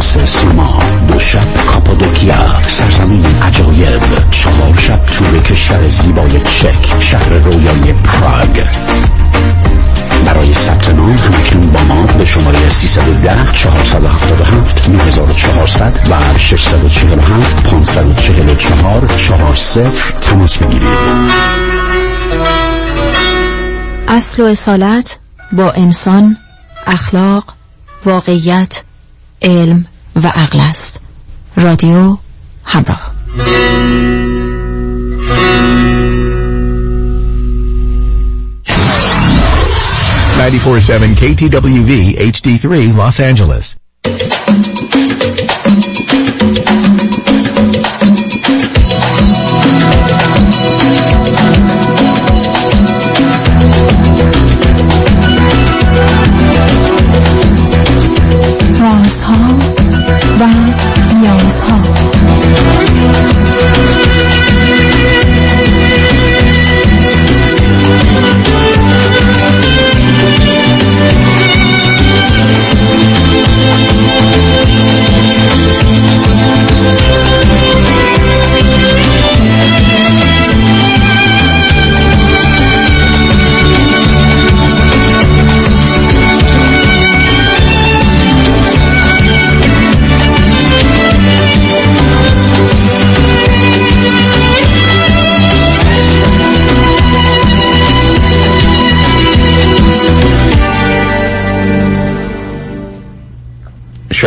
سه سیما. دو شب کاپادوکیا. سرزمین عجایب. چهار شب کشور زیبای چک. شهر رویای پراگ. برای ثبت نام همکنون با ما به شماره 310 477 9400 و 647 544 40 تماس بگیرید. اصل و اصالت با انسان اخلاق واقعیت علم. و عقل است رادیو همراه 94.7 KTWV HD3 Los Angeles.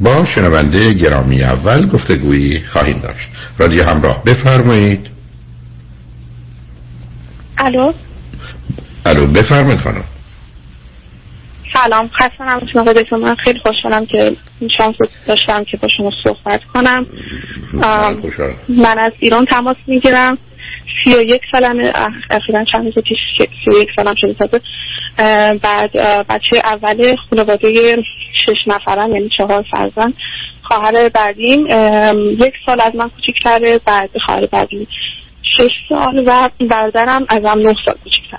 با شنونده گرامی اول گفتگویی خواهیم داشت. رادیو همراه بفرمایید. الو؟ الو بفرمایید خانم. سلام خسته نباشید آقای من خیلی خوشحالم که این شانس داشتم که با شما صحبت کنم. من از ایران تماس می‌گیرم. سی و یک سالم اخیرا چند روز پیش سی و یک سالم شده تازه. بعد بچه اول خانواده شش نفرم یعنی چهار فرزند. خواهر بعدیم یک سال از من کوچیکتره بعد خواهر بعدیم شش سال و برادرم ازم نه سال کوچیکتر.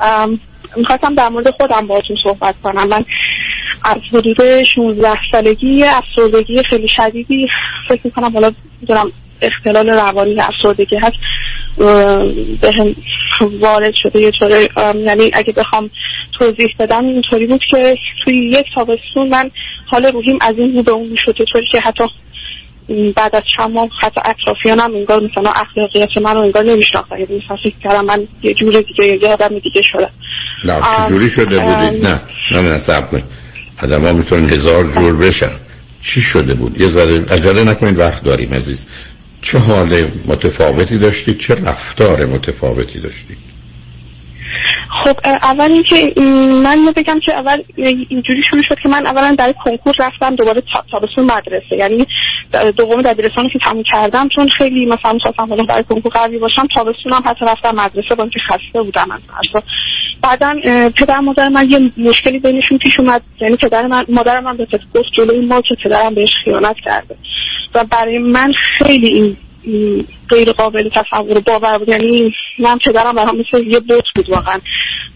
است می‌خواستم در مورد خودم باهاتون صحبت کنم. من از حدود 16 سالگی افسردگی خیلی شدیدی. فکر می‌کنم حالا دارم اختلال روانی افسردگی هست به هم وارد شده یه طوره یعنی اگه بخوام توضیح بدم اینطوری بود که توی یک تابستون من حال روحیم از این بود به اون شده طوری که حتی بعد از چند ماه حتی اطرافیانم انگار مثلا اخلاقیات من رو انگار نمیشناختن. یعنی مثلا فکر کردم من یه جور دیگه یه آدم دیگه شدم. نه چجوری شده بودید؟ نه نه نه سب کنید. آدم ها می‌تونن هزار جور بشن. چی شده بود؟ یه ذره عجله نکنید وقت داریم عزیز. چه حال متفاوتی داشتید چه رفتار متفاوتی داشتید؟ خب اول اینکه من بگم که اول اینجوری شروع شد که من اولا در کنکور رفتم دوباره تابستون مدرسه. یعنی دوم دبیرستان که تموم کردم چون خیلی مثلا حالا در کنکور قوی باشم تابستونم حتی رفتم مدرسه با اینکه خسته بودم از درس بعدا پدر مادر من یه مشکلی بینشون پیش اومد یعنی پدر من مادر من به گفت جلوی ما که پدرم بهش خیانت کرده. و برای من خیلی این غیر قابل تصور باور بود. یعنی من پدرم برام مثل یه بوت بود واقعا.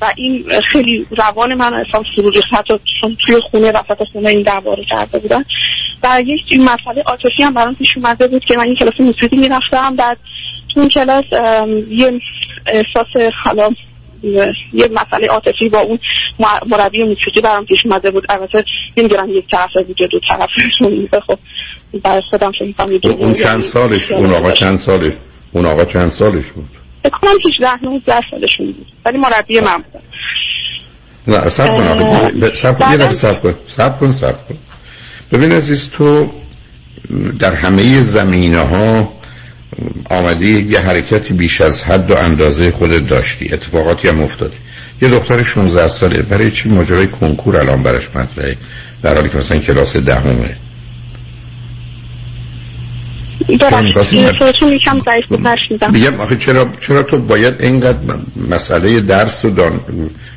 و این خیلی روان من احساس فرو ریخت حتی توی خونه وسط خونه این دعوا رو کرده بودن. و یک این مسئله عاطفی هم برام پیش اومده بود که من این کلاس موسیقی می‌رفتم. بعد تو اون کلاس یه احساس حالا یه مسئله عاطفی با اون مربی موسیقی برام پیش اومده بود. البته نمی‌دونم یک طرف بود دو طرف خب برای خودم فکر اون چند سالش؟ اون آقا چند سالش؟ اون آقا چند سالش بود؟ بکنم 18 19 سالشون بود. ولی مربی من بود. نه سب کن آقا. سب کن یه سب کن. سب کن سب کن. ببین عزیز تو در همه زمینه ها آمدی یه حرکتی بیش از حد و اندازه خودت داشتی. اتفاقاتی هم افتادی. یه دختر 16 ساله. برای چی ماجرای کنکور الان برش مطرحه؟ در حالی که مثلا کلاس دهمه. بگم آخه چرا چرا تو باید اینقدر مسئله درس و دان...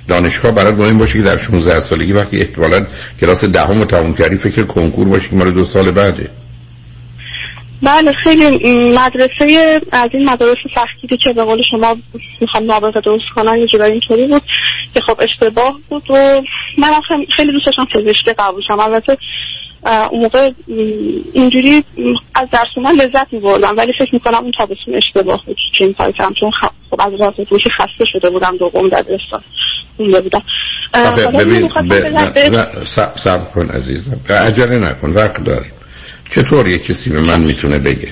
دانشگاه برای مهم باشه که در 16 سالگی وقتی احتمالاً کلاس دهم رو تموم کردی فکر کنکور باشه که مال دو سال بعده. بله خیلی مدرسه از این مدارس سختی که به قول شما می‌خوام نابغه درست کنن یه جورایی اینطوری بود که خب اشتباه بود و من خیلی دوست داشتم پزشکی قبول شم البته اون موقع اینجوری از درس من لذت میبردم ولی فکر می‌کنم اون تابستون اشتباه بود که این کار کردم چون خب از راست فروشی خسته شده بودم دوم دبیرستان مونده بودم. ببین سب کن عزیزم عجله نکن وقت داریم چطور یه کسی به من می‌تونه بگه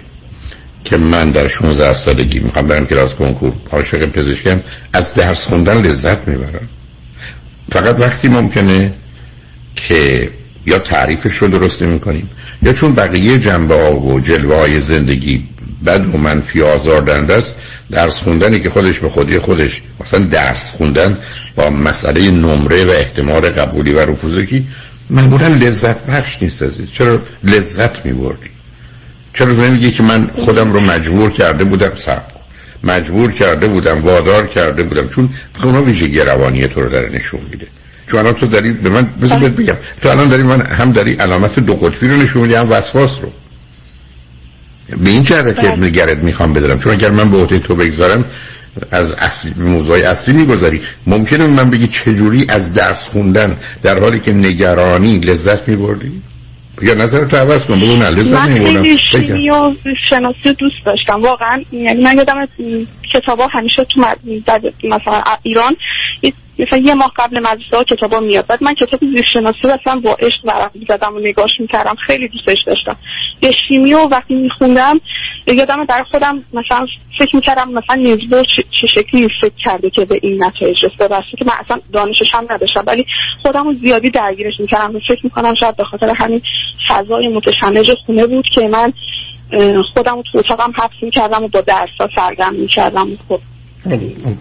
که من در 16 سالگی می‌خوام برم کلاس کنکور؟ عاشق پزشکم. از درس خوندن لذت می‌برم. فقط وقتی ممکنه که یا تعریفش رو درست نمی کنیم یا چون بقیه جنبه ها و جلوه های زندگی بد و منفی آزاردنده است درس خوندنی که خودش به خودی خودش مثلا درس خوندن با مسئله نمره و احتمال قبولی و رفوزگی معمولا لذت بخش نیست عزیز. چرا لذت می بردی چرا نمیگی که من خودم رو مجبور کرده بودم سب مجبور کرده بودم وادار کرده بودم. چون اونا ویژگی روانی تو رو داره نشون میده. چون الان تو داری به من بذار بگم. تو الان داری من هم داری علامت دو قطبی رو نشون میدی هم وسواس رو. به این چه که بله. نگرت می‌خوام بدارم. چون اگر من به عهده تو بگذارم از اصلی موضوع اصلی می‌گذاری. ممکنه من بگی چجوری از درس خوندن در حالی که نگرانی لذت میبردی؟ یا نظر تو عوض کن بگو نه لذت من خیلی شیمی و شناسی دوست داشتم. واقعا یعنی من یادم کتابا همیشه تو مثلا ایران مثلا یه ماه قبل مدرسه ها کتابا میاد. بعد من کتاب زیست شناسی اصلا با عشق ورق زدم و نگاش می‌کردم. خیلی دوستش داشتم. یه شیمی و وقتی میخوندم یادم در خودم مثلا فکر می‌کردم مثلا نیزبور چه شکلی فکر کرده که به این نتایج رسیده برسه که من اصلا دانشش هم نداشتم ولی خودم رو زیادی درگیرش می‌کردم. و فکر می‌کنم شاید به خاطر همین فضای متشنج خونه بود که من خودم رو تو اتاقم حبس می‌کردم و با درسا سرگرم می‌کردم. خب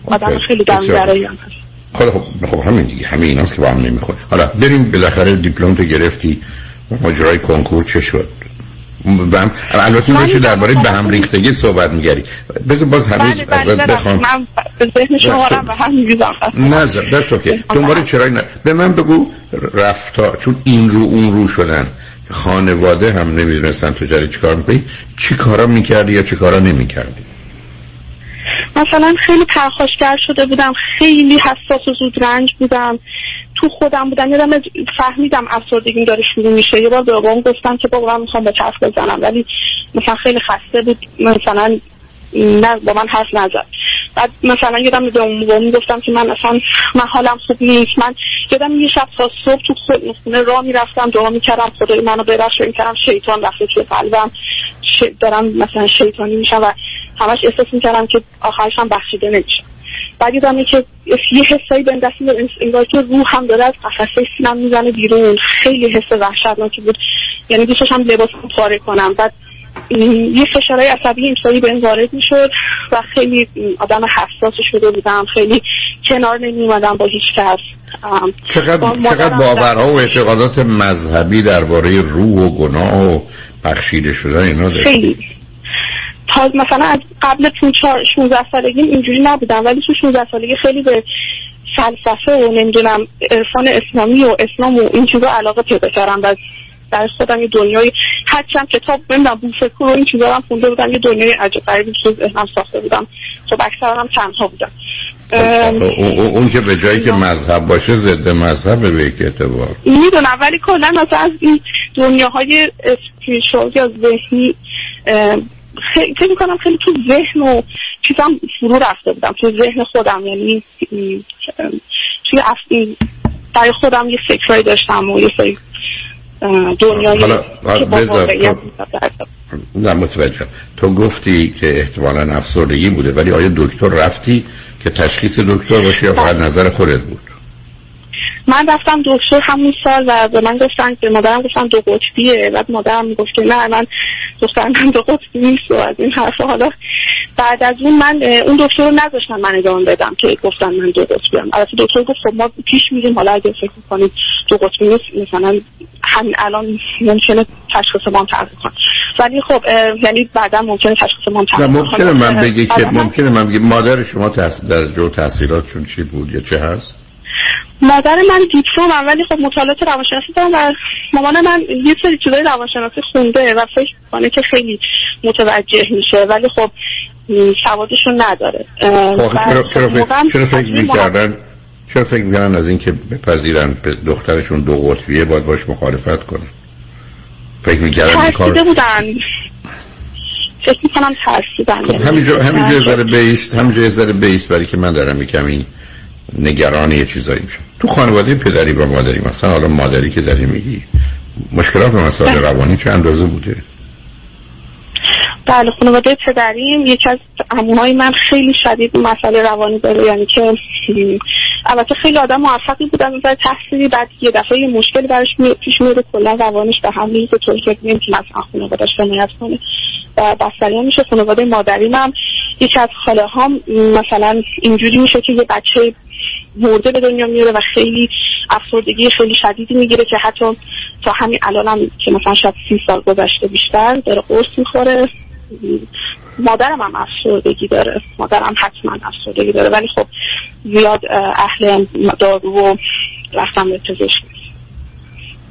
آدم خیلی درون هست. خب خب خب همین دیگه. همه ایناست که با هم نمی‌خوره حالا بریم بالاخره دیپلم تو گرفتی. ماجرای کنکور چه شد؟ و البته در درباره به هم ریختگی صحبت میگری بذار باز هنوز ازت بخوام من به ذهن شما به هم میگم نه دست اوکی. دنبال چرای نه. به من بگو رفتا چون این رو اون رو شدن. خانواده هم نمی‌دونستن تو جاری چیکار می‌کنی. چی کارا می‌کردی یا چی کارا نمی‌کردی؟ مثلا خیلی پرخاشگر شده بودم. خیلی حساس و زود رنج بودم. تو خودم بودم یادم فهمیدم افسردگیم داره شروع میشه. یه بار به بابام گفتم که بابا من می‌خوام به طرف بزنم ولی مثلا خیلی خسته بود. مثلا نه با من حرف نزد. بعد مثلا یادم به اون گفتم که من مثلا من حالم خوب نیست. من یادم یه شب تا صبح تو خونه راه می‌رفتم دعا می‌کردم خدای منو ببخش می‌کردم شیطان رفته توی قلبم. دارم مثلا شیطانی میشم و همش احساس می‌کردم که آخرش هم بخشیده نمیشه. بعد یادم که یه حسایی به دست انگار که روح هم داره از قفسه سینم می‌زنه بیرون. خیلی حس وحشتناکی بود. یعنی دوستش هم لباسم پاره کنم. بعد یه فشارهای عصبی اینطوری به این وارد می‌شد و خیلی آدم حساسی شده بودم. خیلی کنار نمی اومدم با هیچ کس. چقدر, چقدر باورها و اعتقادات مذهبی درباره روح و گناه و بخشیده شدن اینا؟ خیلی. تا مثلا از قبل تو 16 سالگی اینجوری نبودم ولی تو 16 سالگی خیلی به فلسفه و نمی‌دونم عرفان اسلامی و اسلام و این چیزا علاقه پیدا کردم و در خودم یه دنیای هرچند کتاب نمی‌دونم بوفکر و این چیزا هم خونده بودم یه دنیای عجب غریبی تو ذهنم ساخته بودم. خب اکثر هم تنها بودم. اون که به جایی که مذهب باشه ضد مذهب به یک اعتبار. می‌دونم ولی کلا مثلا از این دنیاهای اسپریشوال یا ذهنی فکر می‌کنم خیلی تو ذهن و چیزم فرو رفته بودم. تو ذهن خودم یعنی توی برای خودم یه فکرهایی داشتم و یه سری دنیای حالا نه متوجه. تو گفتی که احتمالا افسردگی بوده ولی آیا دکتر رفتی که تشخیص دکتر باشه یا فقط نظر خودت بود؟ من رفتم دکتر همون سال و به من گفتن که مادرم گفتم دو قطبیه. بعد مادرم گفت که نه من دخترم من دو قطبی نیست و از این حرف حالا بعد از اون من اون دکتر رو نذاشتن من ادامه بدم که گفتن من دو قطبیم. البته دکتر گفت خب ما پیش میریم. حالا اگه فکر کنید دو قطبی نیست مثلا همین الان ممکنه تشخیص ما تغییر کنه. ولی خب یعنی بعدا ممکنه تشخیص ما تغییر ممکنه من بگی که ممکنه من بگی مادر شما در جو تحصیلاتشون چی بود یا چه هست؟ مادر من دیپلم ولی خب مطالعات روانشناسی دارم و مامان من یه سری چیزای روانشناسی خونده و فکر کنه که خیلی متوجه میشه ولی خب سوادشون نداره. خب چرا, فکر, می‌کردن چرا فکر می‌کردن از اینکه بپذیرن دخترشون دو قطبیه باید باش مخالفت کنن؟ فکر می‌کردن کار بودن. فکر می‌کنم ترسیدن. خب همینجا همینجا ذره بیست همینجا ذره بیست برای که من دارم کمی نگران یه چیزایی میشم تو خانواده پدری و مادری مثلا حالا مادری که داری میگی مشکلات و مسائل بله. روانی چه اندازه بوده؟ بله خانواده پدریم یکی از عموهای من خیلی شدید مسئله روانی داره یعنی که البته خیلی آدم موفقی بودن نظر تحصیلی بعد یه دفعه یه مشکلی براش پیش میاد کلا روانش به هم میریزه طوری که نمی‌تونه از خانوادهش حمایت کنه و بستری میشه خانواده مادریم هم یکی از خاله هم مثلا اینجوری میشه که یه بچه مرده به دنیا میاره و خیلی افسردگی خیلی شدیدی می‌گیره که حتی تا همین الان هم که مثلا شاید سی سال گذشته بیشتر داره قرص می‌خوره. مادرم هم افسردگی داره. مادرم حتما افسردگی داره. ولی خب زیاد اهل دارو و رفتم به پزشک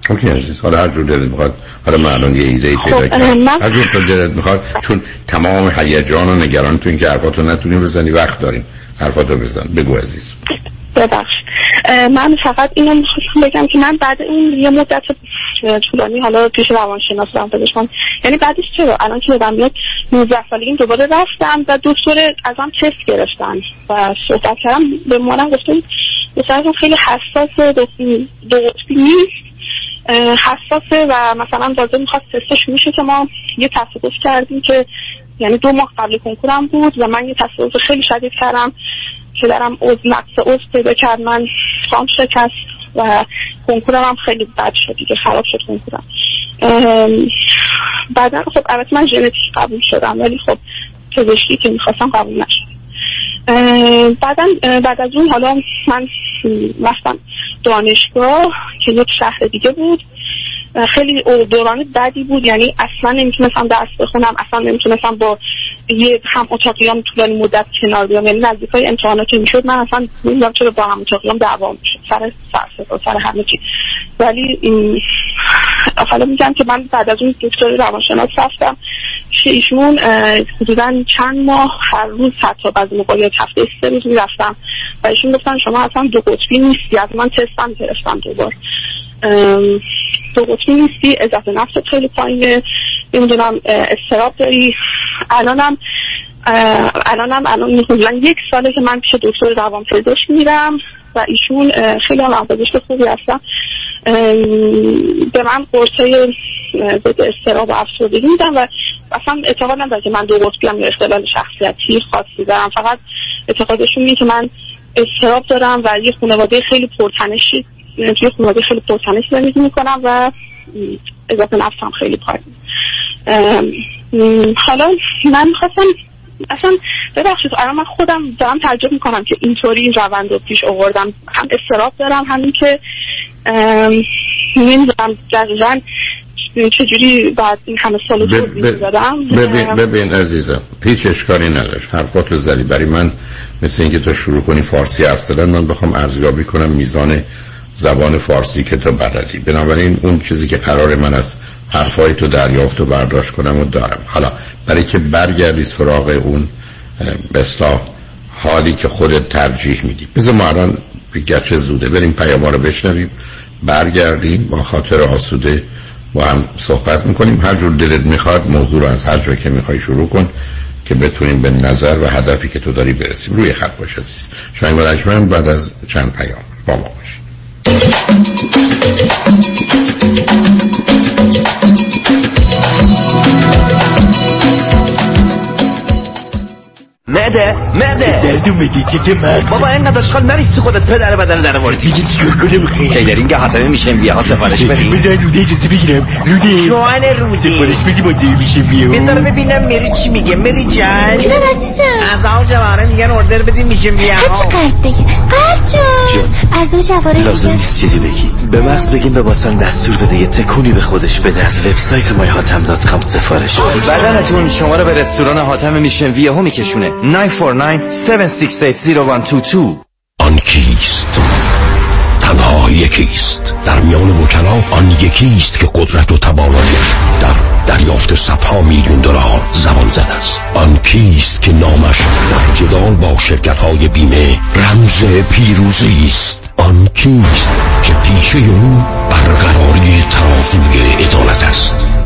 اوکی عزیز حالا هر جور دلت می‌خواد. حالا من الان یه ایده ای پیدا خب، کردم. هر جور تو دلت می‌خواد چون تمام هیجان و نگران تو این که حرفاتو نتونیم بزنی وقت داریم. حرفاتو بزن. بگو عزیز. ببخش من فقط اینو می‌خواستم بگم که من بعد این یه مدت طولانی حالا پیش روانشناس رفتم پزشکان یعنی بعدش چرا؟ الان که یادم میاد 19 سالگی دوباره رفتم و دکتر ازم تست گرفتن و صحبت کردم. به مانم گفتم مثلا خیلی حساس دو قطبی نیست. حساسه و مثلا لازم می‌خواست تستش میشه که ما یه تصادف کردیم که یعنی دو ماه قبل کنکورم بود و من یه تصادف خیلی شدید کردم. که دارم از نقص از پیدا کرد. من خام شکست و کنکورم هم خیلی بد شد دیگه خراب شد کنکورم. بعدا خب البته من ژنتیک قبول شدم ولی خب پزشکی که می‌خواستم قبول نشد. بعدا بعد از اون حالا من رفتم دانشگاه که یک شهر دیگه بود. خیلی دوران بدی بود یعنی اصلا نمی‌تونستم درس بخونم اصلا نمی‌تونستم با یه هم اتاقیام طولانی مدت کنار بیام یعنی نزدیک های امتحانات می‌شد. من اصلا نمی‌دونم چرا با هم اتاقیام دعوا می‌شد. سر سر سر همه چی. ولی حالا میگم که من بعد از اون دکتر روانشناس رفتم که ایشون حدودا چند ماه هر روز حتی بعضی موقع هفته سه روز می‌رفتم و ایشون گفتن شما اصلا دو قطبی نیستی. از من تستم گرفتم دوبار. دو قطبی نیستی اضافه نفس خیلی پایینه. نمی‌دونم استراب داری. الانم الانم الان حدودا یک ساله که من پیش دکتر روان پزشک میرم و ایشون خیلی هم پزشک خوبی هستم به من قرصه ضد استراب و افسردگی میدم و اصلا اعتقاد ندارم که من دو قطبی یا اختلال شخصیتی خاصی دارم. فقط اعتقادشون اینه که من استراب دارم و یه خانواده خیلی پرتنشی توی خانواده خیلی پرتنشی زندگی می‌کنم و اضافه نفسم خیلی پایین. حالا من می‌خواستم اصلا ببخشید الان من خودم دارم تعجب می‌کنم که اینطوری این روند رو پیش آوردم. هم استراب دارم همین که نمی‌دونم دقیقا چجوری بعد این همه سال رو ببین, ببین عزیزم هیچ اشکالی نداشت. حرفات زدی. برای من مثل اینکه تو شروع کنی فارسی حرف من بخوام ارزیابی کنم میزان زبان فارسی که تو بلدی. بنابراین اون چیزی که قرار من از حرفای تو دریافت و برداشت کنم و دارم. حالا برای که برگردی سراغ اون به حالی که خودت ترجیح میدی. بذار ما الان گرچه زوده بریم پیاما رو بشنویم. برگردیم با خاطر آسوده با هم صحبت می‌کنیم. هر جور دلت می‌خواد موضوع رو از هر جایی که می‌خوای شروع کن که بتونیم به نظر و هدفی که تو داری برسیم. روی خط باش عزیز. شما بعد از چند پیام با ما باش معده معده دردو میدی چه مغز بابا اینقدر اشغال نریستی خودت پدر بدن در ورد دیگه چیکار کنم خیلی کیدرینگ حاتمه میشه بیا ها سفارش بدی بذار روده اجازه بگیرم. روده. جوان روده. سفارش بدی با دیر میشه بیا. بذار ببینم میری چی میگه. میری جان جونم عزیزم؟ از آن جواره میگن اردر بدی میشه بیا. هرچی قلب بگیر قلب جون از اون جواره لازم نیست چیزی بگی. به مغز بگیم به واسن دستور بده. یه تکونی به خودش بده. از وبسایت مای هاتم دات کام سفارش. بدنتون شما رو به رستوران حاتم میشن. ویهو میکشونه. 949-768-0122 آن کیست تنها یکیست در میان وکلا آن یکیست که قدرت و تواناییش در دریافت صدها میلیون دلار زمان زده است آن کیست که نامش در جدال با شرکت های بیمه رمز پیروزی است آن کیست که پیشه او برقراری ترازوی عدالت است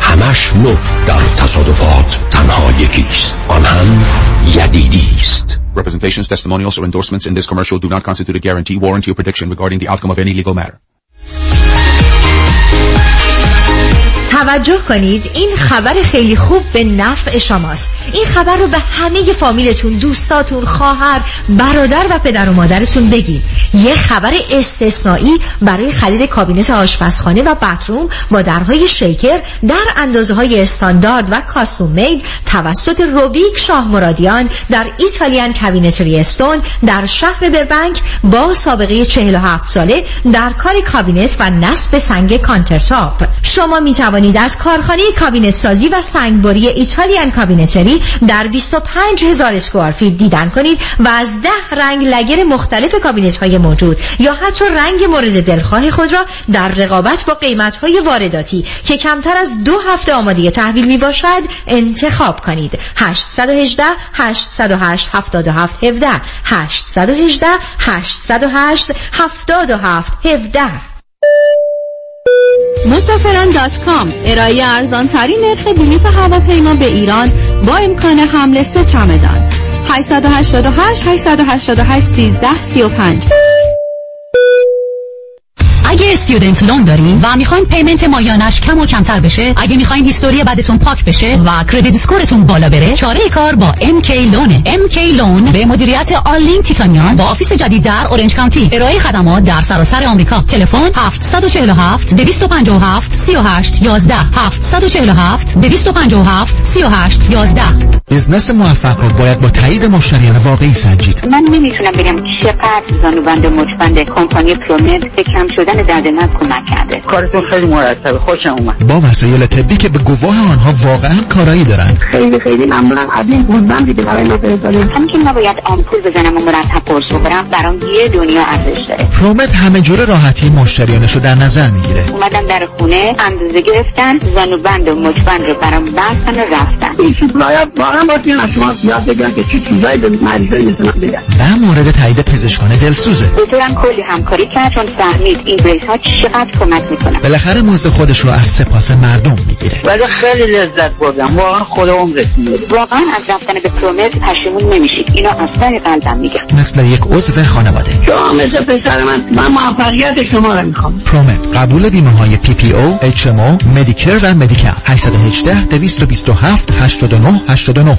همش نو در تصادفات تنها یکیست آن هم یدیدی است Representations, testimonials, or endorsements in this commercial do not constitute a guarantee, warranty, or prediction regarding the outcome of any legal matter. توجه کنید این خبر خیلی خوب به نفع شماست. این خبر رو به همه فامیلتون دوستاتون خواهر برادر و پدر و مادرتون بگید. یه خبر استثنایی برای خرید کابینت آشپزخانه و باتروم با درهای شیکر در اندازه های استاندارد و کاستوم مید توسط روبیک شاه مرادیان در ایتالیان کابینتری استون در شهر بربنک با سابقه 47 ساله در کار کابینت و نصب سنگ countertop. شما می از کارخانه کابینت سازی و سنگبری Italian Cabinetry در 25 هزار square feet دیدن کنید و از ده رنگ lacquer مختلف کابینت های موجود یا حتی رنگ مورد دلخواه خود را در رقابت با قیمت های وارداتی که کمتر از دو هفته آماده تحویل می باشد انتخاب کنید. 818 808 77 17 818 808 77 17 مسافران dot com. ارائه ارزان ترین نرخ بلیط هواپیما به ایران با امکان حمل سه چمدان. 888 888 13 35 اگه student loan دارین و می‌خواین payment ماهیانش کم و کمتر بشه اگه می‌خواین history بدتون پاک بشه و credit score تون بالا بره چاره کار با MK Loan ه MK Loan به مدیریت آلین تیتانیان با office جدید در اورنج کانتی ارائه خدمات در سراسر آمریکا. تلفن 747 257 38 11 747 257 38 11 بزنس موفق رو باید با تایید مشتریان واقعی سنجید. من نمی‌تونم بگم چقدر زانوبند مچبند کمپانی پرومت به کم شدن درد من کمک کرده کارتون خیلی مرتبه. خوشم اومد. با وسایل طبی که به گواه آنها واقعا کارایی دارن خیلی خیلی ممنونم. از این گوزبندی که برای ما همین که نباید آمپول بزنم و مرتب قرص بخورم برام یه دنیا ارزش داره. پرومت همه جور راحتی مشتریانش رو در نظر می‌گیره. اومدن در خونه اندازه گرفتن زانوبند و مچبند رو برام بستن و رفتن. این شکلایت واقعا باید از شما یاد بگیرن که چه چیزایی به مریضای مثل من بگن و مورد تایید پزشکان دلسوزه. دکترم کلی همکاری کرد چون فهمید این بریس ها چقدر کمک می‌کنن. بالاخره موزه خودش رو از سپاس مردم می‌گیره. ولی خیلی لذت بردم. واقعا خود عمرت واقعا از رفتن به پرومت پشیمون نمیشید اینو از ته قلبم میگم مثل یک عضو خانواده. شما مثل پسر من؟ من موفقیت شما رو می‌خوام. پرومت. قبول بیمه های پی پی او اچ ام او مدیکر. و Medi-Cal 818 227 89 89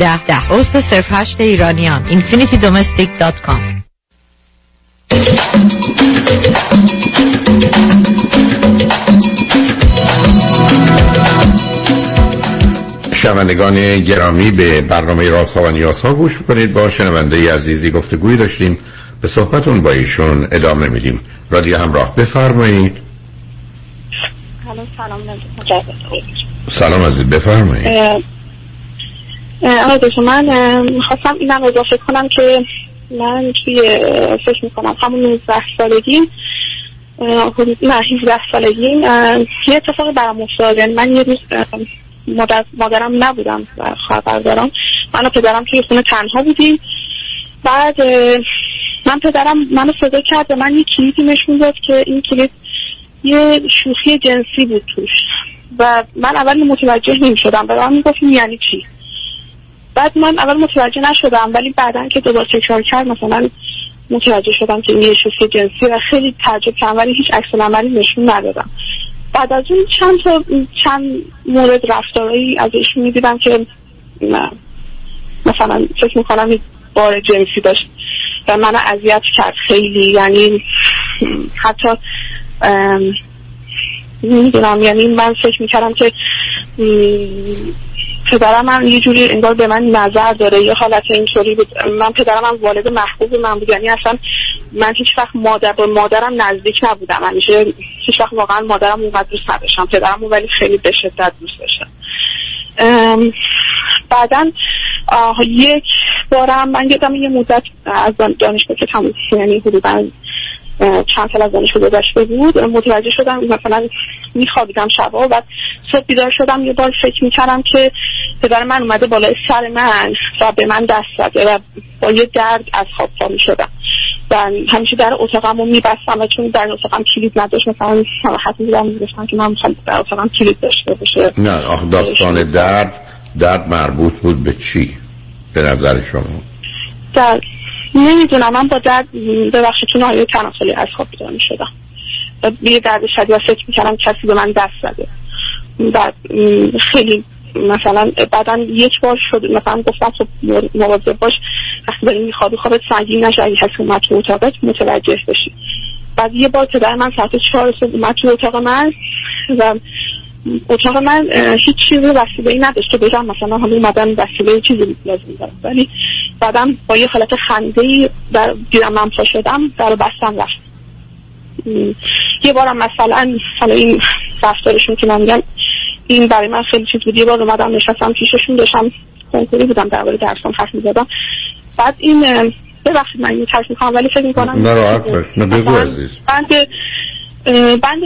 ده ده عضو صرف هشت ایرانیان infinitydomestic.com شنوندگان گرامی به برنامه راست ها و نیاز ها گوش کنید با شنونده عزیزی گفتگوی داشتیم. به صحبتون با ایشون ادامه میدیم. رادیو همراه بفرمایید. سلام سلام عزیز بفرمایید. آقای من خواستم اینم اضافه کنم که من توی فکر می‌کنم همون 19 سالگی نه 17 سالگی یه اتفاقی برام افتاد. من یه روز مادر مادرم نبودم و خواهر من و پدرم توی خونه تنها بودیم. بعد من پدرم منو صدا کرد و من یه کلیدی نشون داد که این کلید یه شوخی جنسی بود توش. و من اول متوجه نمی شدم و من می‌گفت یعنی چی؟ بعد من اول متوجه نشدم ولی بعدا که دوباره تکرار کرد مثلا متوجه شدم که این یه شوخی جنسی و خیلی تعجب کردم ولی هیچ عکس العملی نشون ندادم. بعد از اون چند تا چند مورد رفتارهایی ازش می‌دیدم که مثلا فکر می‌کنم بار جنسی داشت و من اذیت کرد خیلی. یعنی حتی نمی‌دونم یعنی من فکر می‌کردم که پدرم هم یه جوری انگار به من نظر داره یه حالت اینطوری بود. من پدرم هم والد محبوب من بود. یعنی اصلا من هیچ وقت مادر با مادرم نزدیک نبودم. همیشه هیچ وقت واقعا مادرم اونقدر دوست نداشتم. پدرم ولی خیلی به شدت دوست داشتم. بعدا یک بارم من یادم یه مدت از دانشگاه که تموم یعنی حدودا چند سال از دانشگاه گذشته بود. متوجه شدم مثلا میخوابیدم شبا و صبح بیدار شدم. یه بار فکر می‌کردم که پدر من اومده بالای سر من و به من دست زده و با یه درد از خواب پا می‌شدم و همیشه در اتاقم رو میبستم و چون در اتاقم کلید نداشت مثلا حتی میدم می‌گفتم که من می‌خوام در اتاقم کلید داشته باشه. نه آخ داستان درد درد مربوط بود به چی؟ به نظر شما؟ درد. نمی‌دونم من با درد ببخشید چون آیه تناسلی از خواب بیدار می‌شدم. یه درد شدید و فکر می‌کردم کسی به من دست زده. بعد خیلی مثلا بعدا یک بار شد مثلا گفتم خب مواظب باش وقتی داری میخوابی خوابت سنگین نشه اگه کسی اومد تو اتاقت متوجه بشی. بعد یه بار پدر من ساعت چهار صبح اومد تو اتاق من و اتاق من هیچ چیزی وسیله ای نداشت که بگم مثلا حالا اومدن وسیله چیزی لازم دارم. ولی بعدم با یه حالت خنده ای در دیدم من پا شدم در بستم رفت. یه بارم مثلا حالا این رفتارشون که من میگم این برای من خیلی چیز بود. یه بار اومدم نشستم پیششون داشتم کنکوری بودم درباره درسام حرف می‌زدم. بعد این ببخشید من این ترک می‌کنم ولی فکر می‌کنم نه راحت باش. نه بگو عزیز. بند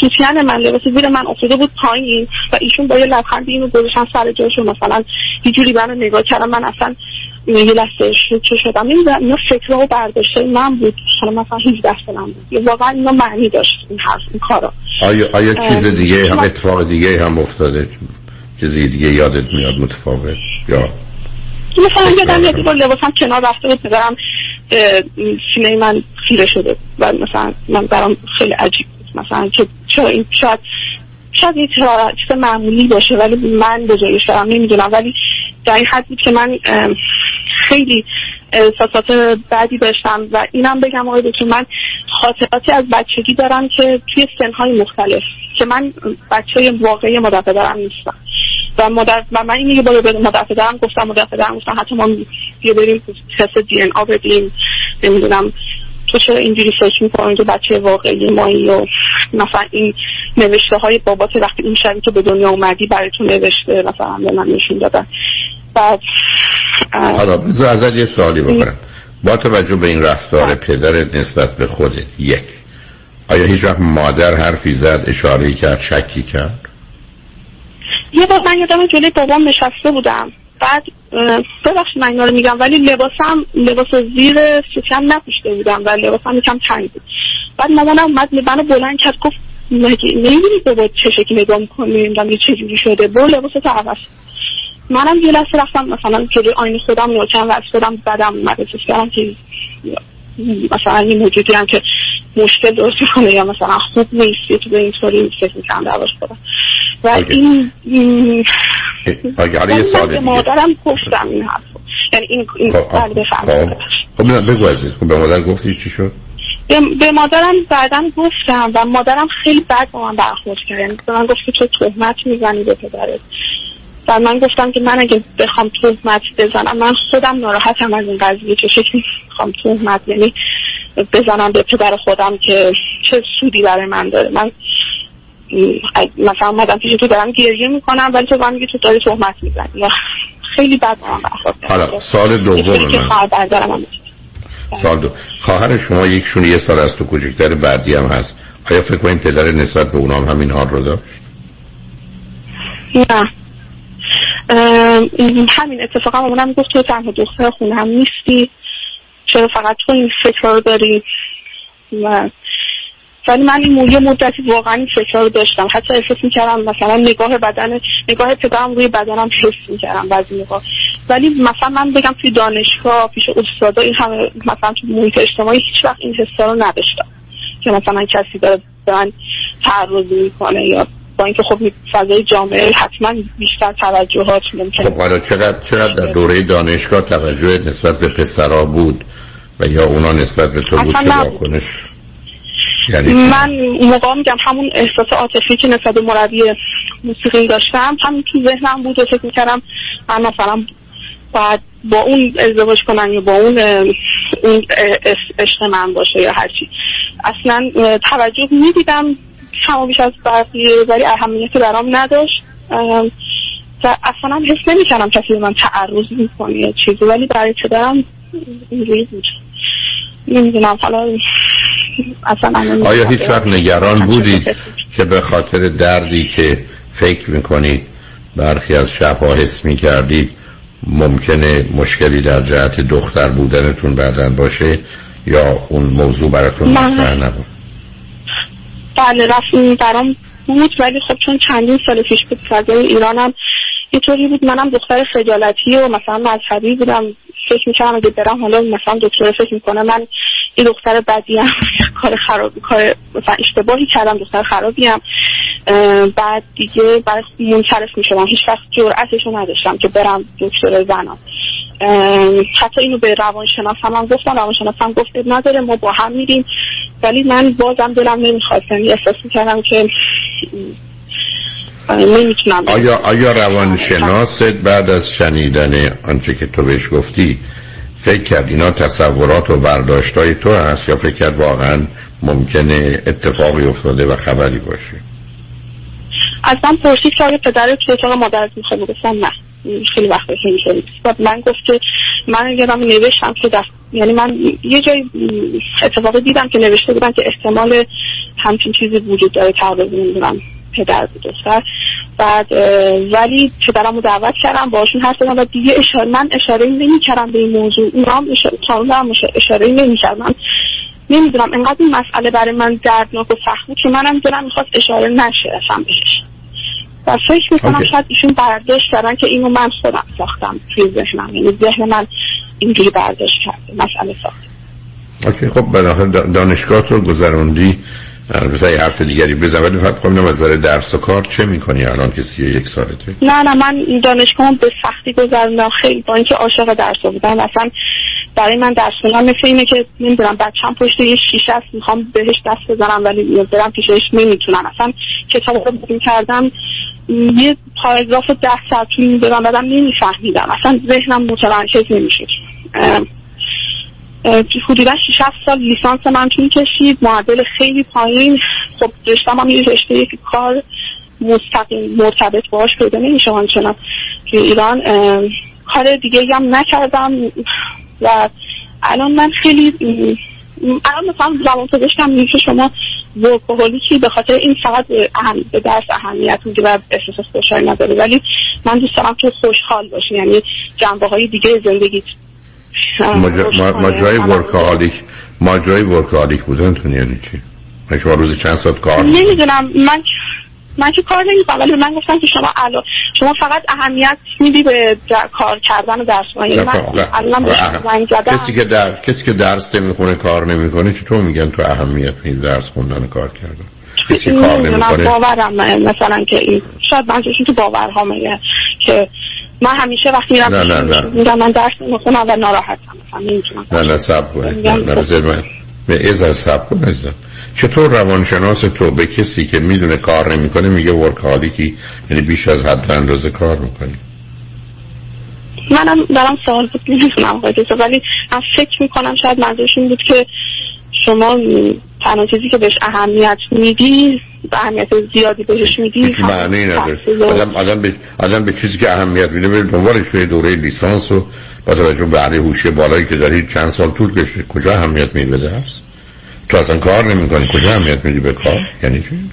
سوتین من لباس زیر من افتاده بود پایین و ایشون با یه لبخند اینو گذاشتن سر جاش مثلا یه جوری منو نگاه کردم من اصلا یه لحظه چه شدم. نمی‌دونم اینا فکرها و برداشته من بود. حالا مثلا 18 سالم بود. واقعا اینا معنی داشت این حرف این کارا. آیا, آیا چیز دیگه هم اتفاق دیگه هم افتاده؟ چیزی دیگه یادت میاد متفاوت؟ یا مثلا یادم یه دیگه لباسم کنار رفته بود پدرم سینه من خیره شده و مثلا من برام خیلی عجیب بود. مثلا که چرا این شاید شاید این چیز معمولی باشه ولی من بزرگش دارم نمی‌دونم. ولی در این حد بود که من خیلی احساسات بعدی داشتم و اینم بگم آقای که من خاطراتی از بچگی دارم که توی سنهای مختلف که من بچه واقعی مادر پدرم نیستم. و مادر و من این یه بار به مادر پدرم گفتم مادر پدرم گفتم حتی ما یه بریم تست دی ان آ بدیم نمی‌دونم تو چرا اینجوری فکر می‌کنی که بچه واقعی مایی و مثلا این نوشته های بابات وقتی این شبی که به دنیا اومدی برای تو نوشته مثلا به من نشون دادن. بعد حالا بذار ازت یه سوالی بکنم. با توجه به این رفتار پدرت نسبت به خودت یک آیا هیچ وقت مادر حرفی زد اشاره کرد شکی کرد؟ یه بار من یادم جلوی بابام نشسته بودم. بعد ببخشید من اینا رو میگم ولی لباسم لباس زیر سوتیم نپوشته بودم و لباسم یکم تنگ بود. بعد مامانم اومد منو بلند کرد گفت مگه نمی‌دونی بابا چه شکلی نگاه می‌کنی؟ نمی‌دونم یه چجوری شده؟ برو لباستو عوض منم یه لحظه رفتم مثلا جلوی آینه خودم نوچم و از خودم بدم اومد احساس کردم که مثلا این موجودی هم که مشکل درست کنه یا مثلا خوب نیستی تو به اینطوری فکر می‌کنم درباش خودم و این حالا یه سال مادرم گفتم این حرف یعنی این این خب خب بگو عزیز خب به مادر گفتی چی شد؟ به مادرم بعدا گفتم و مادرم خیلی بد با من برخورد کرد. یعنی به من گفت که تو تهمت می‌زنی به پدرت. و من گفتم که من اگه بخوام تهمت بزنم من خودم ناراحتم از این قضیه که فکر می‌خوام تهمت یعنی بزنم به پدر خودم که چه سودی برای من داره. من مثلا اومدم پیش تو دارم گریه می‌کنم ولی تو من میگه تو داری تهمت می‌زنی. خیلی بد حالا سال دوم من سال دو. خواهر شما یکشون یه سال از تو کوچکتر بعدی هم هست. آیا فکر کنید پدر نسبت به اونام همین حال رو داشت؟ نه. همین اتفاقا اونم گفت تو تنها دختر خونه هم نیستی. چرا فقط تو این فکر رو داری؟ و ولی من این یه مدتی واقعا این فکر رو داشتم. حتی احساس می‌کردم مثلا نگاه بدن نگاه پدرم روی بدنم حس می‌کردم بعضی نگاه ولی مثلا من بگم توی دانشگاه پیش استادا این همه مثلا توی محیط اجتماعی هیچ وقت این حسا رو نداشتم. که مثلا کسی داره به من تعرض می‌کنه یا با اینکه خب فضای جامعه حتما بیشتر توجهات ممکنه. خب حالا چقدر چقدر در دوره دانشگاه توجه نسبت به پسرا بود و یا اونا نسبت به تو بود؟ چه واکنش؟ یعنی من موقع میگم همون احساس عاطفی که نسبت به مربی موسیقی داشتم همین تو ذهنم بود و فکر می‌کردم من مثلا باید با اون ازدواج کنم یا با اون اون عشق من باشه یا هرچی اصلا توجه می‌دیدم کما بیش از بقیه ولی اهمیتی برام نداشت. و اصلا حس نمی‌کردم کسی من تعرض می‌کنه یا چیزی ولی برای پدرم اینجوری بود. نمی‌دونم حالا اصلا آیا هیچ وقت نگران بودید که به خاطر دردی که فکر می‌کنید برخی از شبها حس می‌کردید ممکنه مشکلی در جهت دختر بودنتون بعدا باشه یا اون موضوع براتون مطرح نبود؟ بله رفتیم برام بود ولی خب چون چندین سال پیش بود فضای ایرانم اینطوری بود منم دختر خجالتی و مثلا مذهبی بودم. فکر می‌کنم اگه برم حالا مثلا دکتر فکر می‌کنه من این دختر بدی هم کار خرابی کار مثلا اشتباهی کردم دختر خرابی هم. بعد دیگه برای منصرف می‌شدم. هیچ وقت جرأتشو نداشتم که برم دکتر زنم. حتی اینو به روانشناس هم, گفتم. روانشناس هم گفت نداره ما با هم میریم. ولی من بازم دلم نمی‌خواست. یعنی احساس می‌کردم که نمی‌تونم. آیا آیا روانشناست بعد از شنیدن آنچه که تو بهش گفتی فکر کرد اینا تصورات و برداشتای تو هست یا فکر کرد واقعا ممکنه اتفاقی افتاده و خبری باشه؟ اصلا پرسید که پدر تو اتاق مادرت می‌خواه گفتم نه. خیلی وقت اینطوری من گفت که من یادم نوشتم که دست یعنی من یه جای اتفاقی دیدم که نوشته بودن که احتمال همچین چیزی وجود داره تعرض نمی‌دونم. پدر بود دختر. بعد ولی پدرم رو دعوت کردم باشون هر و دیگه اشاره من اشاره نمی کردم به این موضوع. اونا هم اشاره, اشاره نمی کردم نمی‌دونم انقدر این مسئله برای من دردناک و سخت بود که منم دلم می‌خواست اشاره نشه اصلا بهش. و فکر می‌کنم شاید ایشون برداشت کردن که اینو من خودم ساختم توی ذهنم. یعنی ذهن من اینجوری برداشت کرده مسئله ساخت. اوکی خب بناخر دانشگاه رو گذروندی. البته یه حرف دیگری بزن ولی فقط خواهم از درس و کار چه می‌کنی الان که سی یک سالته نه نه من دانشگاه به سختی گذروندم. خیلی با اینکه عاشق درس بودم. اصلا برای من درس خوندن مثل اینه که نمی‌دونم بچم پشت یه شیشه است می‌خوام بهش دست بزنم ولی برم پیشش نمی‌تونم. اصلا کتاب رو کردم یه پاراگراف ده طول می‌دادم بعدم نمیفهمیدم. اصلا ذهنم متمرکز نمی‌شد. حدودا 6 سال لیسانس من طول کشید معدل خیلی پایین. خب رشتم هم یه رشته که کار مستقیم مرتبط باش پیدا نمیشه آنچنان توی ایران کار دیگه هم نکردم و الان من خیلی الان مثلا زمان پزشکم میگه شما ورکوهولیکی به خاطر این فقط اهم به درس اهمیت میده و احساس خوشحال نداره ولی من دوست دارم تو خوشحال باشی یعنی جنبه های دیگه زندگی ماجرای ورکالیک ماجرای ورکالیک بودن تو یعنی چی؟ شما روز چند ساعت کار نمی‌دونم. من من که کار نمی‌کنم ولی من گفتم که شما الان شما فقط اهمیت میدی به کار کردن و درس یعنی من کسی که در کسی که درس نمی‌خونه کار نمی‌کنه چطور میگن تو اهمیت میدی درس خوندن کار کردن؟ کسی کار نمی‌کنه؟ باورم مثلا که این شاید من تو باورها که من همیشه وقتی میرم نه نه نه. من درس می‌خونم و ناراحتم نه نه سب کنید. نه نه به از سب کن چطور روانشناس تو به کسی که می‌دونه کار نمی‌کنه میگه ورکالیکی؟ یعنی بیش از حد اندازه کار می‌کنی. منم دارم سوال بود نمی‌تونم ولی من فکر می‌کنم شاید منظورش این بود که شما تنها چیزی که بهش اهمیت میدی اهمیت زیادی بهش میدی هیچ معنی نداره. آدم, آدم, به... آدم به چیزی که اهمیت میده به دنبالش به دوره لیسانس و با توجه به علی هوشی بالایی که دارید چند سال طول کشید کجا اهمیت میده هست تو اصلا کار نمی کجا اهمیت میدی به کار؟ یعنی چی؟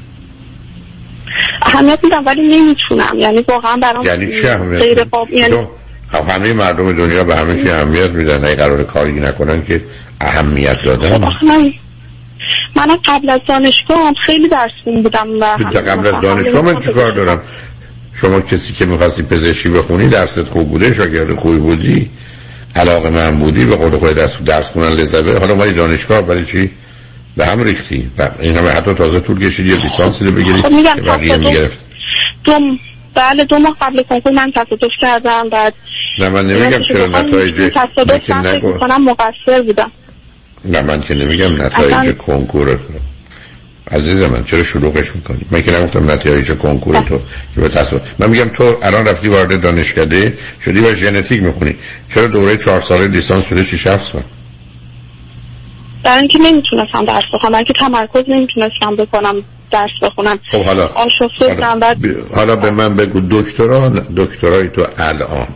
اهمیت میدم ولی نمی‌تونم. یعنی واقعا برام یعنی چه اهمیت یعنی خب همه مردم دنیا به همه چی اهمیت میدن. نه قرار کاری نکنن که اهمیت دادن. خب من قبل از دانشگاه هم خیلی درس بودم و قبل از دانشگاه من چی کار دارم؟ شما کسی که می‌خواستی پزشکی بخونی درست خوب بوده شاگرد خوبی بودی علاقه من بودی به قول خود درس درس خونن لذت حالا ما دانشگاه برای چی؟ به هم ریختی. این همه حتی تازه طول کشید یه لیسانسی رو بگیری خب میگم بقیه می‌گرفت. بله دو ماه قبل کنکور من تصادف کردم بعد نه من نمیگم چرا نتایج تصادف نگو کنم مقصر بودم. نه من که نمیگم نتایج کنکور عزیز من چرا شلوغش می‌کنی؟ من که نگفتم نتایج کنکور تو که به من میگم تو الان رفتی وارد دانشکده شدی و ژنتیک می‌خونی. چرا دوره چهار ساله لیسانس شده 6 7 سال؟ برای اینکه نمی‌تونستم درس بخونم برای اینکه تمرکز نمی‌تونستم بکنم درس بخونم. خب حالا حالا, بعد... حالا به من بگو دکترا دکترای تو الان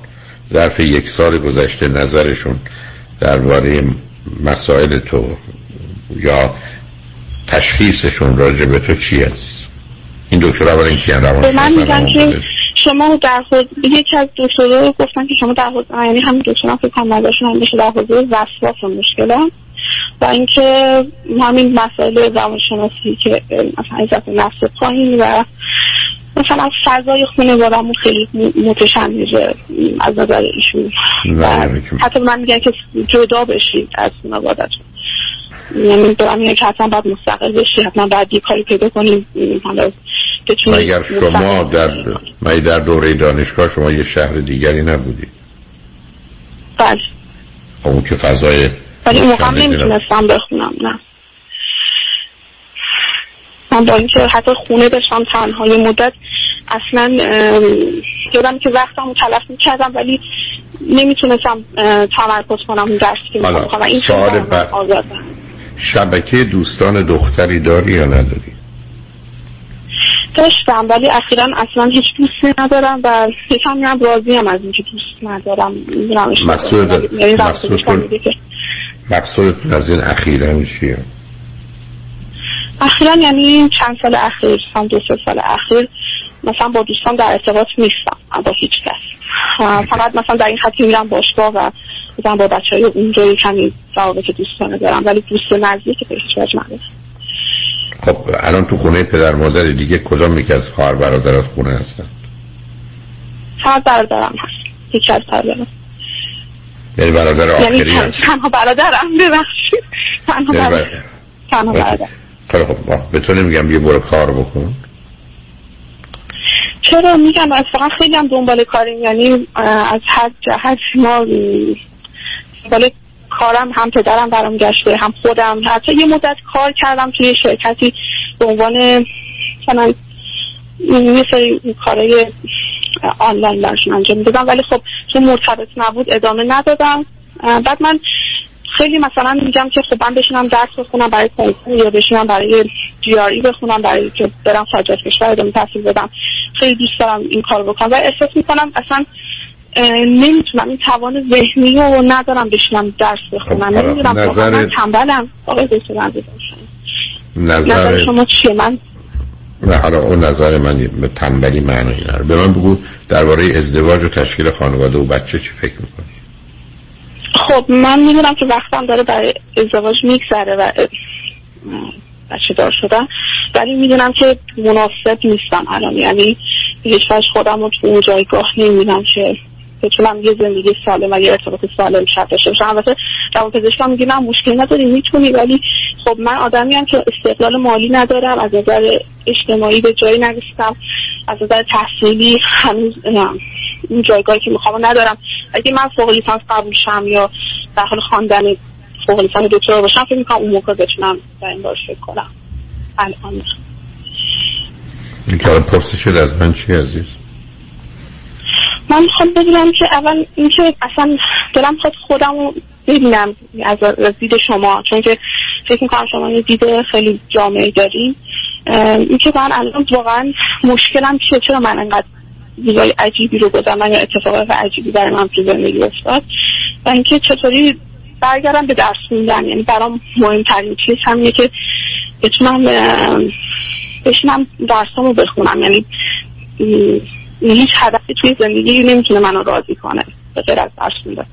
ظرف یک سال گذشته نظرشون درباره مسائل تو یا تشخیصشون راجع به تو چی عزیز؟ این دکتر اول این کیان روان من میگم که شما در حوزه یکی از دکترها گفتن که شما در حوزه یعنی همین دکترها فکر کنم نداشتن هم در حوزه وسواس مشکل و اینکه همین مسائل روانشناسی که مثلا عزت نفس پایین و مثلا فضای خونه بادمون خیلی متشنجه از نظر ایشون. حتی من میگن که جدا بشید از خانوادتون. یعنی دارم میگن که حتما باید مستقل بشی حتما باید یه کاری پیدا کنیم. اگر شما در من در دوره دانشگاه شما یه شهر دیگری نبودی بله. خب اون که فضای ولی اون موقع نمی‌تونستم بخونم نه. من با اینکه حتی خونه داشتم تنها یه مدت اصلا یادم که وقتم تلف می‌کردم ولی نمی‌تونستم تمرکز کنم اون درسی که می‌خوام این سوال بعد. شبکه دوستان دختری داری یا نداری؟ داشتم ولی اخیرا اصلا هیچ دوستی ندارم و یکم هم راضی هم از اینکه دوست ندارم. مقصود مقصود از این اخیرا چیه؟ اخیرا یعنی چند سال اخیر هم دو سه سال اخیر مثلا با دوستان در ارتباط نیستم با هیچ کس. فقط مثلا در این خطی میرم باشگاه و مثلا با بچه های اونجایی کمی روابط دوستانه دارم ولی دوست نزدیک به هیچ وجه خب الان تو خونه پدر مادر دیگه کدام یکی از خواهر برادرات خونه هستن؟ فقط برادرم هست. یکی از برادرم. یعنی برادر یعنی آخری یعنی تنها برادرم ببخشید. تنها یعنی برادر. تنها برادر. خیلی خب به تو نمیگم یه برو کار بکن. چرا میگم از فقط خیلی هم دنبال کاریم یعنی از هر جهت ما دنبال کارم هم پدرم برام گشته هم خودم. حتی یه مدت کار کردم توی شرکتی به عنوان مثلا یه سری کارهای آنلاین برشون انجام می‌دادم. ولی خب چون مرتبط نبود ادامه ندادم. بعد من خیلی مثلا میگم که خب من بشینم درس بخونم برای کنکور یا بشینم برای جیاری بخونم برای که برم خارج کشور ادامه تحصیل بدم. خیلی دوست دارم این کار بکنم. و احساس می‌کنم اصلا نمی‌تونم این توان ذهنی رو ندارم بشینم درس بخونم. خب نمی‌دونم نظر... من تنبلم. آقای دکتر نظر شما چیه؟ من نه حالا اون نظر من تنبلی معنی نداره. به من بگو درباره ازدواج و تشکیل خانواده و بچه چی فکر می‌کنی؟ خب من می‌دونم که وقتم داره برای ازدواج میگذره و بچه دار شدن. ولی می‌دونم که مناسب نیستم الان. یعنی هیچ خودم رو تو اون جایگاه نمی‌دونم که بتونم یه زندگی سالم و یه ارتباط سالم شد داشته باشم. البته روان پزشکم میگه نه مشکل نداری می‌تونی ولی خب من آدمی هم که استقلال مالی ندارم از نظر اجتماعی به جایی نرسیدم از نظر تحصیلی هنوز این جایگاهی که می‌خوام ندارم. اگه من فوق لیسانس قبول شم یا در حال خواندن فوق لیسانس دکترا باشم فکر می‌کنم اون موقع بتونم در این بار فکر کنم. الان. این کار پرسش از من چی عزیز؟ من می‌خوام بدونم که اول اینکه اصلا دلم خود خودم رو ببینم از دید شما چون که فکر می‌کنم شما یه دید خیلی جامعه داریم اینکه من الان واقعا مشکلم چیه؟ چرا من انقدر روزای عجیبی رو گذارم یا اتفاقات عجیبی برای من تو زندگی افتاد. و اینکه چطوری برگردم به درس خوندن؟ یعنی برام مهمترین چیز همینه که بتونم بشینم درسامو بخونم. یعنی هیچ هدفی توی زندگی نمی‌تونه منو راضی کنه به غیر از درس خوندن.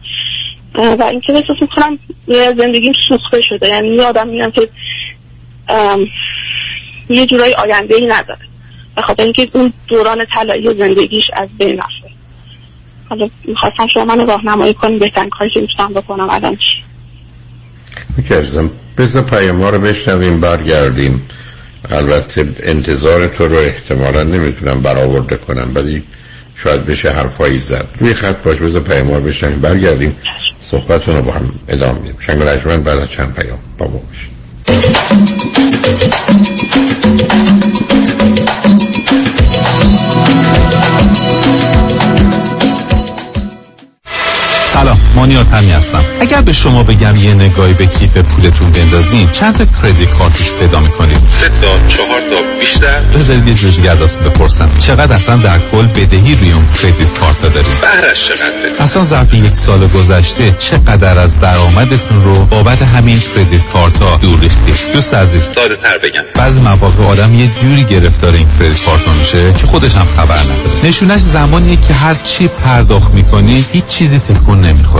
و اینکه احساس می‌کنم زندگیم سوخته شده. یعنی یه آدم میگم که یه جورایی آینده ای نداره. به خاطر اینکه اون دوران طلایی زندگیش از بین رفته. حالا می‌خواستم شما من راهنمایی کنیم بهترین کاری که می‌تونم بکنم الان چی؟ می‌کردم بذار پیام ها رو بشنویم برگردیم. البته انتظار تو رو احتمالا نمی‌تونم برآورده کنم ولی شاید بشه حرفایی زد. روی خط باش بذار رو بشنویم. برگردیم. صحبتون رو با هم ادامه میدیم. شنگ بعد از چند پیام با ما سلام مانیات همی هستم. اگر به شما بگم یه نگاهی به کیف پولتون بندازین چند تا کردیت کارتش پیدا می‌کنید؟ سه تا چهار تا بیشتر؟ بذارید یه جوری ازتون بپرسم. چقدر اصلا در کل بدهی روی اون کردیت کارت دارید؟ بهرش چقدر اصلا ظرف یک سال گذشته چقدر از درآمدتون رو بابت همین کردیت کارت ها دور ریختید؟ دوست عزیز. ساده تر بگم. بعضی مواقع آدم یه جوری گرفتار این کردیت کارت میشه که خودش هم خبر نداره. نشونش زمانیه که هر چی پرداخت می‌کنی هیچ چیزی تکون نمی‌خوره.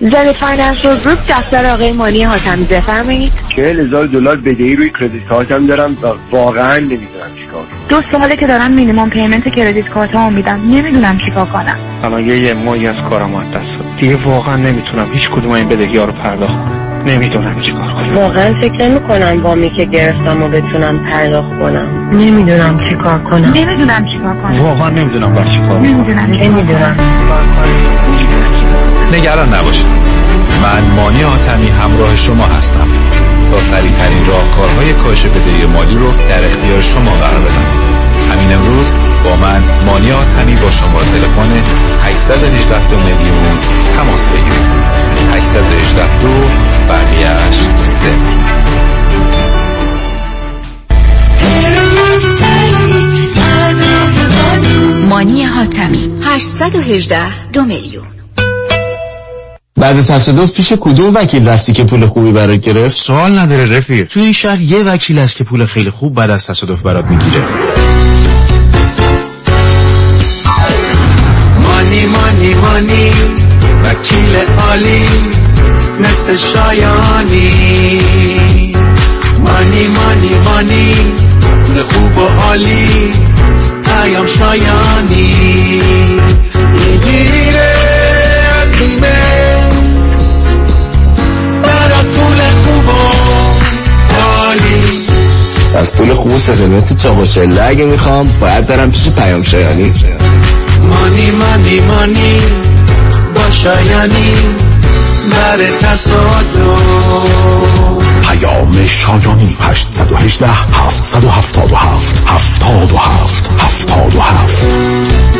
Zen Financial Group دفتر آقای مانی حاتمی بفرمایید. چهل هزار دلار بدهی روی credit card م دارم و واقعا نمی‌دونم چیکار دو ساله که دارم minimum payment credit card مو میدم نمی‌دونم چیکار کنم. الان یه ماهی از کارم از دست دیگه واقعا نمی‌تونم هیچ کدوم این بدهی ها رو پرداخت کنم. نمی‌دونم چیکار کنم. واقعا فکر نمی کنم وامی که گرفتم و بتونم پرداخت کنم. نمی‌دونم چیکار کنم. نمی‌دونم چیکار کنم. واقعا نمی‌دونم باید چیکار کنم. نمی‌دونم نمی‌دونم. نگران نباشید. من مانی آتمی همراه شما هستم. تا سریع ترین راهکارهای کاهش بدهی مالی رو در اختیار شما قرار بدم. همین امروز با من مانی آتمی با شماره تلفن 818 دو میلیون تماس بگیرید. 818 دو بقیهش صفر مانی حاتمی 818 دو میلیون. بعد تصادف پیش کدوم وکیل رفتی که پول خوبی برات گرفت؟ سوال نداره رفیق. تو این شهر یه وکیل هست که پول خیلی خوب بعد از تصادف برات می‌گیره. مانی مانی مانی وکیل عالی مثل شایانی. مانی مانی مانی خوب و عالی پیام شایانی. می‌گیره از بیمه از پول خوب و ستلمت چاق و چله اگه می‌خوام باید برم پیش پیام شایانی. مانی مانی مانی با شایانی بر تصادف. پیام شایانی 818 777 77 77 من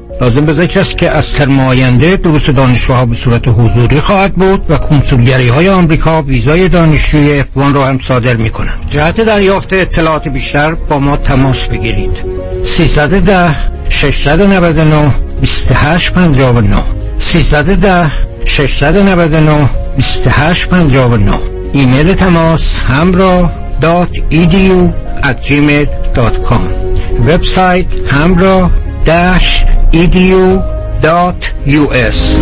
لازم به ذکر است که از ترم آینده دروس دانشجوها به صورت حضوری خواهد بود و کنسولگری های آمریکا ویزای دانشجوی افوان را هم صادر می کنند. جهت دریافت اطلاعات بیشتر با ما تماس بگیرید. 310 699 2859 310 699 2859 ایمیل تماس همراه dot edu at gmail.com وبسایت همراه dash edu dot us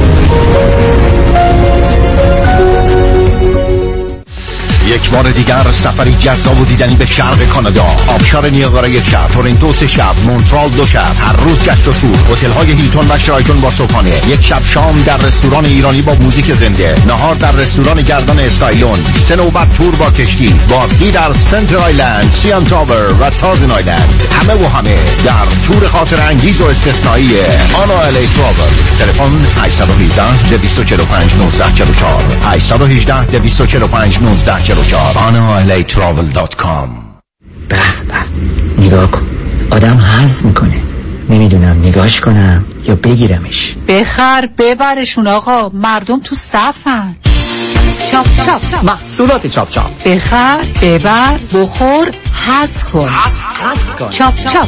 یک بار دیگر سفری جذاب و دیدنی به شرق کانادا. آبشار نیاگارا یک شب تورنتو سه شب مونترال دو شب هر روز گشت و تور هتل های هیلتون و شرایتون با صبحانه. یک شب شام در رستوران ایرانی با موزیک زنده. نهار در رستوران گردان استایلون. سه نوبت تور با کشتی. بازگی در سنتر آیلند سیان تاور و تازن آیلند. همه و همه در تور خاطر انگیز و استثنایی آنا الی تراول. تلفن 818 245 1944 818 245 1944 analatravel.com به به. نگاه کن. آدم حز می‌کنه. نمی‌دونم نگاش کنم یا بگیرمش. بخر ببرشون آقا. مردم تو صفن. چاپ چاپ محصولات چاپ چاپ. بخر ببر بخور حز کن. چاپ چاپ.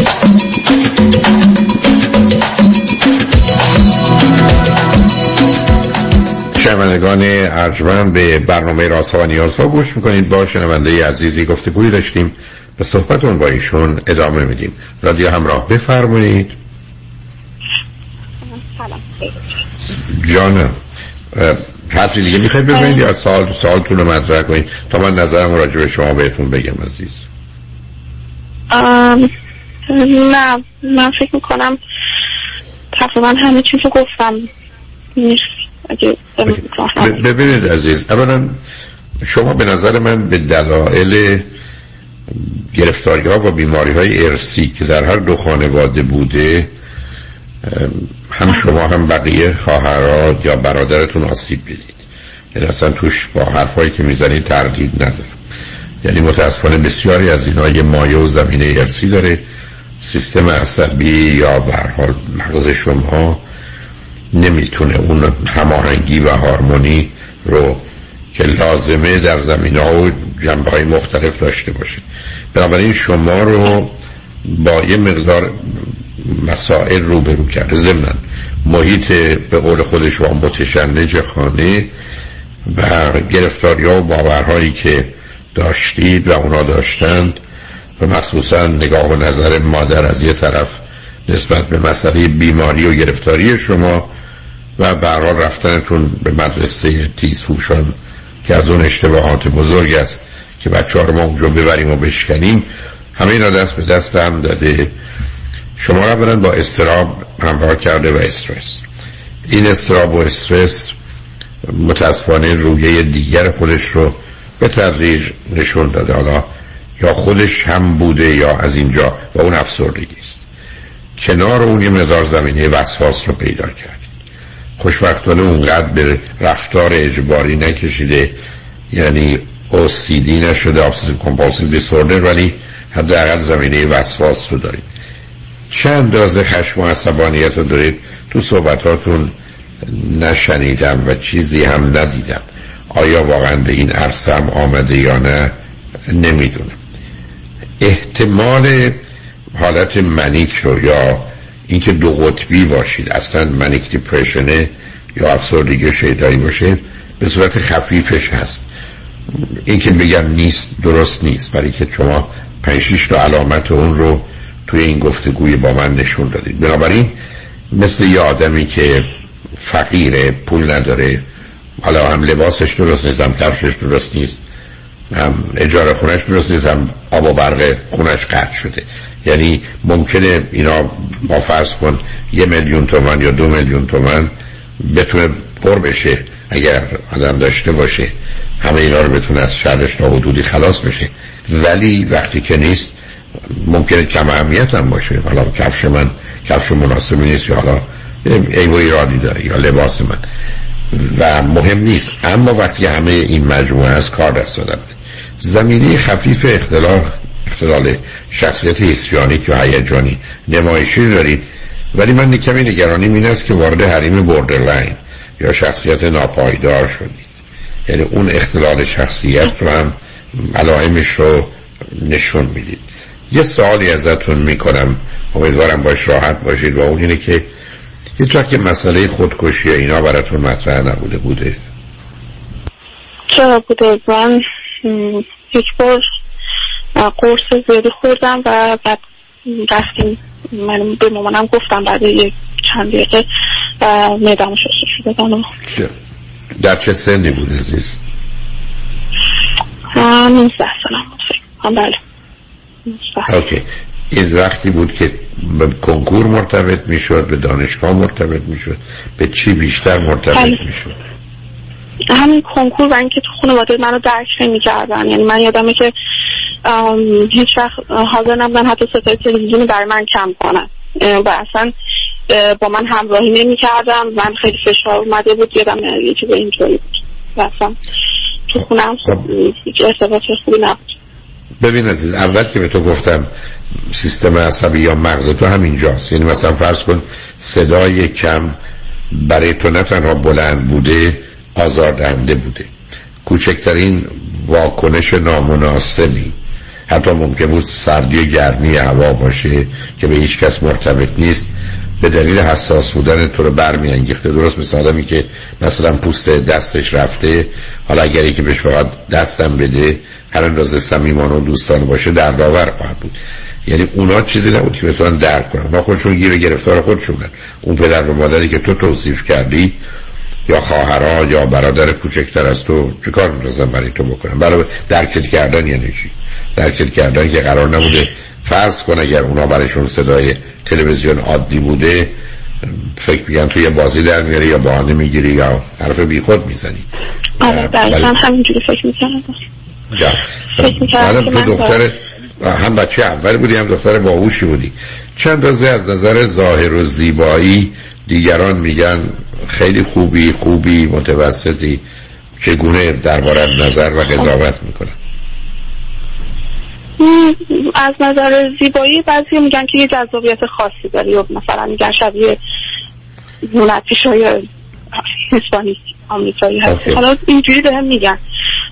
شنوندگان ارجمند به برنامه راست و نیاز ها گوش می‌کنید. با شنونده عزیزی گفته گویی داشتیم به صحبتون با ایشون ادامه میدیم. رادیو همراه بفرمایید. جانم حرفی دیگه می‌خواید بزنید یا سال سالتون رو مطرح کنید؟ تا من نظرم راجع به شما بهتون بگم عزیز. نه من فکر می‌کنم تقریبا همه چیز رو گفتم. نیست ببینید عزیز اولا شما به نظر من به دلایل گرفتاری ها و بیماری های ارسی که در هر دو خانواده بوده هم شما هم بقیه خواهرها یا برادرتون آسیب بدید یعنی اصلا توش با حرفایی که می‌زنید تردید نداره یعنی متاسفانه بسیاری از اینا یه مایه و زمینه ارسی داره. سیستم عصبی یا برحال مغز شما نمی‌تونه اون هماهنگی و هارمونی رو که لازمه در زمین ها و جنبه های مختلف داشته باشه. بنابراین شما رو با یه مقدار مسائل روبرو کرده. ضمن محیط به قول خودش و متشنج خانه و گرفتاری ها و باورهایی که داشتید و اونا داشتند و مخصوصا نگاه و نظر مادر از یه طرف نسبت به مسئله بیماری و گرفتاری شما و برحال رفتنتون به مدرسه تیز فوشان که از اون اشتباهات بزرگ است که بچه ها رو ما اونجا ببریم و بشکنیم همه اینا دست به دست هم داده. شما رو با استراب همراه کرده و استرس. این استراب و استرس متاسفانه رویه دیگر خودش رو به تدریج نشون داده. حالا یا خودش هم بوده یا از اینجا و اون افسردگی است. کنار اون یه مدار زمینه وسواس رو پیدا کرد. خوشبختانه اونقدر به رفتار اجباری نکشیده یعنی OCD نشده obsessive compulsive disorder ولی حداقل زمینه وسواس رو دارید. چند اندازه خشم و عصبانیت رو دارید؟ تو صحبتاتون نشنیدم و چیزی هم ندیدم. آیا واقعا به این عرصم آمده یا نه؟ نمی‌دونم. احتمال حالت منیک رو یا اینکه دو قطبی باشید. اصلا منیک دیپرشنه یا افسردگی شیدایی باشه به صورت خفیفش هست. اینکه بگم نیست درست نیست. ولی که شما پنج تا علامت اون رو توی این گفتگوی با من نشون دادید. بنابراین مثل یه آدمی که فقیره پول نداره حالا هم لباسش درست نیست هم کفشش درست نیست هم اجاره خونش درست نیست هم آب و برق خونش قطع شده. یعنی ممکنه اینا با فرض کن یه میلیون تومن یا دو میلیون تومن بتونه پر بشه اگر آدم داشته باشه. همه اینا رو بتونه از شرش تا حدودی خلاص بشه. ولی وقتی که نیست ممکنه کم اهمیت هم باشه. حالا کفش من کفش مناسبی نیست یا حالا ایو ایرادی داره یا لباس من. و مهم نیست. اما وقتی همه این مجموعه از کار دست دادم زمینه خفیف اختلاف اختلال شخصیت histrionic یا هیجانی نمایشی دارید ولی من کمی نگرانی این است که وارد حریم borderline یا شخصیت ناپایدار شدید. یعنی اون اختلال شخصیت رو هم علائمش رو نشون می‌دید. یه سوالی ازتون می‌کنم. امیدوارم باش راحت باشید. و اون اینه که هیچ که مسئله خودکشی اینا براتون مطرح نبوده بوده. چرا بوده؟ من یک بار قرص زیادی خوردم و بعد رفتیم. من به مامانم گفتم بعد یک چند دقیقه میدم شده شده در چه سنی بود عزیز؟ 19 سالم بود. بله. اوکی. این وقتی بود که به کنکور مرتبط می‌شد به دانشگاه مرتبط می‌شد به چی بیشتر مرتبط بله. می‌شد؟ همین کنکور و اینکه تو خانواده منو درک نمی‌کردن. یعنی من یادمه که هیچ وقت حاضر نبودن حتی ستای تلویزیون برای من کم کنن. و اصلا با من همراهی نمی کردم من خیلی فشار اومده بود یادم یه چیز اینطوری بود. و اصلا تو خونم خب. هیچ ارتباط خوبی نبود. ببین عزیز اول که به تو گفتم سیستم عصبی یا مغز تو همینجاست. یعنی مثلا فرض کن صدای کم برای تو نه تنها بلند بوده آزاردهنده بوده. کوچکترین واکنش نامناسبی. حتی ممکن بود سردی و گرمی هوا باشه که به هیچ کس مرتبط نیست. به دلیل حساس بودن تو رو برمیانگیخته. درست مثل آدمی که مثلا پوست دستش رفته. حالا اگری که بهش فقط دستم بده هر اندازه صمیمانه و دوستانه باشه در داور خواهد بود. یعنی اونا چیزی نبود که بتونن درک کنن. اونا خودشون گیر گرفتار خودشونن اون پدر و مادری که تو توصیف کردی یا خواهرها یا برادر کوچکتر از تو چیکار می‌رزن برای تو بکنن؟ برای درکت کردن یعنی چی؟ درکت کردن که قرار نبوده. فرض کن اگر اونا برایشون صدای تلویزیون عادی بوده فکر میگن تو یه بازی در میاری یا بهانه می‌گیری یا حرف بیخود می‌زنی. آره دقیقا همینجوری فکر می‌کنم می‌کنم که دختر هم بچه اول بودی هم دختر باهوشی بودی. چند روزه از نظر ظاهر و زیبایی دیگران میگن خیلی خوبی خوبی متوسطی چگونه درباره نظر و قضاوت می‌کنن. از نظر زیبایی بعضی میگن که یه جذابیت خاصی داری و مثلا میگن شبیه مونتیش های اسپانی آمریکایی هست. حالا اینجوری به هم میگن.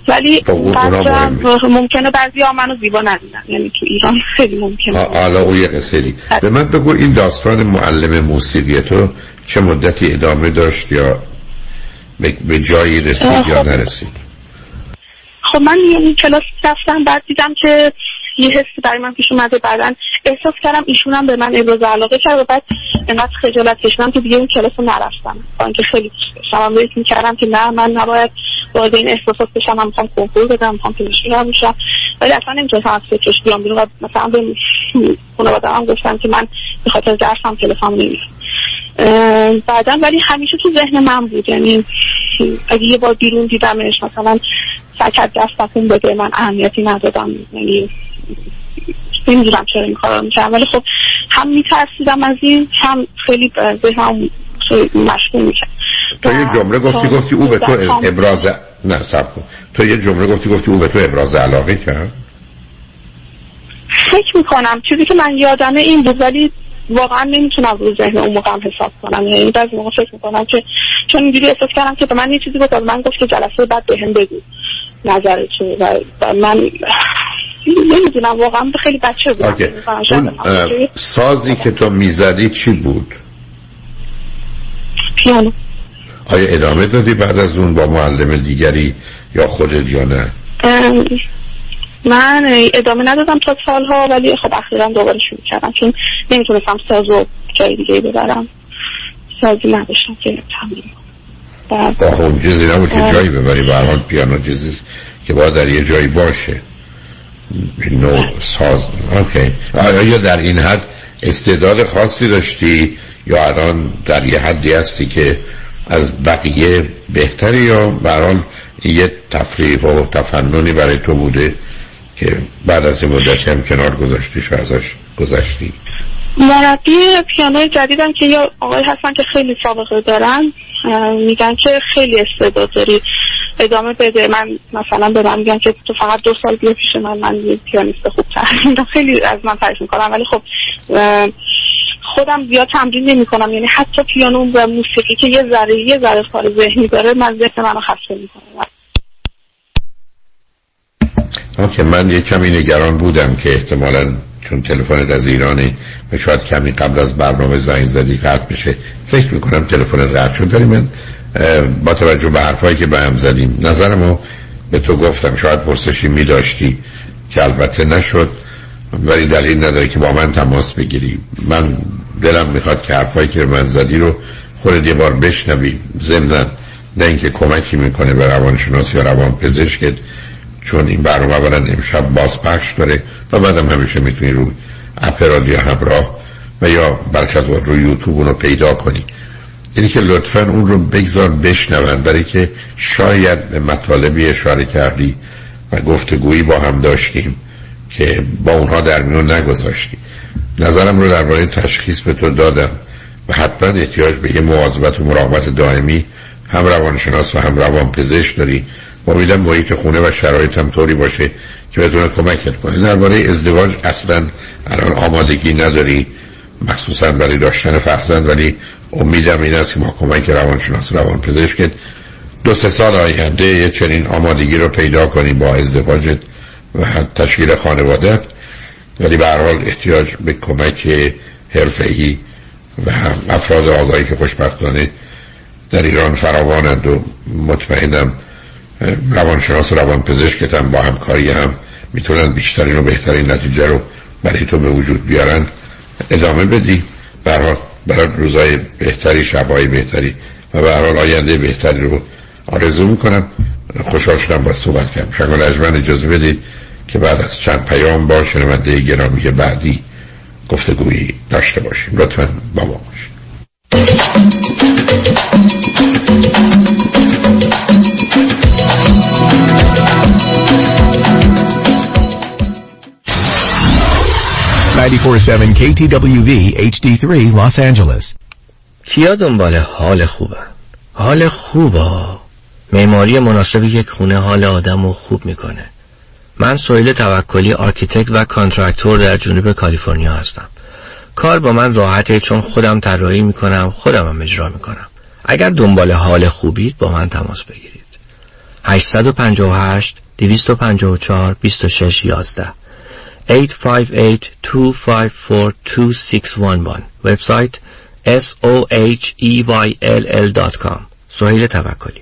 ولی خب، ممکنه بعضی ها منو زیبا ندیدن. یعنی تو ایران خیلی ممکنه. حالا او یه قصه به من بگو این داستان معلم موسیقی تو چه مدتی ادامه داشت یا به جایی رسید یا خب. نرسید؟ خب من یعنی کلاس رفتم بعد دیدم که یه حسی برای من پیش اومده. بعدا احساس کردم ایشون هم به من ابراز علاقه کرد و بعد اینقدر خجالت کشیدم که دیگه اون کلاس رو نرفتم. با خیلی دوست داشتم می‌کردم که نه من نباید وارد این احساسات بشم. من می‌خوام کنکور بدم می‌خوام پزشکی بشم. ولی اصلا نمی‌تونستم از فکرش بیام بیرون و مثلا به خانواده هم گفتم که من به خاطر درسم تلفن نمیرم بعدا ولی همیشه تو ذهن من بود. یعنی اگه یه بار بیرون دیدمش مثلا سکت دست تکون بده من اهمیتی ندادم. یعنی نمی‌دونم چرا این کار می‌کردم ولی خب هم میترسیدم از این هم خیلی ذهنم مشغول می‌کرد تو یه جمله گفتی گفتی او به تو ابراز نه سب کن. تو یه جمله گفتی گفتی او به تو ابراز علاقه کرد؟ فکر می‌کنم. چیزی که من یادمه این بود ولی واقعا نمی‌تونم رو ذهن اون موقع حساب کنم. یعنی بعضی موقع فکر می‌کنم که چون اینجوری احساس کردم که به من یه چیزی گفت من گفت که جلسه بعد بهم بگو نظرتون. و من نمی‌دونم واقعا خیلی بچه بودم. اون سازی که تو می‌زدی چی بود؟ پیانو. آیا ادامه دادی بعد از اون با معلم دیگری یا خودت یا نه؟ من ادامه ندادم تا سالها ولی خب اخیرا دوباره شروع کردم چون نمی‌تونستم سازو جای دیگه ببرم. سازی نداشتم که تمرین خب اون چیزی نبود که جایی ببری. به حال پیانو چیزی که باید در یه جایی باشه. نوع ساز اوکی. آیا در این حد استعداد خاصی داشتی یا الان در یه حدی هستی که از بقیه بهتری یا برحال یه تفریح و تفننی برای تو بوده که بعد از این مدتی هم کنار گذاشتیش و ازش گذشتی؟ مربی پیانو جدیدم که یا آقای هستن که خیلی سابقه دارن میگن که خیلی استعداد داری. ادامه بده. من مثلا به من میگن که تو فقط دو سال بیا پیش من من یه پیانیست خوب خیلی از من تعریف می‌کنم. ولی خب خودم زیاد تمرین نمی کنم یعنی حتی پیانو و موسیقی که یه ذره یه ذره کار ذهنی داره من ذهن منو خسته می‌کنه. اوکی من یه کمی نگران بودم که احتمالا چون تلفن از ایرانی و شاید کمی قبل از برنامه زنگ زدی قطع بشه فکر می‌کنم تلفن قطع شد. ولی من با توجه به حرفایی که به هم زدیم. نظرمو به تو گفتم. شاید پرسشی می داشتی که البته نشد ولی دلیل نداره که با من تماس بگیری. من دلم می‌خواد که حرفایی که من زدی رو خود یه بار بشنوی. ضمن نه اینکه کمکی می‌کنه به روانشناس یا روان پزشکت چون این برنامه اولا امشب باز پخش داره و بعدم همیشه می‌تونی رو اپ رادیو همراه و یا برکز رو یوتیوب اونو پیدا کنی. یعنی که لطفا اون رو بگذار بشنون برای که شاید به مطالبی اشاره کردی و گفتگویی با هم داشتیم که با اونها در میون نگذاشتی. نظرم رو درباره تشخیص به تو دادم و حتما احتیاج به یه مواظبت و مراقبت دائمی هم روانشناس و هم روان پزشک داری امیدم محیط خونه و شرایط هم طوری باشه که بدون کمکت کنه درباره ازدواج اصلا الان آمادگی نداری مخصوصا برای داشتن فرزند ولی امیدم این است که با کمک روانشناس روان پزشکت دو سه سال آینده یه چنین آمادگی رو پیدا کنی با ازدواجت و تشکیل خانواده ولی به حال احتیاج به کمک حرفه‌ای و افراد آگاهی که خوشبختانه در ایران فراوانند و مطمئنم روانشناس و روان پزشکت هم با همکاری هم می‌تونن بیشترین و بهترین نتیجه رو برای تو به وجود بیارن. ادامه بدی. برای برای روزای بهتری شبای بهتری و به حال آینده بهتری رو آرزو می‌کنم. خوشحال شدم با صحبت کردم. شنگل اجمن اجازه بدید که بعد از چند پیام با شنونده گرامی بعدی گفتگویی داشته باشیم. لطفا با ما باشید. 947 KTWV HD3 Los Angeles. کیا دنبال حال خوبه؟ حال خوبه. معماری مناسب یک خونه حال آدم رو خوب می‌کنه. من سویل توکلی architect و contractor در جنوب کالیفرنیا هستم. کار با من راحته چون خودم طراحی می‌کنم خودم هم اجرا می‌کنم. اگر دنبال حال خوبید با من تماس بگیرید. 858 254 26 11 858-254-2611 وبسایت soheyll.com سهیل توکلی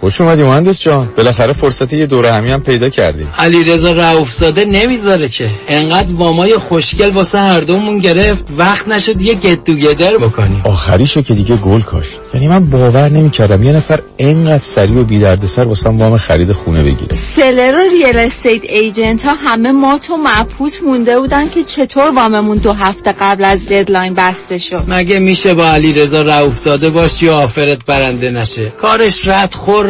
خوش اومدی مهندس جان. بالاخره فرصت یه دوره همی هم پیدا کردیم علی رضا رؤوفزاده نمی‌ذاره که. انقدر وامای خوشگل واسه هر دومون گرفت وقت نشد یه گت تو گدر بکنیم. آخریشو که دیگه گل کاشت. یعنی من باور نمی‌کردم یه نفر انقدر سریع و بی سر واسه وام خرید خونه بگیره. seller و real estate agent ها همه مات و مبهوت مونده بودن که چطور واممون دو هفته قبل از deadline بسته شد. مگه میشه با علی رضا رؤوفزاده باشی و offer ت برنده نشه؟ کارش رد خور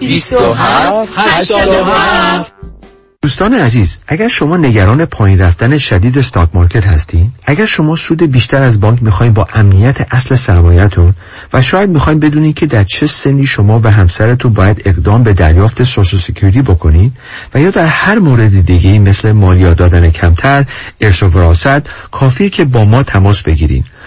27 87 دوستان عزیز اگر شما نگران پایین رفتن شدید استاک مارکت هستین اگر شما سود بیشتر از بانک می‌خواین با امنیت اصل سرمایهتون و شاید می‌خواین بدونین که در چه سنی شما و همسرتون باید اقدام به دریافت Social Security بکنین و یا در هر مورد دیگه مثل مالیات دادن کمتر ارث و وراثت کافیه که با ما تماس بگیرین.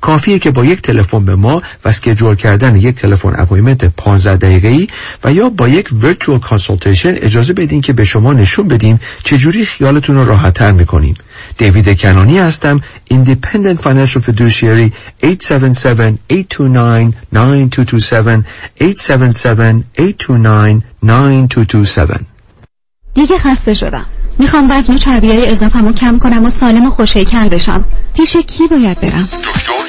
کافیه که با یک تلفن به ما و schedule کردن یک تلفن appointment 15 دقیقه‌ای و یا با یک virtual consultation اجازه بدین که به شما نشون بدیم چجوری خیالتون رو راحتتر می‌کنیم. دیوید کنانی هستم Independent Financial Fiduciary 877-829-9227 877-829-9227 دیگه خسته شدم. می‌خوام وزن و چربی های اضافمو کم کنم و سالم و خوش‌هیکل بشم. پیش کی باید برم؟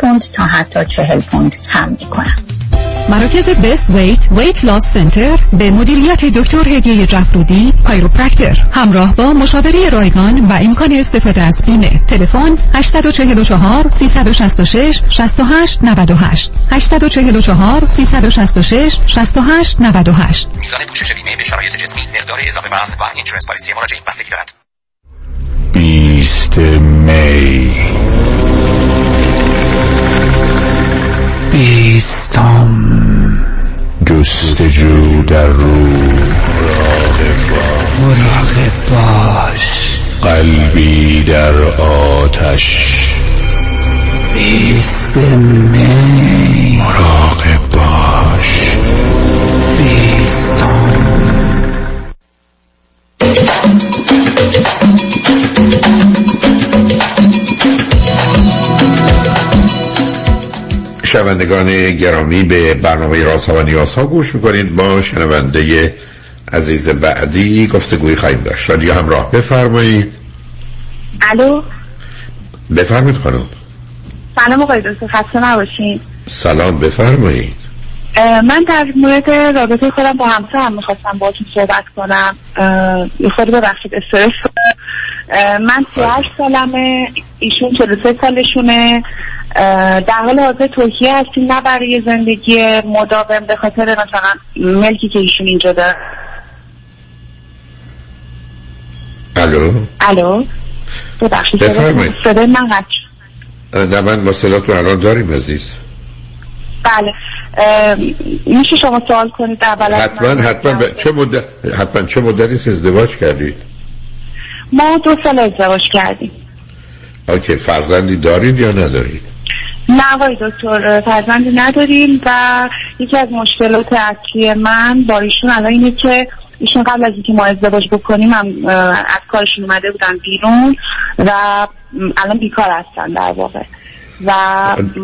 پوند تا حتی 40 پوند کم می‌کنن مراکز Best Weight Weight Loss Center به مدیریت دکتر هدیه جفرودی chiropractor همراه با مشاوره رایگان و امکان استفاده از بیمه. تلفن 844 366 68 98 844 366 68 98 میزان پوشش بیمه به شرایط جسمی مقدار اضافه وزن و اینشورنس پالیسی مراجعه. بستگی دارد. 20 می. بیستم. جستجو در رو. مراقب باش. قلبی در آتش. بیست می. مراقب باش. بیستم. شنوندگان گرامی به برنامه راست ها و نیاز ها گوش می‌کنید. با شنونده عزیز بعدی گفتگوی خواهیم داشت. رادیو همراه. بفرمایید. الو؟ بفرمایید خانم. سلام آقای دکتر خسته نباشین. سلام بفرمایید. من در مورد رابطه خودم با همسرم می‌خواستم باهاتون صحبت کنم. یه خود ببخشید استرس. من 38 سالمه ایشون 43 سالشونه. در حال حاضر ترکیه هستیم نه برای زندگی مداوم به خاطر مثلا ملکی که ایشون اینجا داره. الو؟ الو؟ ببخشید. صدای من قطع نه من رو الان داریم عزیز. بله. میشه شما سوال کنید اولا حتما حتما ب... چه مدت حتما چه مدتی ازدواج کردید؟ ما دو سال ازدواج کردیم. اوکی فرزندی دارید یا ندارید؟ نه آقای دکتر فرزندی نداریم و یکی از مشکلات اصلی من با ایشون الان اینه که ایشون قبل از اینکه ما ازدواج بکنیم هم از کارشون اومده بودن بیرون و الان بیکار هستن در واقع. و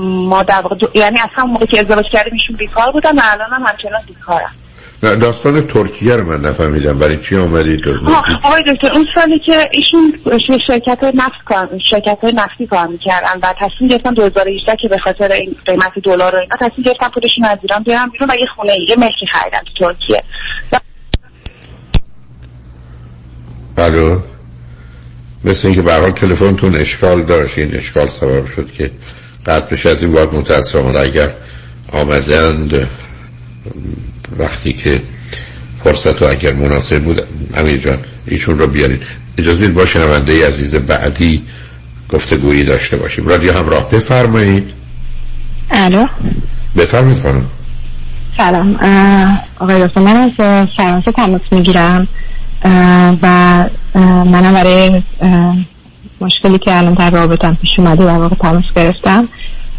ما در واقع دو- یعنی همون موقع که ازدواج کردیم ایشون بیکار بودن و الان هم همچنان بیکارن. داستان ترکیه رو من نفهمیدم. برای چی آمدید آقای دکتر اون سالی که ایشون شرکت نفت کار شرکت نفتی کار می‌کردن و تصمیم گرفتن 2018 که به خاطر این قیمت دلار و اینا تصمیم گرفتن پولشون از ایران بیارن بیرون و یه خونه یه ملکی خریدن تو ترکیه. الو مثل اینکه به هر حال تلفنتون اشکال داشت. این اشکال سبب شد که قطع بشه از این باید متاسفانه اگر آمدند وقتی که فرصت و اگر مناسب بود امیر جان ایشون رو بیارید اجازه بدید با شنونده عزیز بعدی گفتگویی داشته باشیم. رادیو همراه. بفرمایید. الو؟ بفرمایید خانم. سلام. آقای دکتر من از فرانسه تماس می‌گیرم. و منم برای مشکلی که الان در رابطم پیش اومده در واقع تماس گرفتم.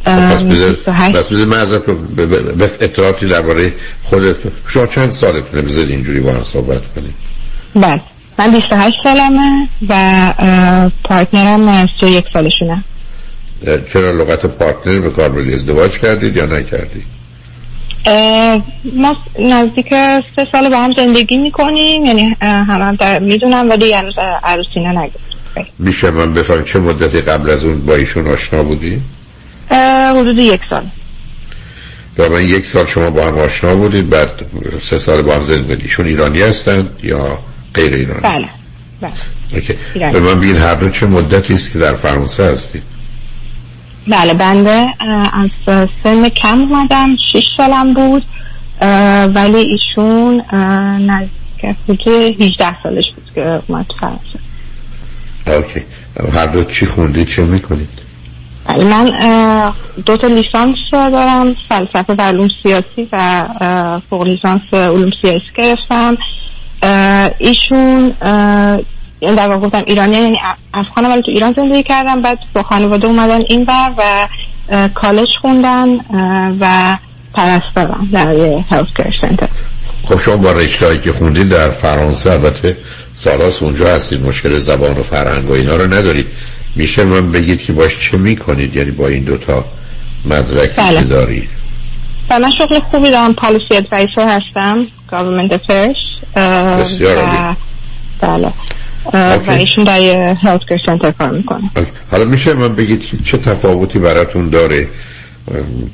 پس بذار من ازت به اطلاعاتی درباره خودت شما چند سالتونه بذارید اینجوری با هم صحبت کنید بله. من 28 سالمه و پارتنرم 31 سالشونه. چرا لغت پارتنر به کار بردی؟ ازدواج کردید یا نکردید ما نزدیک سه سال با هم زندگی می‌کنیم یعنی هم هم در می‌دونم ولی هنوز عروسی نگید میشه من بفهم چه مدتی قبل از اون با ایشون آشنا بودی؟ حدود یک سال. من یک سال شما با هم آشنا بودید بعد سه سال با هم زندگی ایشون ایرانی هستند یا غیر ایرانی؟ بله بله. به من بگید هر دو چه مدتی است که در فرانسه هستید؟ بله بنده از سن کم اومدم شش سالم بود ولی ایشون نزدیک حدود 18 سالش بود که اومد فرانسه. اوکی. هر دو چی خوندید چه می‌کنید؟ من دو تا لیسانس دارم فلسفه و علوم سیاسی و فوق لیسانس علوم سیاسی گرفتم. ایشون یعنی در واقع گفتم ایرانی یعنی افغانم ولی تو ایران زندگی کردم بعد با خانواده اومدن این بر و کالج خوندن و پرستارم در یه سنتر خب شما با که خوندید در فرانسه البته سالاس اونجا هستید مشکل زبان و فرهنگ و اینا رو ندارید. میشه من بگید که باش چه می‌کنید؟ یعنی با این دوتا مدرکی بله. که دارید. و من شغل خوبی دارم. پالیسی ادوایسر هستم. Government affairs. بسیار بله. و ایشون در یه هلت سنتر کار می‌کنه. حالا میشه من بگید چه تفاوتی براتون داره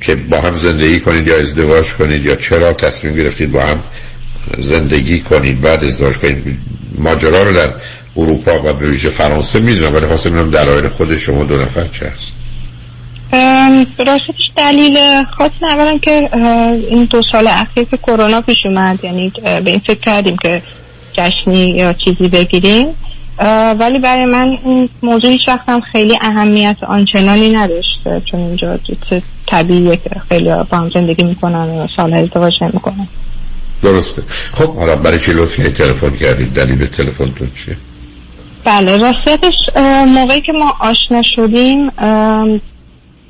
که با هم زندگی کنید یا ازدواج کنید یا چرا تصمیم گرفتید با هم زندگی کنید بعد ازدواج کنید. ماجرا رو در اروپا و به ویژه فرانسه می‌دونم ولی خواستم ببینم دلایل خود شما دو نفر چه هست. راستش دلیل خاص اولا که این دو سال اخیر که کرونا پیش اومد یعنی به این فکر کردیم که جشنی یا چیزی بگیریم. ولی برای من این موضوع هیچ وقتم خیلی اهمیت آنچنانی نداشته چون اینجا طبیعیه که خیلی با هم زندگی می‌کنن و سال ازدواج نمی‌کنن. درسته. خب حالا برای چی لطفی تلفن کردید. دلیل تلفنتون چیه؟ بله راستش موقعی که ما آشنا شدیم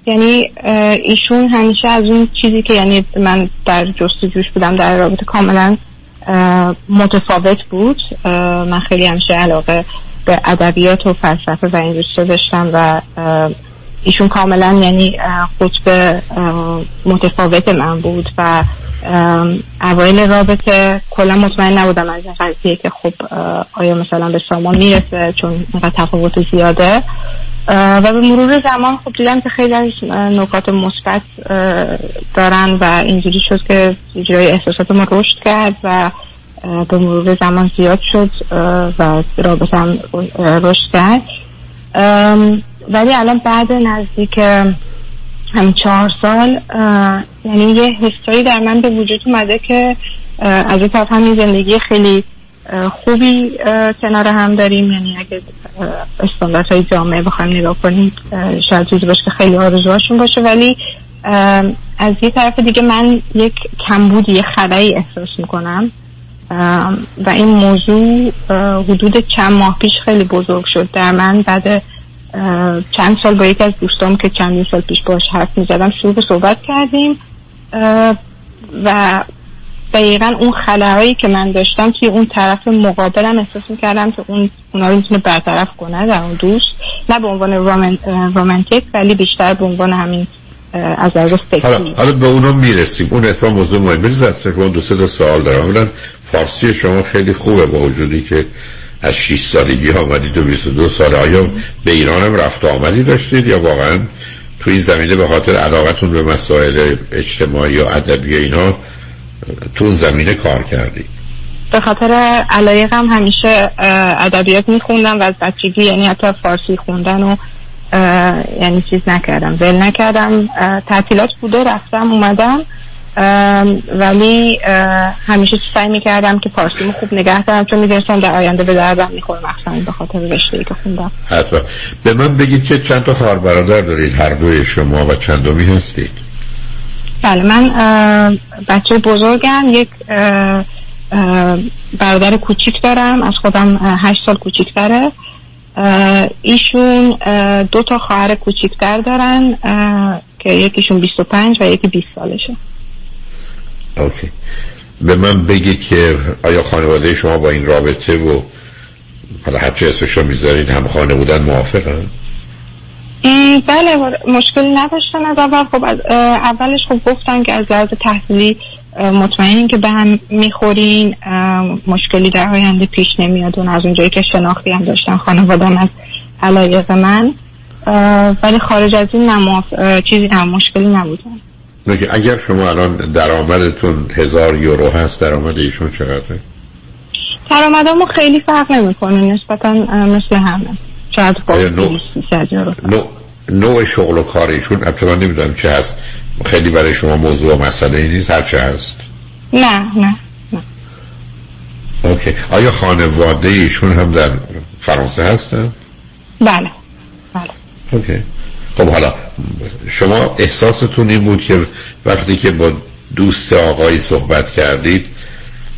یعنی ایشون همیشه از اون چیزی که یعنی من در جستجوش بودم در رابطه کاملا متفاوت بود. من خیلی همیشه علاقه به ادبیات و فلسفه و این داشتم و ایشون کاملا یعنی قطب متفاوت من بود و اوایل رابطه کلا مطمئن نبودم از این قضیه که خب آیا مثلا به سامان می‌رسه چون اینقدر تفاوت زیاده. و به مرور زمان خب دیدم که خیلی از نکات مثبت دارن و اینجوری شد که اجرای احساسات ما رشد کرد و به مرور زمان زیاد شد و رابطه هم رشد کرد. ولی الان بعد نزدیک هم چهار سال یعنی یه حسایی در من به وجود اومده که از این طرف همین زندگی خیلی خوبی کنار هم داریم. یعنی اگه استاندارت های جامعه بخوایم نگاه کنیم شاید چیزی باشه که خیلی آرزوهاشون باشه. ولی از یه طرف دیگه من یک کمبود یه خدایی احساس می‌کنم. و این موضوع حدود چند ماه پیش خیلی بزرگ شد. در من بعد چند سال با یکی از دوستام که چندین سال پیش باش حرف می‌زدم شروع به صحبت کردیم و دقیقا اون خلاهایی که من داشتم توی اون طرف مقابلم احساس می‌کردم که اون اونا رو می‌تونه برطرف کنه در اون دوست نه به عنوان رومانتیک ولی بیشتر به عنوان همین از حالا, حالا به اونا می‌رسیم. اون اتفاق موضوع مهم می‌رسیم از دو سه تا سوال دارم. فارسی شما خیلی خوبه با وجودی که از 6 سالگی آمدید و 22 سال آیا به ایران هم رفت آمدی داشتید یا واقعا تو این زمینه به خاطر علاقتون به مسائل اجتماعی یا ادبی اینا تو اون زمینه کار کردید؟ به خاطر علایقم همیشه ادبیات میخوندم و از بچگی یعنی حتی فارسی خوندن و یعنی چیز نکردم ول نکردم. تعطیلات بوده رفتم اومدم. ولی همیشه سعی می‌کردم که فارسیمو خوب نگه دارم. چون می‌دونستم در آینده به دردم می‌خوره. مخصوصا به خاطر رشته که خوندم. حتما. به من بگید که چند تا خواهر برادر دارید؟ هر دوی شما و چندمی هستید؟ بله من بچه بزرگم. یک برادر کوچیک دارم. از خودم هشت سال کوچیکتره. ایشون دو تا خواهر کوچیکتر دارن که یکیشون 25 و یکی 20 سالشه. اوکی. به من بگید که آیا خانواده شما با این رابطه و حالا هرچی اسمش رو می‌ذارید هم خانه بودن موافقن؟ بله مشکلی نداشتن از اول. خب از اولش خب گفتن که از لحاظ تحصیلی مطمئنین که به هم می‌خورین. مشکلی در آینده پیش نمیاد و از اونجایی که شناختی هم داشتن خانوادم از علایق من. ولی خارج از این نماف چیزی هم مشکلی نبودن اگر شما الان درآمدتون هزار یورو هست درآمد ایشون چقدره؟ درآمدمون خیلی فرق نمی‌کنه نسبتا مثل همه. شاید نوع, نوع شغل و کار ایشون من نمی‌دونم چه هست. خیلی برای شما موضوع و مسئله ای نیست هر چه هست. نه نه نه. اوکی. آیا خانواده ایشون هم در فرانسه هستن؟ بله بله. اوکی. خب حالا شما احساستون این بود که وقتی که با دوست آقایی صحبت کردید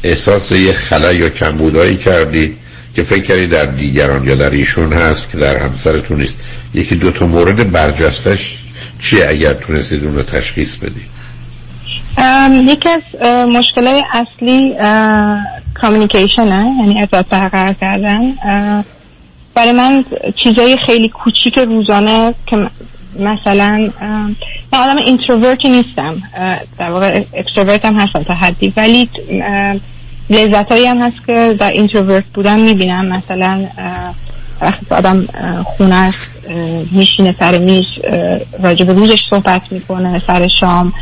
احساس یه خلا یا کمبودایی کردید که فکر کردید در دیگران یا در ایشون هست که در همسرتون نیست. یکی دو تا مورد برجستش چیه اگر تونستید اون رو تشخیص بدید؟ یکی از مشکلات اصلی کامیونیکیشنه یعنی ارتباط برقرار کردن. برای من چیزای خیلی کوچیک روزانه که مثلا من آدم introvert ی نیستم در واقع extrovert هم هستم تا حدی ولی لذت هم هست که در introvert بودم می‌بینم. مثلا وقتی آدم خونه است میشینه سر میز راجع به روزش صحبت می‌کنه سر شام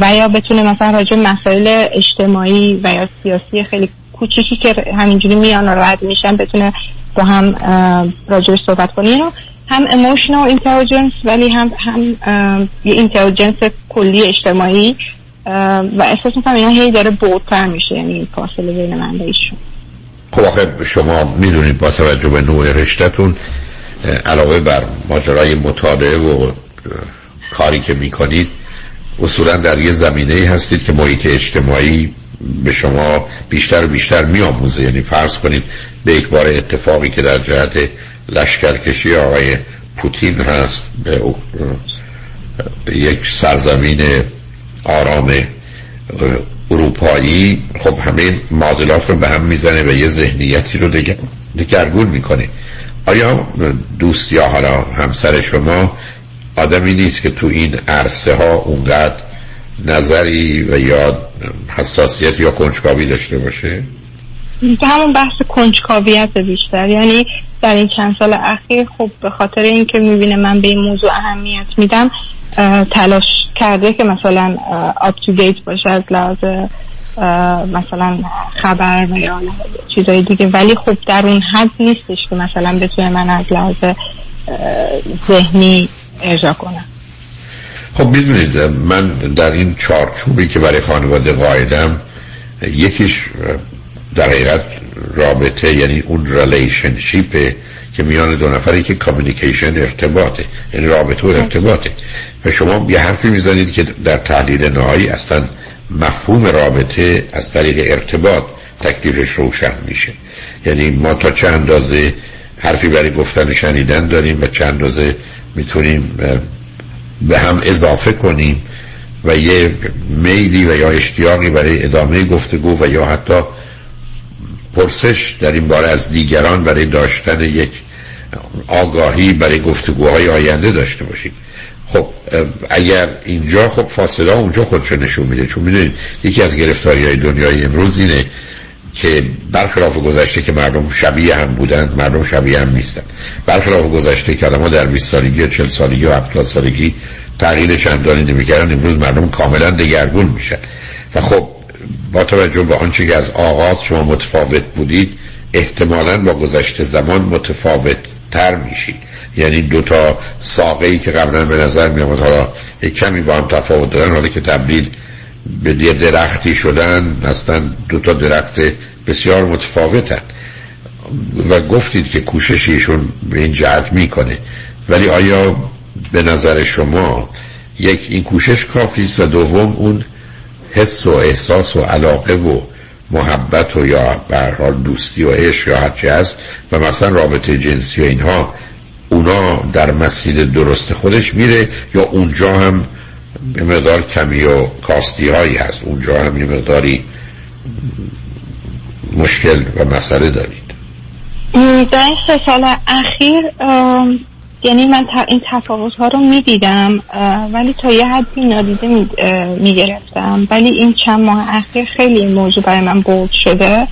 و یا بتونه مثلا راجع مسائل اجتماعی و یا سیاسی خیلی کوچیکی که همینجوری میان و رد میشن بتونه با هم راجعش صحبت کنه. هم emotional intelligence ولی هم هم یه اینتلیجنس کلی اجتماعی و احساس می‌کنم اینا هی داره بودتر میشه یعنی فاصله بین من و ایشون. خب آخه شما می‌دونید با توجه به نوع رشتهتون علاوه بر ماجرای مطالعه و کاری که می‌کنید اصولا در یه زمینه هستید که محیط اجتماعی به شما بیشتر و بیشتر میآموزه. یعنی فرض کنید به یک بار اتفاقی که در جهت لشکرکشی آقای پوتین هست به یک سرزمین آرام اروپایی. خب همه معادلات رو به هم می‌زنه و یه ذهنیتی رو دگرگون می‌کنه. آیا دوست یا حالا همسر شما آدمی نیست که تو این عرصه ها اونقدر نظری و یا حساسیت یا کنجکاوی داشته باشه؟ همون بحث کنجکاویت بیشتر. یعنی در این چند سال اخیر خب به خاطر اینکه می‌بینه من به این موضوع اهمیت میدم تلاش کرده که مثلا آپ تو دیت باشه از لحاظ مثلا خبر و یا چیزای دیگه. ولی خب در اون حد نیستش که مثلا بتونه من از لحاظ ذهنی ارجا کنم. خب می‌دونید من در این چارچوبی که برای خانواده قایدم یکیش در حقیقت رابطه یعنی اون ریلیشنشیپه که میان دو نفری که کامیونیکیشن ارتباطه یعنی رابطه و ارتباطه. و شما یه حرفی می‌زنید که در تحلیل نهایی اصلا مفهوم رابطه از طریق ارتباط تکلیفش روشن میشه. یعنی ما تا چند اندازه حرفی برای گفتن شنیدن داریم و چند اندازه می‌تونیم به هم اضافه کنیم و یه میلی و یا اشتیاقی برای ادامه گفتگو و یا حتی پرسش در این باره از دیگران برای داشتن یک آگاهی برای گفتگوهای آینده داشته باشیم. خب اگر اینجا خب فاصله اونجا خودشو نشون میده. چون می‌دونید یکی از گرفتاری های دنیای امروز اینه که برخلاف گذشته که مردم شبیه هم بودند مردم شبیه هم نیستن برخلاف گذشته که آدم در 20 سالگی و 40 سالگی و 70 سالگی تغییر چندانی نمی‌کردن. امروز مردم کاملا دگرگون میشن. و خب با توجه به آنچه که از آغاز شما متفاوت بودید احتمالا با گذشته زمان متفاوت تر میشید. یعنی دو تا ساقه ای که قبلا به نظر می آمد حالا یک کمی با هم تفاوت دارن حالا که تبدیل به درختی شدن اصلا دو تا درخت بسیار متفاوتن. و گفتید که کوشش ایشون به این جهت می‌کنه. ولی آیا به نظر شما یک این کوشش کافی است و دوم اون حس و احساس و علاقه و محبت و یا به دوستی و عشق یا هرچی هست و مثلا رابطه جنسی و اینها اونا در مسیر درست خودش میره یا اونجا هم به مقدار کمی و کاستی هایی هست. اونجا هم یه مقداری مشکل و مسئله دارید. در این سه سال اخیر یعنی من این تفاوت ها رو می‌دیدم ولی تا یه حدی نادیده می‌گرفتم. ولی این چند ماه اخیر خیلی این موضوع برای من بود شده.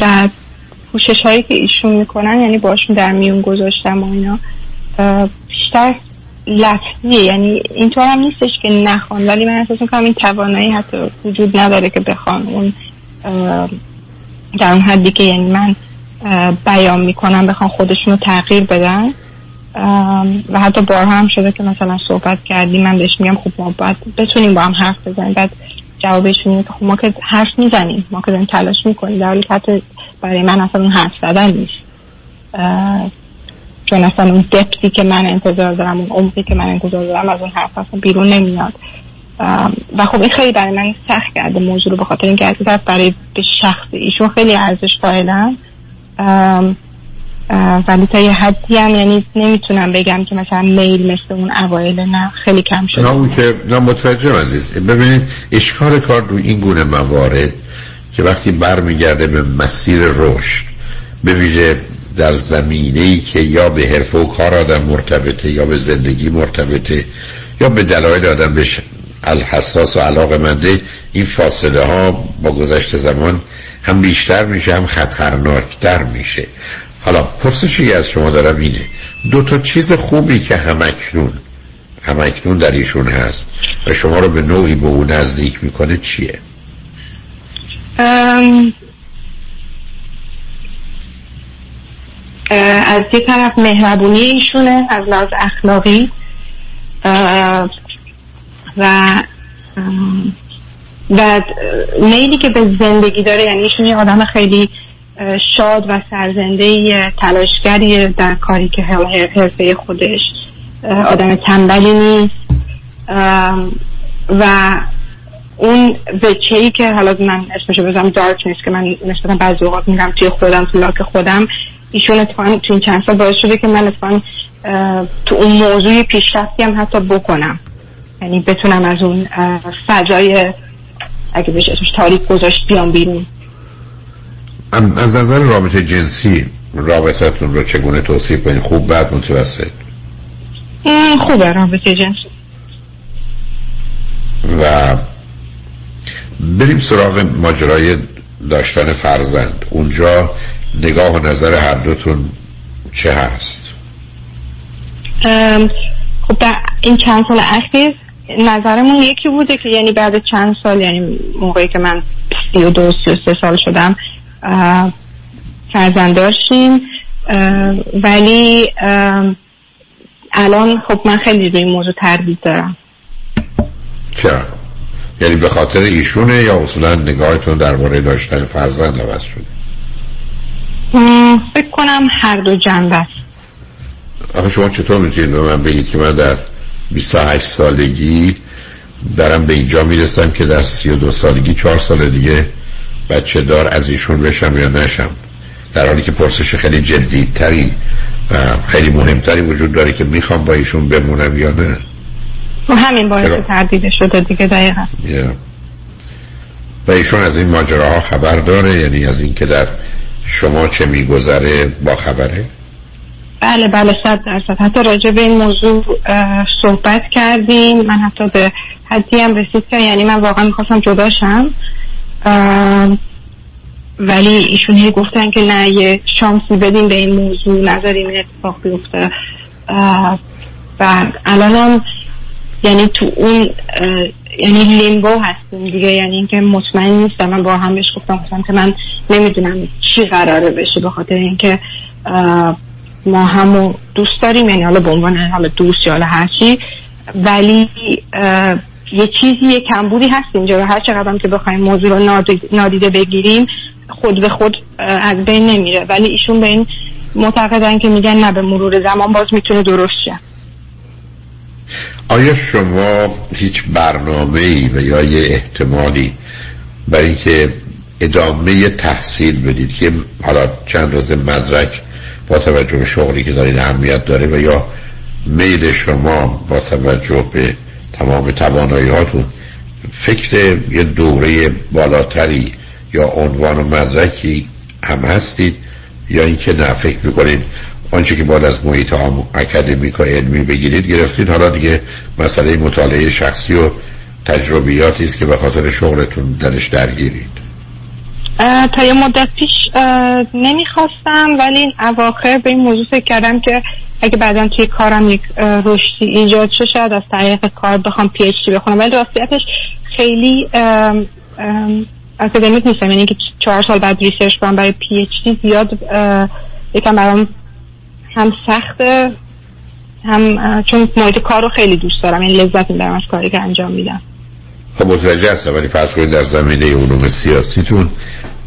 و پوشش هایی که ایشون می‌کنن یعنی باشون در میون گذاشتم و اینا بیشتر لفظیه یعنی اینطور هم نیستش که نخوان. ولی من احساس می‌کنم این توانایی حتی وجود نداره که بخوان اون در اون حدی که یعنی من بیان می‌کنم بخوان خودشون رو تغییر بدن. و حتی بارها هم شده که مثلا صحبت کردیم من بهش میگم خب ما باید بتونیم با هم حرف بزنیم. بعد جوابش اینه که خب ما که حرف می‌زنیم ما که داریم تلاش می‌کنیم. در حالی حتی برای من اصلا اون حرف زدن نیست. چون اصلا اون دپسی که من انتظار دارم اون عمقی که من انتظار دارم از اون حرف اصلا بیرون نمیاد. و خب این خیلی برای من سخت کرده موضوع رو به خاطر اینکه برای به شخص ایشون خیلی ارزش قائلم. ولی تا یه حدی هم یعنی نمی‌تونم بگم که مثلا میل مثل اون اوایل نه خیلی کم شده. نه اون که نه متوجه عزیز. ببینید اشکال کار رو این گونه موارد که وقتی برمیگرده به مسیر رشد به ویژه در زمینه ای که یا به حرفه و کار آدم مرتبطه یا به زندگی مرتبطه یا به دلایل آدم به الحساس و علاقه منده این فاصله ها با گذشت زمان هم بیشتر میشه هم خطرناکتر میشه. حالا پرسشی از شما دارم؟ اینه. دو تا چیز خوبی که همکنون همکنون در ایشون هست و شما رو به نوعی به اون نزدیک می‌کنه چیه؟ از یه طرف مهربونی ایشونه از لحاظ اخلاقی و و میلی که به زندگی داره یعنی ایشون یه آدم خیلی شاد و سرزنده تلاشگری در کاری که حرفه خودش آدم تنبلی نیست. و اون وچه که حالا من اسمشو بزنم دارک نیست که من نسبتا بعضی اوقات میرم توی خودم تو لاک خودم ایشون اتفاقا تو این چند سال باعث شده که من اتفاقا تو اون موضوع پیشرفتی هم حتی بکنم. یعنی بتونم از اون فضای اگه بشه اسمش تاریک گذاشت بیام بیرون. از نظر رابطه جنسی رابطتون رو چگونه توصیف کنید؟ خوب بعد متوسط؟ خوبه رابطه جنسی. و بریم سراغ ماجرای داشتن فرزند. اونجا نگاه و نظر هر دوتون چه هست؟ خب در این چند سال اخیر نظرمون یکی بوده که یعنی بعد چند سال یعنی موقعی که من سی و دو سی و سه سال شدم فرزند داشتیم. ولی الان خب من خیلی روی موضوع تردید دارم. چرا؟ یعنی به خاطر ایشونه یا اصولا نگاهتون درباره داشتن فرزند عوض شده؟ فکر کنم هر دو جنبه است. آخه شما چطور می‌تونید به من بگید که من در 28 سالگی دارم به اینجا می‌رسم که در 32 سالگی چهار سال دیگه بچه دار از ایشون بشم یا نشم. در حالی که پرسش خیلی جدیدتری و خیلی مهمتری وجود داره که می‌خوام با ایشون بمونم یا نه. و همین باعث تردید شده دیگه دقیقا. و ایشون از این ماجراها خبر داره؟ یعنی از اینکه در شما چه میگذره با خبره؟ بله بله صد درصد. حتی راجع به این موضوع صحبت کردیم. من حتی به حدی هم رسید که یعنی من واقعا می‌خواستم جداشم ولی ایشون هی گفتن که نه یه شانسی بدیم به این موضوع نظریم اتفاق بیفته. و الان یعنی تو اون یعنی لیمبو هستیم دیگه یعنی اینکه مطمئن نیستم. من با هم بهش گفتم گفتم که من نمی‌دونم چی قراره بشه به خاطر اینکه ما همو دوست داریم یعنی حالا به عنوان حالا دوست یا حالا هرچی. ولی یه چیزی یه کمبودی هست اینجا و هر چقدر که بخوایم موضوع رو نادیده بگیریم خود به خود از بین نمیره. ولی ایشون به این معتقدن که میگن نه به مرور زمان باز می‌تونه درست شه. آیا شما هیچ برنامه ای و یا یه احتمالی برای که ادامه تحصیل بدید که حالا چند روز مدرک با توجه به شغلی که دارید اهمیت داره و یا میل شما با توجه به تمام تواناییاتون فکر یه دوره بالاتری یا عنوان و مدرکی هم هستید یا اینکه نه فکر می‌کنید آنچه که باید از محیط اکادمیک و علمی بگیرید گرفتید. حالا دیگه مسئله مطالعه شخصی و تجربیاتی است که به خاطر شغلتون درش درگیرید. تا یه مدت پیش نمی‌خواستم ولی اواخر به این موضوع فکر کردم که اگه بعدا توی کارم یک رشدی ایجاد شه شاید از طریق کار بخوام PhD بخونم. ولی راستیتش خیلی اکادمیک نیستم. یعنی که چهار سال بعد research کنم برای PhD زیاد یکم برام هم سخته هم چون محیط کار رو خیلی دوست دارم. این یعنی لذت می‌برم از کاری که انجام میدم. خب متوجه هستم. ولی فرض کنید در زمینه علوم سیاسیتون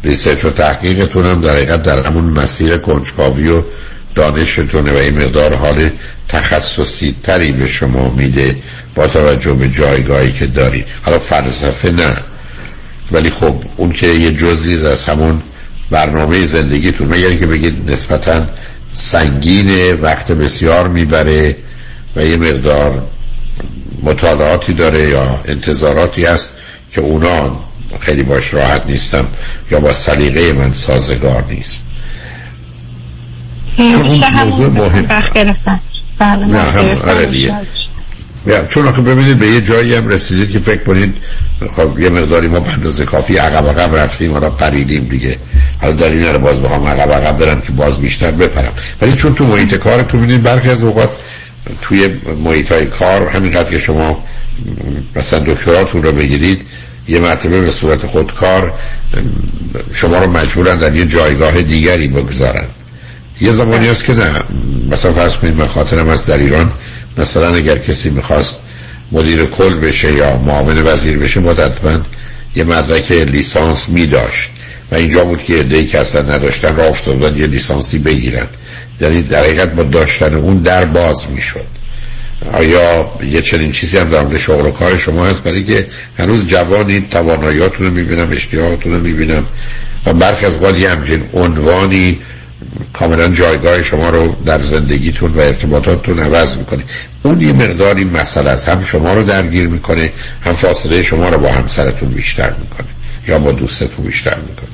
ریسرچ و تحقیقتون هم در حقیقت در همون مسیر کنجکاوی و دانشتونه و این مقدار حال تخصصی تری به شما میده با توجه به جایگاهی که دارید. حالا فلسفه نه. ولی خب اون که یه جزئی از همون برنامه زندگیتون مگر که بگید نسبتا سنگین وقت بسیار می‌بره و یه مقدار مطالعاتی داره یا انتظاراتی هست که اونا خیلی باش راحت نیستم یا با سلیقه من سازگار نیست. چون اون موضوع مهم. بله، نه هم آره چون آخه ببینید به یه جایی هم رسیدید که فکر کنید خب یه مقداری ما به کافی عقب عقب رفتیم حالا پریدیم دیگه. حالا در این باز بخوام عقب عقب برم که باز بیشتر بپرم. ولی چون تو محیط کار تو می‌دید برخی از اوقات توی محیط های کار همینقدر که شما مثلا دکتراتون رو بگیرید یه مرتبه به صورت خودکار شما رو مجبورن در یه جایگاه دیگری بگذارن. یه زمانی هست که نه. مثلا فرض کنید من خاطرم از در ایران. مثلا اگر کسی می‌خواست مدیر کل بشه یا معاون وزیر بشه باید یه مدرک لیسانس می داشت و اینجا بود که ای که اصلا نداشتن را افتادن یه لیسانسی بگیرن. یعنی در حقیقت با داشتن اون در باز می‌شد. آیا یه چنین چیزی هم در شغل و کار شما هست؟ برای که هنوز جوانی تواناییاتون رو می‌بینم اشتیاقاتون رو می‌بینم. و برخی از قال همچین عنوانی کاملا جایگاه شما رو در زندگیتون و ارتباطاتتون عوض می‌کنه. اون یه مقداری مسئله است. هم شما رو درگیر می‌کنه هم فاصله شما رو با همسرتون بیشتر می‌کنه یا با دوستتون بیشتر می‌کنه.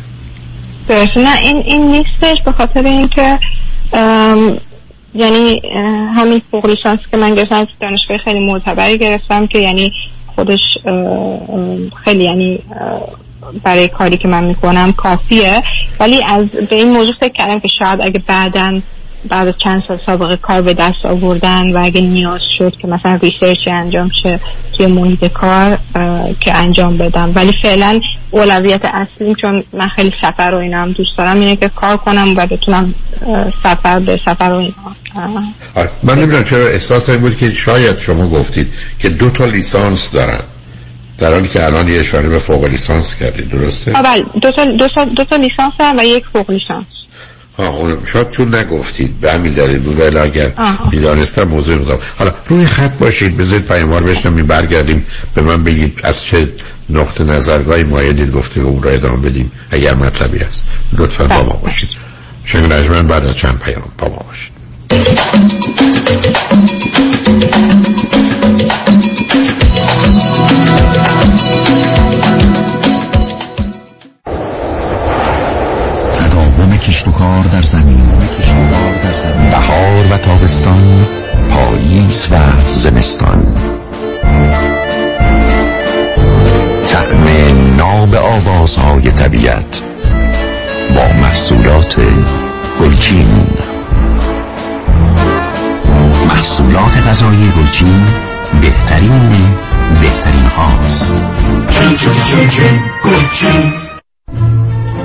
نه این این نیستش به خاطر اینکه یعنی همین فوق لیسانس که من گرفتم دانشگاه خیلی معتبری گرفتم که یعنی خودش خیلی یعنی برای کاری که من می‌کنم کافیه. ولی از به این موضوع فکر کردم که شاید اگه بعدا بعد از چند سال سابقه کار به دست آوردن و اگه نیاز شد که مثلا research انجام شه توی محیط کار که انجام بدم. ولی فعلا اولویت اصلیم چون من خیلی سفر و اینا هم دوست دارم اینه که کار کنم و بتونم سفر به سفر و اینا من نمی‌دونم چرا احساس این بود که شاید شما گفتید که دو تا لیسانس دارن. در حالی که الان یه اشاره به فوق لیسانس کردید درسته؟ بله. دو تا, دو تا, دو تا لیسانس و یک فوق لیسانس. ها شاید چون نگفتید به همین دلیل بود. ولی اگر می‌دانستم موضوع بودم حالا روی خط باشید بذارید پیاموار بشنم برگردیم. به من بگید از چه نقطه نظرگاهی مایلید گفته اون را ادامه بدیم اگر مطلبی هست. لطفا با ما بله. باشید. شنگ نجمن بعد از چند پیام با ما باشید. کشت و کار در زمین بهار و تابستان پاییز و زمستان. تعم ناب آوازهای طبیعت با محصولات گلچین. محصولات غذایی گلچین بهترین بهترین هاست. چین چین چین چین گلچین.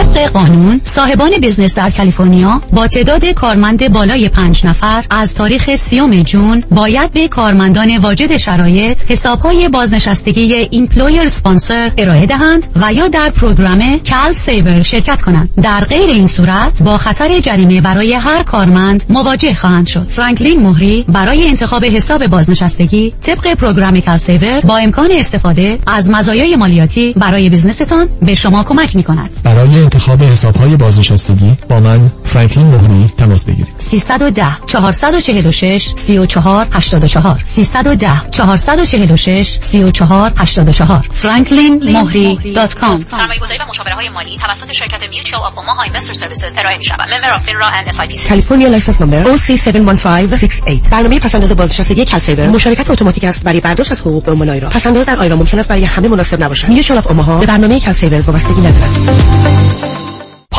طبق قانون صاحبان business در کالیفرنیا با تعداد کارمند بالای پنج نفر از تاریخ سی‌ام June باید به کارمندان واجد شرایط حسابهای بازنشستگی employer sponsor ارائه دهند و یا در program CalSaver شرکت کنند. در غیر این صورت با خطر جریمه برای هر کارمند مواجه خواهند شد. فرانکلین مهری برای انتخاب حساب بازنشستگی طبق program CalSaver با امکان استفاده از مزایای مالیاتی برای business تان به شما کمک می کند برای انتخاب حسابهای بازنشستگی با من فرانکلین مهری تماس بگیرید. 310 446 34 84 310 446 34 84 franklinmohri.com سرمایه‌گذاری و مشاوره های مالی توسط شرکت Mutual of Omaha Investor Services ارائه می شود. member of FINRA and SIPC. California license نمبر OC71568 برنامه پسنداز بازنشستگی CalSaver مشارکت اتوماتیک است برای برداشت از حقوق به عنوان پسنداز در IRA ممکن است برای همه مناسب نباشد. Mutual of Omaha به برنامه CalSaver وابستگی ندارد.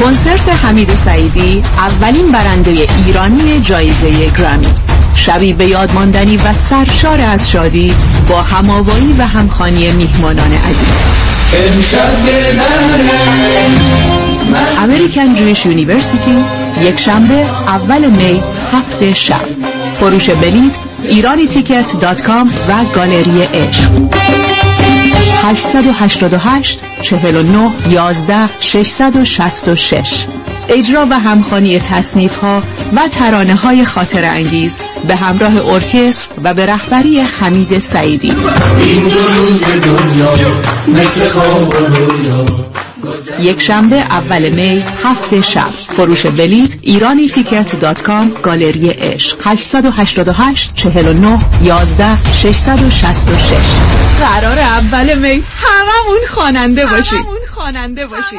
کنسرت حمید سعیدی اولین برنده ایرانی جایزه گرامی شبی به یاد ماندنی و سرشار از شادی با هماوایی و همخانی میهمانان عزیز. American Jewish University یک شنبه اول می هفت شب. فروش بلیت ایرانی تیکت dot com و گالری عشق. 888 49 11 666 اجرا و همخانی تصنیف ها و ترانه های خاطر انگیز به همراه ارکستر و به رهبری حمید سعیدی. این دو روز دنیا مثل خواب یک شنبه اول می هفت شب. فروش بلیت ایرانی تیکت دات کام گالری عشق. 888 49 11 666 قرار اول می. هممون خواننده باشیم هممون خواننده باشیم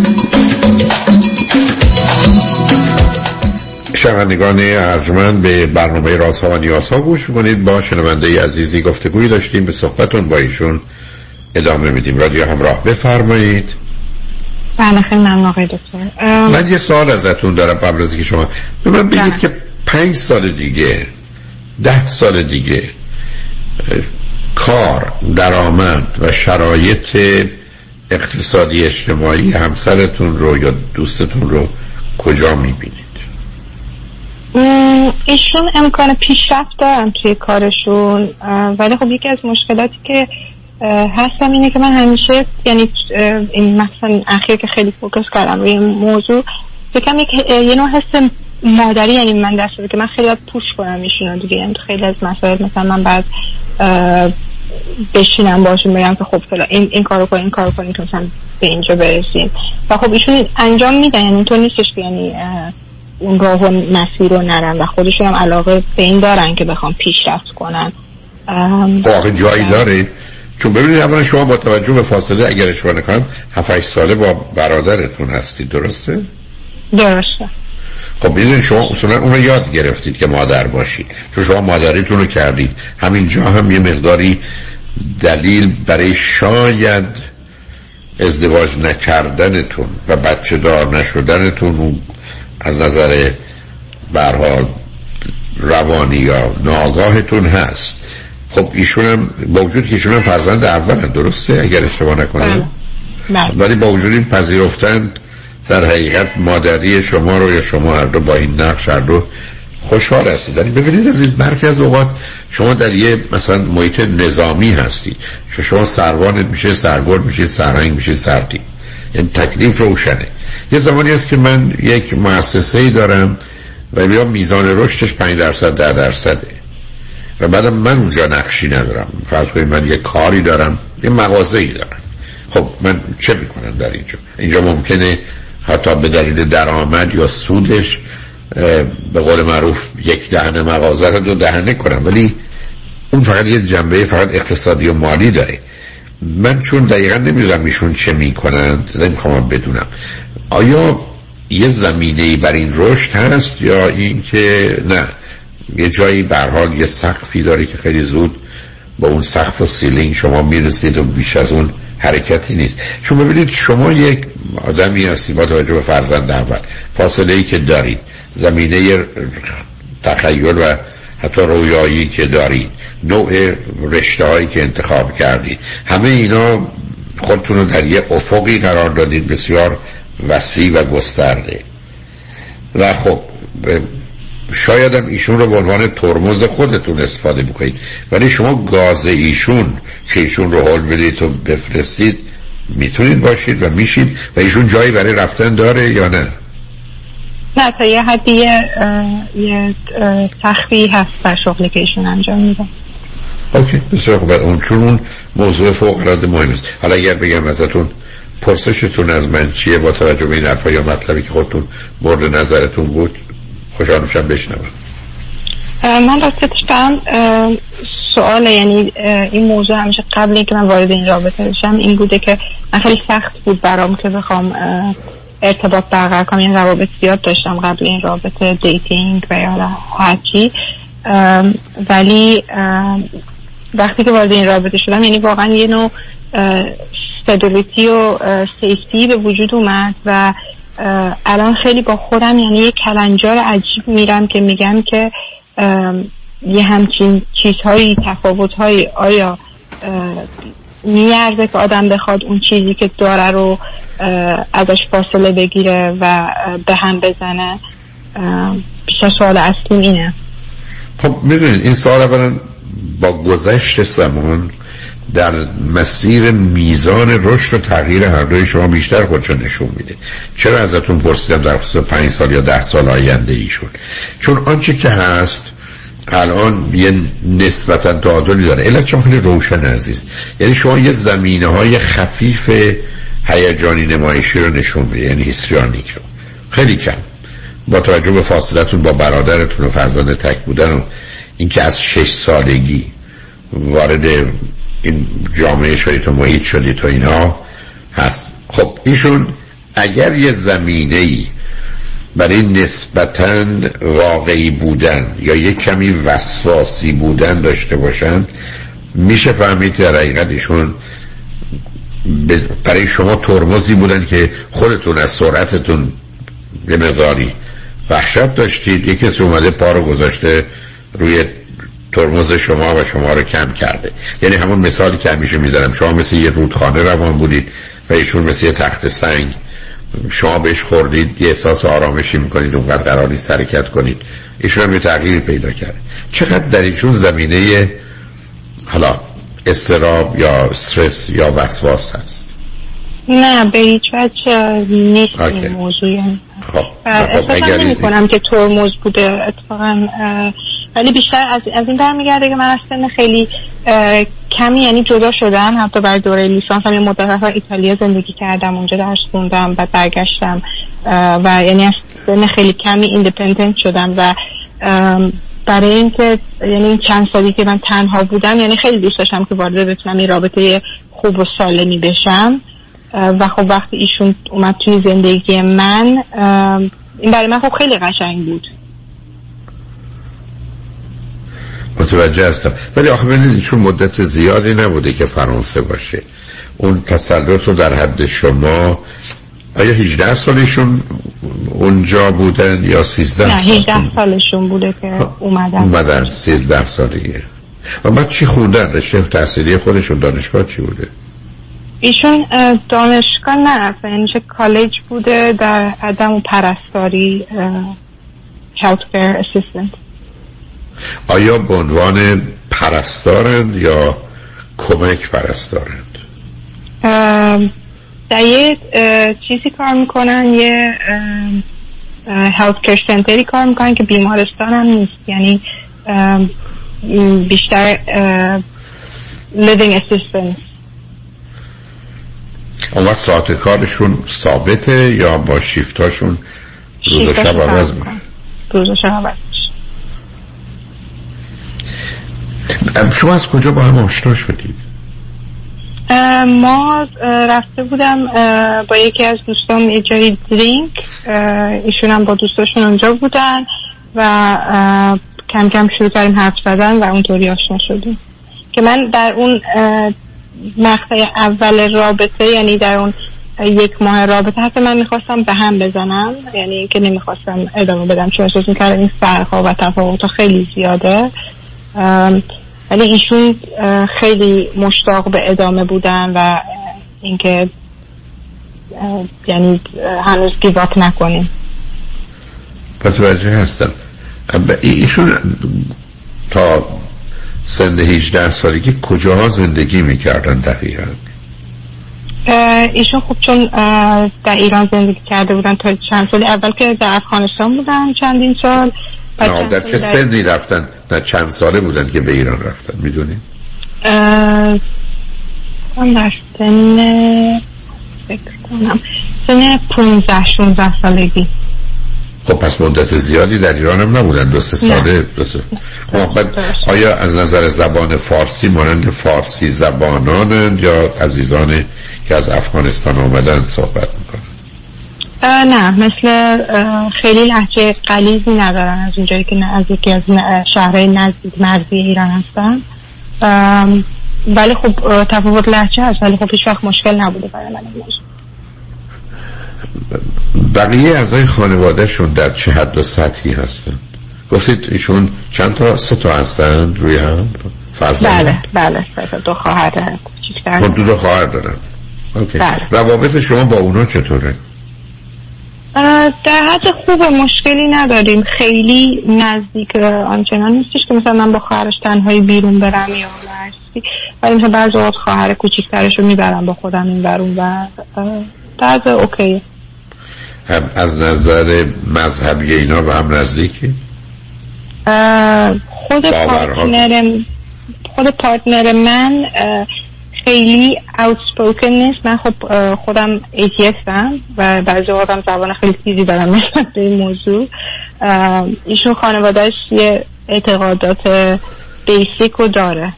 شنوندگان ارجمند به برنامه رازها و نیازها گوش می‌کنید. با شنونده عزیزی گفتگوی داشتیم. به صحبتون با ایشون ادامه میدیم. رادیو همراه بفرمایید. بله خیلی ممنون آقای دکتر. من یه سوال ازتون دارم قبل از که شما به من بگید بله. که پنج سال دیگه ده سال دیگه کار درآمد و شرایط اقتصادی اجتماعی همسرتون رو یا دوستتون رو کجا می‌بینید؟ ایشون امکان پیشرفت دارن توی کارشون ولی خب یکی از مشکلاتی که هستم اینه که من همیشه یعنی این مثلا اخیر که خیلی فوکس کردم روی این موضوع یکم یک یه نوع حس مادری یعنی من دست که من خیلی پوش کنم ایشون دیگه یعنی تو خیلی از مسائل مثلا من بعد بشینم باشون بگم که خب فلا این, این کارو کن این کارو کن که مثلا به اینجا برسیم. و خب ایشون انجام میدن یعنی اینطور نیستش که یعنی اون راه و مسیر رو نرن و خودشون هم علاقه به این دارن که بخوام پیشرفت کنن. ام، خب جایی داره چون ببینید اولا شما با توجه به فاصله اگر اشتباه نکنم 7 ساله با برادرتون هستید درسته؟ درسته. خب ببینید شما اصولا اون رو یاد گرفتید که مادر باشید. چون شما مادریتون رو کردید. همینجا هم یه مقداری دلیل برای شاید ازدواج نکردنتون و بچه دار نشدنتون اون از نظر برحال روانی یا ناگاهتون هست. خب ایشون هم با وجود که ایشون هم فرزند اول درسته؟ اگر اشتباه نکنم؟ بله. ولی با وجود این پذیرفتن در حقیقت مادری شما رو یا شما هر دو با این نقش هر دو خوشحال هستید. ولی ببینید از این برخی از اوقات شما در یه مثلا محیط نظامی هستید شما سروانت میشه سرگرد میشه سرهنگ میشه سرتیپ. یعنی تکلیف روشنه. یه زمانی هست که من یک مؤسسه ای دارم و بیا میزان رشدش 5 درصد 10 درصده. و بعدم من اونجا نقشی ندارم. فرض کنید من یه کاری دارم یه مغازه ای دارم. خب من چه می‌کنم در اینجا؟ اینجا ممکنه حتی به دلیل درآمد یا سودش به قول معروف یک دهنه مغازه رو دو دهنه کنم. ولی اون فقط یه جنبه فقط اقتصادی و مالی داره. من چون دقیقا نمی‌دونم ایشون چه می‌کنند نمی‌خوام بدونم. آیا یه زمینه ای بر این رشد هست یا اینکه نه؟ یه جایی به حال یه سقفی داره که خیلی زود با اون سقف و سیلینگ شما می‌رسید و بیش از اون حرکتی نیست. چون ببینید شما یک آدمی هستید با توجه به فرزند اول. فاصله ای که دارید. زمینه تخیل و حتی رویایی که دارید نوع رشته هایی که انتخاب کردید. همه اینا خودتون رو در یه افقی قرار دادید بسیار وسیع و گسترده. و خب شاید هم ایشون رو به عنوان ترمز خودتون استفاده بکنید. ولی شما گاز ایشون که ایشون رو حل بدید و بفرستید می‌تونید باشید و میشید و ایشون جایی برای رفتن داره یا نه؟ نه تا یه حدی یه سختی هست در شغلی که ایشون انجام میدن اوکی بسیار خوب. اون چون اون موضوع فوق العاده مهم است حالا اگر بگم ازتون پرسشتون از من چیه با توجه به این حرفا یا مطلبی که خودتون مورد نظرتون بود خوشحال میشم بشنوم. من راستش دارم سوال یعنی این موضوع همیشه قبل اینکه من وارد این رابطه بشم این بوده که من خیلی سخت بود برام که بخوام ارتباط برقرار کنم. این روابط زیاد داشتم قبل این رابطه dating و یا هرچی. ولی وقتی که وارد این رابطه شدم یعنی واقعا یه نوع stability و safety به وجود اومد و الان خیلی با خودم یعنی یه کلنجار عجیب میرم که میگم که یه همچین چیزهایی تفاوتهایی آیا میارزه که آدم بخواد اون چیزی که داره رو ازش فاصله بگیره و به هم بزنه بیشتر سوال اصلی اینه. خب می‌دونید این سوال اولا با گذشت زمان در مسیر میزان رشد و تغییر هر دوی شما بیشتر خودشو نشون میده. چرا ازتون پرسیدم در خصوص پنج سال یا ده سال آینده ایشون چون آنچه که هست الان یه نسبتا تعادلی داره. علت چون خیلی روشن عزیز. یعنی شما یه زمینه های خفیف هیجانی نمایشی رو نشون میده یعنی هیستریانیک رو. خیلی کم. با توجه به فاصلتون با برادرتون و فرزند تک بودن و اینکه از شش سالگی وارد این جامعه شدید و محیط شدید و اینا هست. خب ایشون اگر یه زمینه ای برای نسبتا واقعی بودن یا یک کمی وسواسی بودن داشته باشن میشه فهمید در حقیقت ایشون برای شما ترمزی بودن که خودتون از سرعتتون به مقداری وحشت داشتید. یکی کسی اومده پا رو گذاشته روی ترمز شما و شما رو کم کرده. یعنی همون مثالی که همیشه می‌زنم. شما مثل یه رودخانه روان بودید و ایشون مثل یه تخت سنگ شما بهش خوردید یه احساس آرامشی می‌کنید اونقدر قرار نیست حرکت کنید. ایشون هم یه تغییری پیدا کرده چقدر در ایشون زمینه حالا استراب یا استرس یا وسواس هست؟ نه به هیچ وجه نیست این موضوع. خب احساس نمی کنم که ترمز بوده اتفاقا ولی بیشتر از, از این برمیگرده که من از سن خیلی کمی یعنی جدا شدم حتی برای دوره لیسانس هم یه مدت ایتالیا زندگی کردم اونجا درس خوندم بعد برگشتم. و یعنی از سن خیلی کمی ایندیپندنت شدم و برای اینکه یعنی چند سالی که من تنها بودم یعنی خیلی دوست داشتم که وارد بتونم این رابطه خوب و سالمی بشم. و خب وقتی ایشون اومد توی زندگی من این برای من خب خیلی قشنگ بود. متوجه هستم. ولی آخه ببینید چون مدت زیادی نبوده که فرانسه باشه. اون تسلط رو در حد شما آیا 18 سالشون اونجا بودن یا 13 نه 18 سالشون؟ بوده که اومدن. اومدن 13 سالگه و بعد چی خوندن؟ رشته تحصیلی خودشون دانشگاه چی بوده؟ ایشون دانشگاه نه یعنی کالج بوده در عدم و پرستاری healthcare assistant. آیا به عنوان پرستارند یا کمک پرستارند؟ در یه چیزی کار می‌کنن یه هلت کر سنتری کار می‌کنن که بیمارستان هم نیست. یعنی بیشتر living assistance. اون وقت ساعت کارشون ثابته یا با شیفتاشون روز و شب عوض روز و شب عوض. شما از کجا با هم آشنا شدید؟ ما رفته بودم با یکی از دوستان یه جایی درینک ایشون هم با دوستاشون اونجا بودن و کم کم شروع کردیم حرف زدن و اونطوری آشنا شدیم. که من در اون مقطع اول رابطه یعنی در اون یک ماه رابطه حتی من می‌خواستم به هم بزنم یعنی که نمی‌خواستم ادامه بدم چون احساس می‌کردم این فرق و تفاوت خیلی زیاده. ولی ایشون خیلی مشتاق به ادامه بودن و اینکه یعنی هنوز گیواب نکنیم. متوجه هستم. ایشون تا سن 18 سالگی کجاها زندگی می‌کردن دقیقا؟ ایشون خوب چون در ایران زندگی کرده بودن تا چند سال اول که در افغانستان بودن چندین سال. نه در چه سنی رفتن؟ در چند ساله بودن که به ایران رفتن می‌دونی؟ در سن فکر کنم سن 15 16 سالگی. خب پس مدت زیادی در ایران هم نبودن دو سه ساله دو سه. خب آیا از نظر زبان فارسی مانند فارسی زبانان یا عزیزان که از افغانستان آمدن صحبت می‌کنن؟ نه مثل خیلی لحجه قلیزی ندارن از اونجایی که از یکی از شهرهای نزدیک مرزی ایران هستن. ولی خب تفاوت لحجه هست ولی خب هیچ وقت مشکل نبوده برای من بقیه اعضای خانوادهشون در چه حد و سطحی هستن؟ گفتید ایشون چند تا سه تا هستن روی هم؟ بله بله دو خواهر خب دو, دو خواهر دارن. اوکی. بله. روابط شما با اونا چطوره؟ در حد خوب مشکلی نداریم. خیلی نزدیک آنچنان نیستش که مثلا من با خواهرش تنهایی بیرون برم یا مرسی. ولی مثلا بعض اوقات خواهر کوچیکترش رو می‌برم با خودم این برون و در اوکی هم از نظر مذهبی اینا به هم نزدیکی؟ خود partner خود partner من خیلی outspoken نیست. من خب خودم atheist م و بعضی هم زبان خیلی تیزی دارم نسبت به این موضوع. ایشون خانوادهش یه اعتقادات basic رو داره.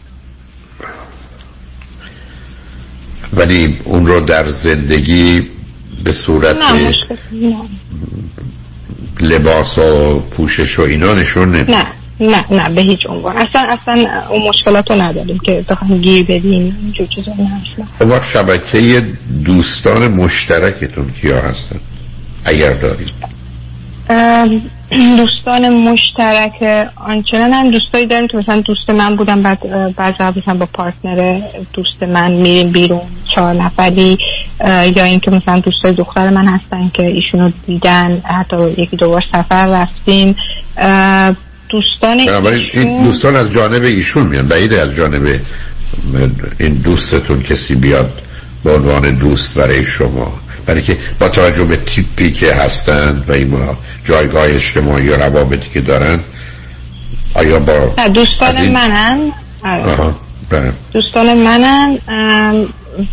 ولی اون رو در زندگی به صورت لباس و پوشش و اینا نشون نه. نه نه به هیچ عنوان. اصلا اصلا اون مشکلات رو نداریم که بخوایم گیر بدیم اینجور چیزا نه خب شبکه دوستان مشترکتون کیا هستن؟ اگر دارید. دوستان مشترک آنچنان هم دوستایی داریم که مثلا دوست من بودن بعد بعضی مثلا با پارتنر دوست من میریم بیرون چهار نفری یا اینکه مثلا دوستای دختر من هستن که ایشونو دیدن حتی یکی دو بار سفر رفتیم. دوستان این دوستان از جانب ایشون میان بعید از جانب این دوستتون کسی بیاد به عنوان دوست برای شما برای که با توجه به تیپی که هستند و این جایگاه اجتماعی و روابطی که دارن آیا با دوستان این... منن آره. بله. دوستان منن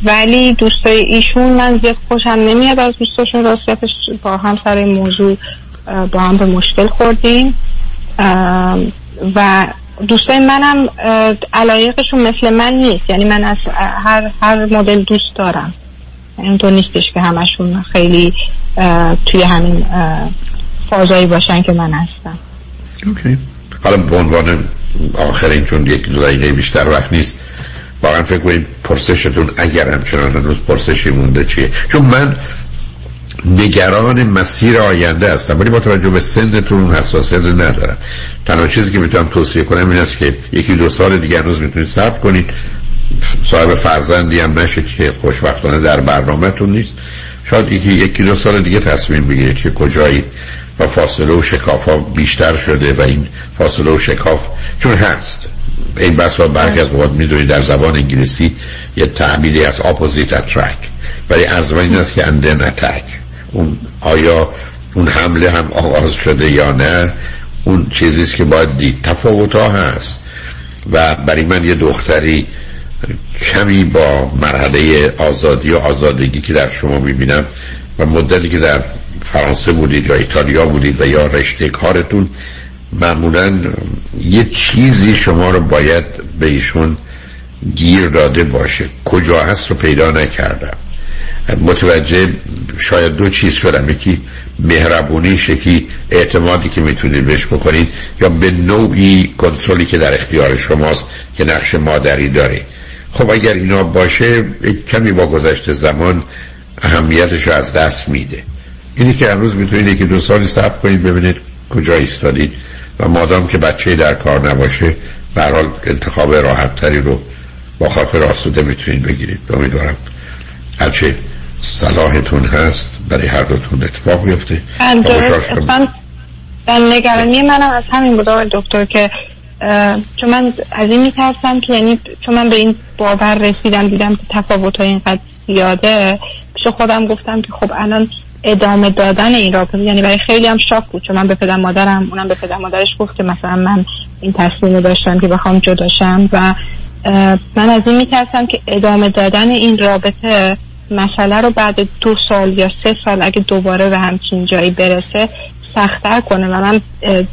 ولی دوستای ایشون من زیاد خوشم نمیاد از دوستاشون راستیتش با هم سر این موضوع با هم به مشکل خوردیم و دوستای منم علایقشون مثل من نیست. یعنی من از هر هر مدل دوست دارم. اینطور نیستش که همشون خیلی توی همین فازایی باشن که من هستم. اوکی. حالا به عنوان آخرین چون یک دو دقیقه بیشتر وقت نیست واقعا فکر کنید پرسشتون اگر همچنان هنوز پرسشی مونده چیه؟ چون من نگران مسیر آینده هستم. ولی با توجه به سنتون حساسیت ندارم. تنها چیزی که می‌تونم توصیه کنم این است که یکی دو سال دیگه هنوز می‌تونید صبر کنید. صاحب فرزندی هم نشه که خوشبختانه در برنامهتون نیست. شاید یکی یکی دو سال دیگه تصمیم بگیرید که کجایی و فاصله و شکاف ها بیشتر شده و این فاصله و شکاف چون هست. این بس برگی از اوقات می‌دونید در زبان انگلیسی یه تعبیری از اپوزیت اترک ولی از این است که اندن اتک اون آیا اون حمله هم آغاز شده یا نه اون چیزیست که باید دید. تفاوت ها هست. و برای من یه دختری کمی با مرحله آزادی و آزادگی که در شما می‌بینم و مدتی که در فرانسه بودید یا ایتالیا بودید و یا رشته کارتون معمولا یه چیزی شما رو باید به گیر داده باشه. کجا هست رو پیدا نکردم. متوجه شاید دو چیز شدم. یکی مهربونی شکی اعتمادی که می‌تونید بهش بکنید یا به نوعی کنترلی که در اختیار شماست که نقش مادری داره. خب اگر اینا باشه کمی با گذشت زمان اهمیتش رو از دست میده. اینی که امروز می‌تونید که دو سالی صبر کنید ببینید کجا ایستادید و مادام که بچه در کار نباشه برحال انتخاب راحت تری رو با خاطر آسوده می‌تونید بگیرید. امیدوارم هرچه صلاحتون هست برای هر دوتون اتفاق بیفته. نگرانی منم از همین بود دکتر که چون من از این میترسم که یعنی چون من به این باور رسیدم دیدم که تفاوت های اینقدر زیاده. پیش خودم گفتم که خب الان ادامه دادن این رابطه یعنی برای خیلی هم شاک بود چون من به پدر مادرم اونم به پدر مادرش گفت که مثلا من این تصمیم داشتم که بخوام جداشم و من از این میترسم که ادامه دادن این رابطه مسئله رو بعد دو سال یا سه سال اگه دوباره به همچین جایی برسه سختتر کنه و من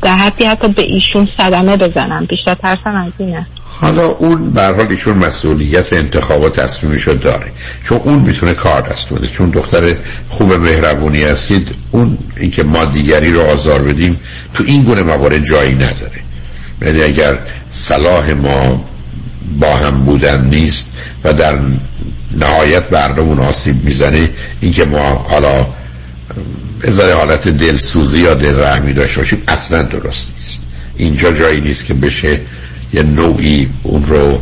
حدی حتی به ایشون صدمه بزنم. بیشتر ترسم از اینه حالا اون به حال ایشون مسئولیت انتخاب و تصمیمشو داره. چون اون می‌تونه کار دست بده. چون دختر خوب مهربونی هستید اون اینکه ما دیگری رو آزار بدیم تو این گونه موارد جایی نداره. یعنی اگر صلاح ما با هم بودن نیست و در نهایت بردمون آسیب می‌زنه. اینکه ما حالا بذاره حالت دلسوزی یا دل رحمی داشته باشیم اصلا درست نیست. اینجا جایی نیست که بشه یه نوعی اون رو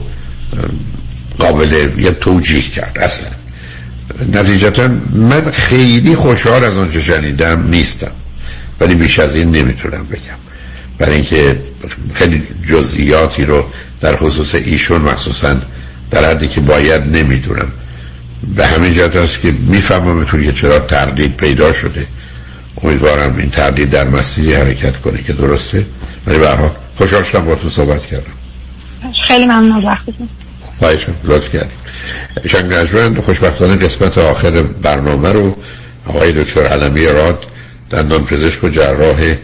قابل یه توجیه کرد. اصلا. نتیجتا من خیلی خوشحال از آنچه شنیدم نیستم. ولی بیش از این نمی‌تونم بگم. برای اینکه خیلی جزئیاتی رو در خصوص ایشون مخصوصا در حدی که باید نمی‌دونم. به همین جهت است که می‌فهمم که چرا تردید پیدا شده. امیدوارم این تردید در مسیری حرکت کنه که درسته. ولی به حال خوشحال شدم با تو صحبت کردم. خیلی ممنون وقتتون لطف کردیم شنگ خوشبختانه قسمت آخر برنامه رو آقای دکتر علمی راد دندان پزشک و جراح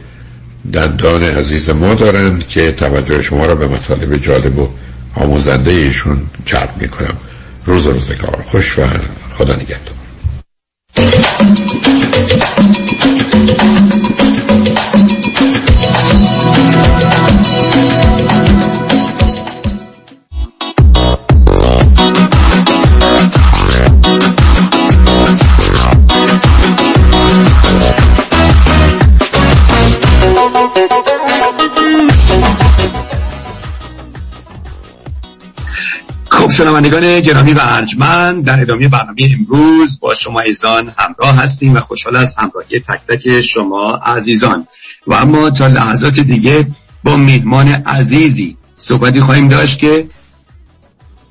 دندان عزیز ما دارند که توجه شما را به مطالب جالب و آموزنده ایشون جلب می‌کنم. روز روزگار خوش و خدا نگهدار. شنوندگان گرامی و ارجمند در ادامه برنامه امروز با شما ایزان همراه هستیم و خوشحال از همراهی تک تک شما عزیزان. و اما تا لحظات دیگه با میهمان عزیزی صحبتی خواهیم داشت که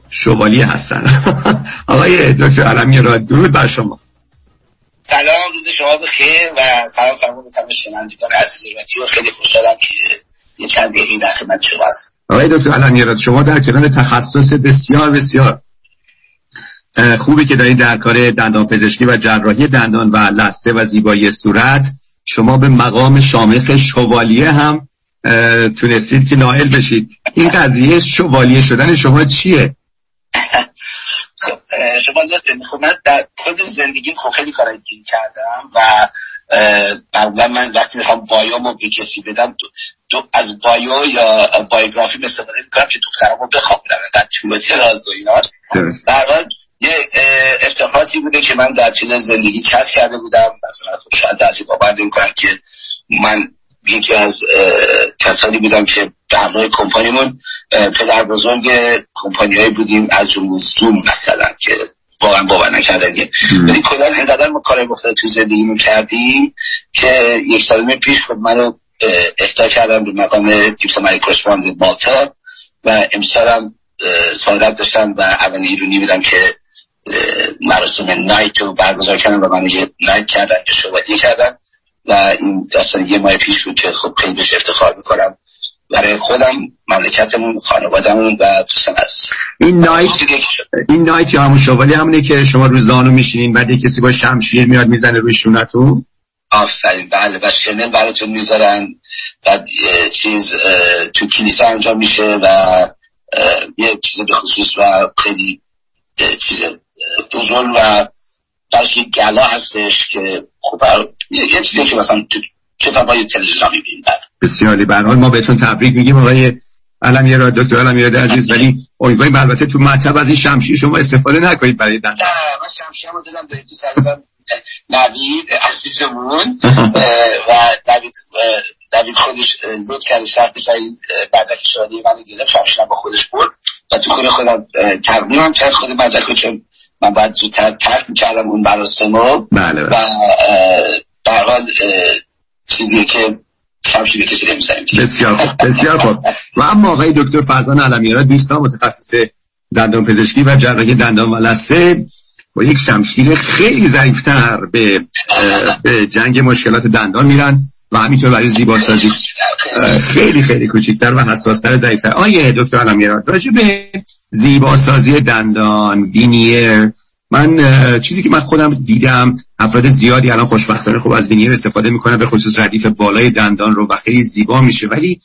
شوالی هستن. آقای دکتر علمی را درود بر شما. سلام روز شما بخیر و سلام فرمون تمام شنوندگان عزیز رادیو. خیلی خوشحالم که یه چند دقیقه در خدمت شما هستم. آقای دکتر علمی شما در کنار تخصص بسیار بسیار خوبی که دارید در کار دندان پزشکی و جراحی دندان و لسته و زیبایی صورت شما به مقام شامخ شوالیه هم تونستید که نائل بشید این قضیه شوالیه شدن شما چیه؟ شما خب من در کل زندگیم خب خیلی کارای دین کردم و قبلا من وقتی می‌خوام بایومو به کسی بدم دو, از بایو یا بایوگرافی استفاده می‌کنم که دخترمو بخوابونم در طول راز و اینا. یه افتخاراتی بوده که من در طول زندگی کسب کرده بودم مثلا خب شاید بعضی باور نمی‌کنن که من یکی از کسانی بودم که در کمپانیمون پدر بزرگ کمپانی بودیم از جمله زوم مثلا که واقعا باور نکردن ولی کلا انقدر ما کار مختلف تو زندگی کردیم که یک سال پیش خود منو اهدا کردم به مقام دیپلماتی کرسپاندنت مالتا و امسالم سعادت داشتم و اولین ایرونی بودم که مراسم نایت رو برگزار کردن و من یه نایت کردن که شوالی کردن و این داستان یه ماه پیش بود که خب خیلی بهش افتخار می‌کنم. برای خودم مملکتمون خانوادمون و دوستان از این نایت این نایت یا همون شوالی همونه که شما روزانو میشینین بعد کسی با شمشیر میاد می‌زنه روی شونتون؟ آفرین. بله و شنل براتون می‌ذارن. بعد چیز تو کلیسا انجام میشه و یه چیز به خصوص و خیلی چیز بزرگ و برش گلا هستش که خب یه چیزی که مثلا تو کتاب های تلویزیون می‌بینیم بسیاری. برحال ما بهتون تبریک میگیم آقای علمی را دکتر علمی را عزیز. ولی امیدواریم البته تو مطلب از این شمشیر شما استفاده نکنید برای دن نه من شمشیر رو دادم به دوست نوید عزیزمون و نوید نوید خودش لود کرده شرطش و این مدرک شادی من گرفت شمشیرم با خودش برد. و تو خونه خودم تقدیمم کرد خود مدرک چون من باید زودتر ترک می‌کردم اون مراسم رو بله. و در حال چیزی که شمشیر کسی بسیار بسیار خوب. و اما آقای دکتر فرزان علمیرا دوستان متخصص دندان پزشکی و جراحی دندان و لثه با یک شمشیر خیلی ظریفتر به جنگ مشکلات دندان میرن و همینطور برای زیبا سازی خیلی خیلی کوچکتر و حساستر ضعیفتر. آیه دکتر علمیرا راجع به زیبا سازی دندان وینیر من چیزی که من خودم دیدم افراد زیادی الان خوشبختانه خوب از وینیر استفاده می‌کنن به خصوص ردیف بالای دندان رو و خیلی زیبا میشه. ولی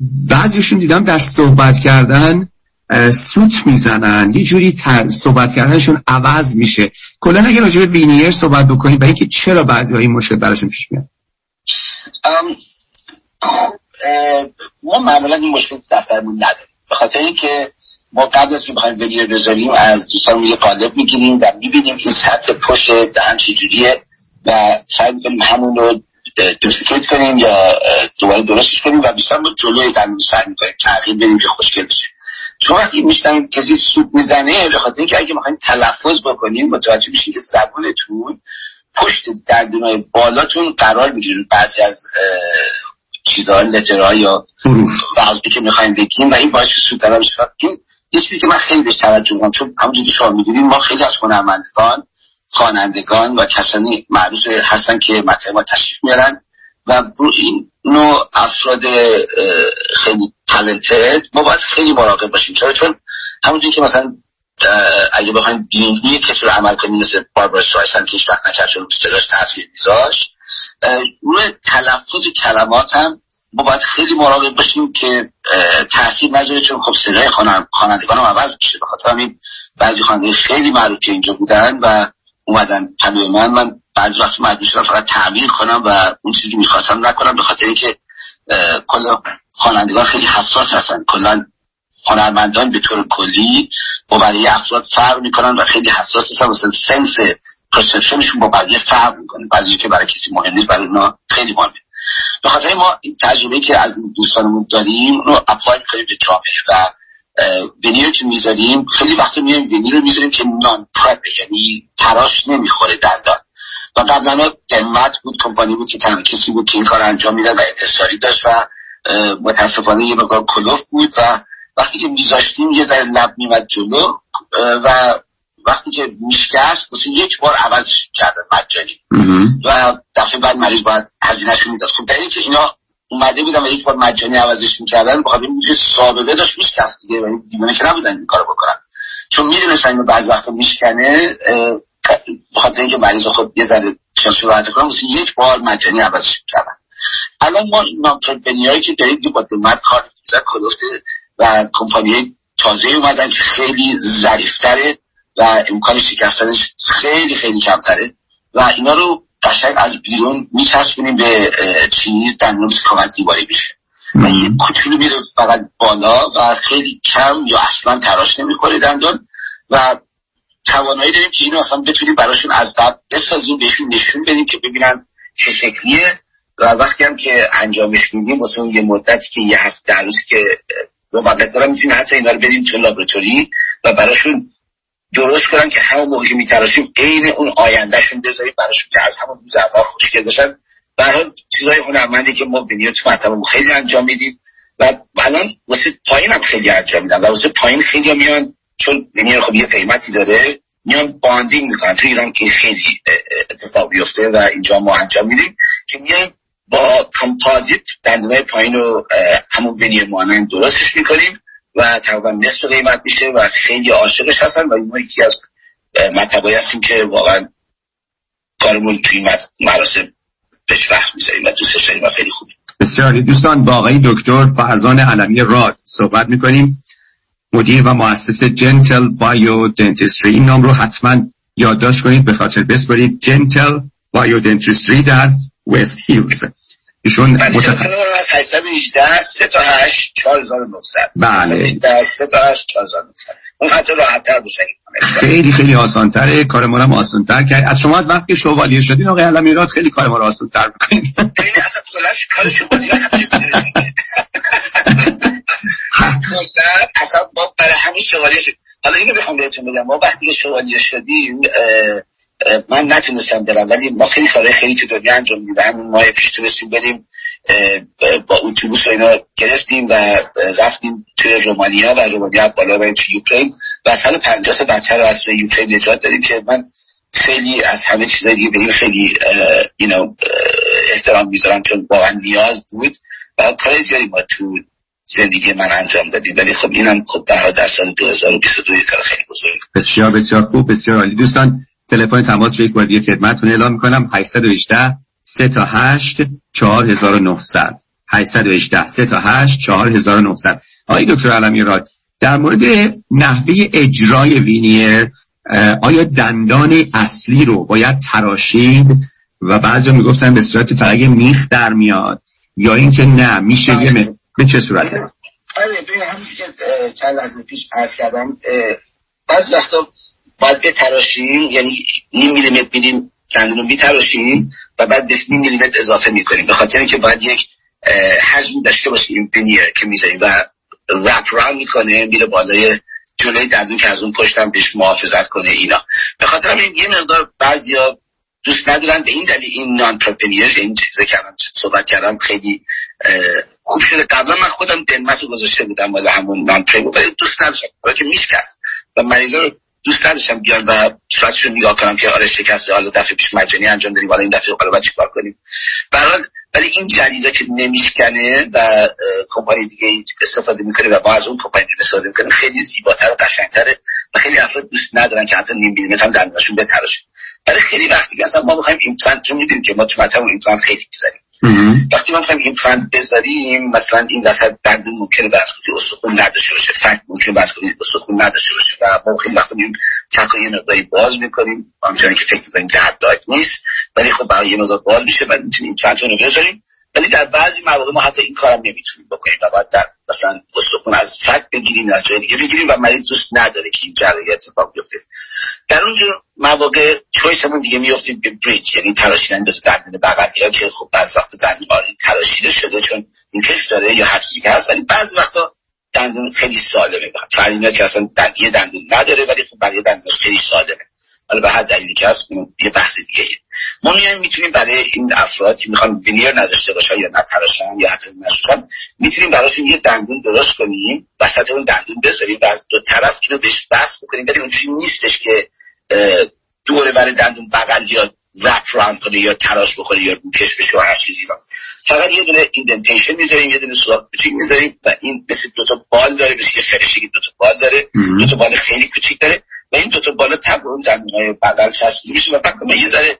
بعضیشون دیدم در صحبت کردن سوت می‌زنن. یه جوری تر صحبت کردنشون عوض میشه. کلا اگه راجع به وینیر صحبت بکنیم برای اینکه چرا بعضی های مشکل براشون پیش میاد؟ ما معمولا این مشکل دفترمون نداریم. به خاطر اینکه ما قبل از که بخوایم ویدیو بذاریم از دوستان یه قالب می‌گیریم و می‌بینیم این سطح پشت دهن چجوریه و سعی می‌کنیم همون رو دوستیکیت کنیم یا دوباره درستش کنیم و بیشتر ما جلوی دندون سعی می‌کنیم تغییر بدیم که خوشگل بشه. چون وقتی میشتم کسی سوت می‌زنه به خاطر اینکه اگه می‌خوایم تلفظ بکنیم متوجه بشین که زبونتون پشت دندونای بالاتون قرار می‌گیره. بعضی از چیزها لترها یا بعضی که می‌خوایم بگیم و این باعث سوت این یه چیزی که من خیلی بهش توجه می‌کنم چون همونجوری که شما ما خیلی از هنرمندگان خوانندگان و کسانی معروف هستن که مطلب ما تشریف میارن و این نوع افراد خیلی تلنتد ما باید خیلی مراقب باشیم. چرا؟ چون همونجوری که مثلا اگه بخوایم بینی کسی رو عمل کنیم مثل باربارا استرایسن که هیچ وقت نکرد چون صداش تاثیر میذاشت. روی تلفظ کلمات هم ما باید خیلی مراقب باشیم که تاثیر نذاره چون خب صدای خوانندگان هم عوض میشه. به خاطر همین بعضی خواننده خیلی معروفی اینجا بودن و اومدن پلوی من. من بعضی وقت مجبور شدم فقط تعمیر کنم و اون چیزی که می‌خواستم نکنم به خاطر اینکه کل خوانندگان خیلی حساس هستن. کلا هنرمندان به طور کلی با بقیه افراد فرق می‌کنن و خیلی حساس هستن. مثلا سنس پرسپشنشون با بقیه فرق می‌کنه. بعضی که برای کسی مهم نیست برای اونا خیلی مهمه. به خاطر ما این تجربه که از این دوستانمون داریم رو اپلای می‌کنیم به جامعه و ونیر که می‌ذاریم خیلی وقت میایم ونیر رو می‌ذاریم که نان پرپ یعنی تراش نمی‌خوره دندان. و قبلا دنمت بود کمپانی بود که تنها کسی بود که این کار انجام می‌داد و اتصالی داشت و متاسفانه یه مقدار کلوف بود و وقتی که میذاشتیم یه ذره لب میمد جلو و وقتی که میشکست مثل یک بار عوض کردن مجانی. و دفعه بعد مریض باید هزینهشون می‌داد. خب در که اینا اومده بودن و یک بار مجانی عوضش می‌کردن بخاطر اینکه سابقه داشت میشکست دیگه و دیگه که نبودن این کارو بکنن. چون می‌دونستن اینو بعض وقتا میشکنه بخاطر اینکه مریض خود یه ذره شخص راحت کنن مثل یک بار مجانی عوضش می‌کردن. الان ما نامپربنی که داریم با دمت کار کلفته و کمپانی تازه اومدن که خیلی ظریفتره. و امکان شکستنش خیلی خیلی کمتره. و اینا رو قشنگ از بیرون میچسبونیم به چیز دندون کامل دیواری میشه. و یه کوچولو میره فقط بالا و خیلی کم یا اصلا تراش نمی‌کنه دندان و توانایی داریم که اینو اصلا بتونیم براشون از قبل بسازیم بهشون نشون بدیم که ببینن چه شکلیه. و وقتی هم که انجامش میدیم واسه یه مدتی که یه هفته در روز که موقت دارم می‌تونیم حتی اینا رو بریم تو لابراتوری و براشون درست کنن که همون موقعی میتراشیم عین اون آیندهشون بذاریم براشون که از همون روز اول خوشگل بشن. برای چیزای هنرمندی که ما بینیو تو مطلب خیلی انجام میدیم و الان واسه پایین هم خیلی انجام میدن و واسه پایین خیلی میان چون وینیر خب یه قیمتی داره میان باندینگ می‌کنن. تو ایران که خیلی اتفاق بیفته و اینجا ما انجام میدیم که میان با کمپازیت دندونای پایین رو همون وینیر مانند درستش می‌کنیم. و تقریبا نصف قیمت میشه و خیلی عاشقش هستن و ما یکی از مطبعی هستیم که واقعا کارمون توی مراسم بهش وقت می‌ذاریم و دوستش داریم و خیلی خوبی بسیاری. دوستان با آقای دکتر فرزان علمی راد صحبت می‌کنیم. مدیر و مؤسس جنتل بایو دنتیستری این نام رو حتما یادداشت کنید به خاطر بسپارید جنتل بایو دنتیستری در وست هیلز ایشون متخصص 818 3 تا 8 4900 بله. 3 تا 8 4900 اون خط راحت تر خیلی خیلی آسان تره کار ما رو آسان تر کرد. از شما از وقتی شوالیه شدین آقای علمیرات خیلی کار ما رو آسان تر می‌کنید. خیلی اصلا ما برای همین شوالیه شد. حالا اینو بخوام بهتون بگم. ما وقتی شوالیه شدیم من نتونستم برم ولی ما خیلی کارهای خیلی تو دنیا انجام میدیم. همین ماه پیش تونستیم بریم با اتوبوس و اینا گرفتیم و رفتیم توی رومانیا و رومانیا بالا بریم توی یوکرین. و از حال پنجاه بچه رو از توی نجات داریم که من خیلی از همه چیزای دیگه به این خیلی اینو احترام می‌ذارم چون واقعا نیاز بود. و کار زیادی ما تو زندگی من انجام دادیم. ولی خب اینم خب برها در سال 2022 کار خیلی بزرگ بسیار بسیار خوب بسیار عالی. دوستان تلفن تماس رو یک بار دیگه خدمتتون اعلام می‌کنم. 818 3 تا 8 4900 818 3 تا 8 4900 آقای دکتر علمی راد در مورد نحوه اجرای وینیر آیا دندان اصلی رو باید تراشید؟ و بعضی می‌گفتن به صورت فقط میخ در میاد یا اینکه نه میشه یه به چه صورت؟ آره همونی که چند لحظه پیش عرض کردم بعض وقتا باید بتراشیم یعنی نیم میلیمتر میدیم دندون رو میتراشیم و بعد به نیم میلیمتر اضافه می‌کنیم. به خاطر اینکه باید یک حجم داشته باشیم این که می‌ذاریم و رپ راند می‌کنه میره بالای جلوی دندون که از اون پشتم بهش محافظت کنه اینا. به خاطر همین یه مقدار بعضیا دوست ندارن به این دلیل این نان این چیزه که صحبت کردم خیلی خوب شده. قبلا من خودم دنمت رو گذاشته بودم ولی همون نان ولی دوست نداشتم. که میشکست و مریضا رو دوست نداشتم بیان و صورتشون نگاه کنم که آره شکسته حالا دفعه پیش مجانی انجام دادیم حالا این دفعه حالا چیکار کنیم. برحال ولی این جدیدا که نمیشکنه و کمپانی دیگه استفاده می‌کنه و ما از اون کمپانی استفاده می‌کنیم خیلی زیباتر و قشنگتره و خیلی افراد دوست ندارن که حتی نیم میلیمتر هم دندونشون بتراشه ولی خیلی وقتی اصلا ما می‌خوایم ایمپلنت چون می‌دونیم که ما تو مطلب ایمپلنت خیلی می‌ذاریم. وقتی ما می‌خوایم ایمپلنت بذاریم مثلا این وسط دندون ممکنه بس کنید استخون نداشته باشه فک ممکنه بس کنید استخون نداشته باشه و ما خیلی وقت میگیم تکا یه مقداری باز می‌کنیم آنجایی که فکر می‌کنیم که حد نیست ولی خب برای یه مقدار باز میشه و می‌تونیم ایمپلنت رو بذاریم. ولی در بعضی مواقع ما حتی این کارم نمی‌تونیم بکنیم و باید در مثلا استخون از فک بگیریم از جای دیگه بگیریم و مریض دوست نداره که این جراحی اتفاق بیفته. در اونجور مواقع چویسمون دیگه میفتیم به بریج یعنی تراشیدن به دندون بغلی ها که خب بعض وقت دندون تراشیده شده چون این کش داره یا هر چیزی که هست ولی بعضی وقتا دندون خیلی سالمه. فرینا که اصلا یه دندون نداره ولی خب بقیه دندون خیلی سالمه. حالا به هر دلیلی که هست یه بحث دیگه ما میایم می‌تونیم برای این افراد که می‌خوان وینیر نداشته باشن یا نتراشن یا حتی نشون می‌تونیم براشون یه دندون درست کنیم وسط اون دندون بذاریم و از دو طرف اینو بهش بس بکنیم. ولی اونجوری نیستش که دور بر دندون بغل یا رپ ران کنه یا تراش بکنه یا روکش بشه و هر چیزی را. فقط یه دونه ایندنتیشن می‌ذاریم یه دونه سوراخ کوچیک می‌ذاریم و این مثل دو تا بال داره مثل یه فرشی که دو تا بال داره. دو تا بال خیلی کوچیک داره. و این دو تا بال تب اون های بغل چسبیده میشه و بعد ما یه ذره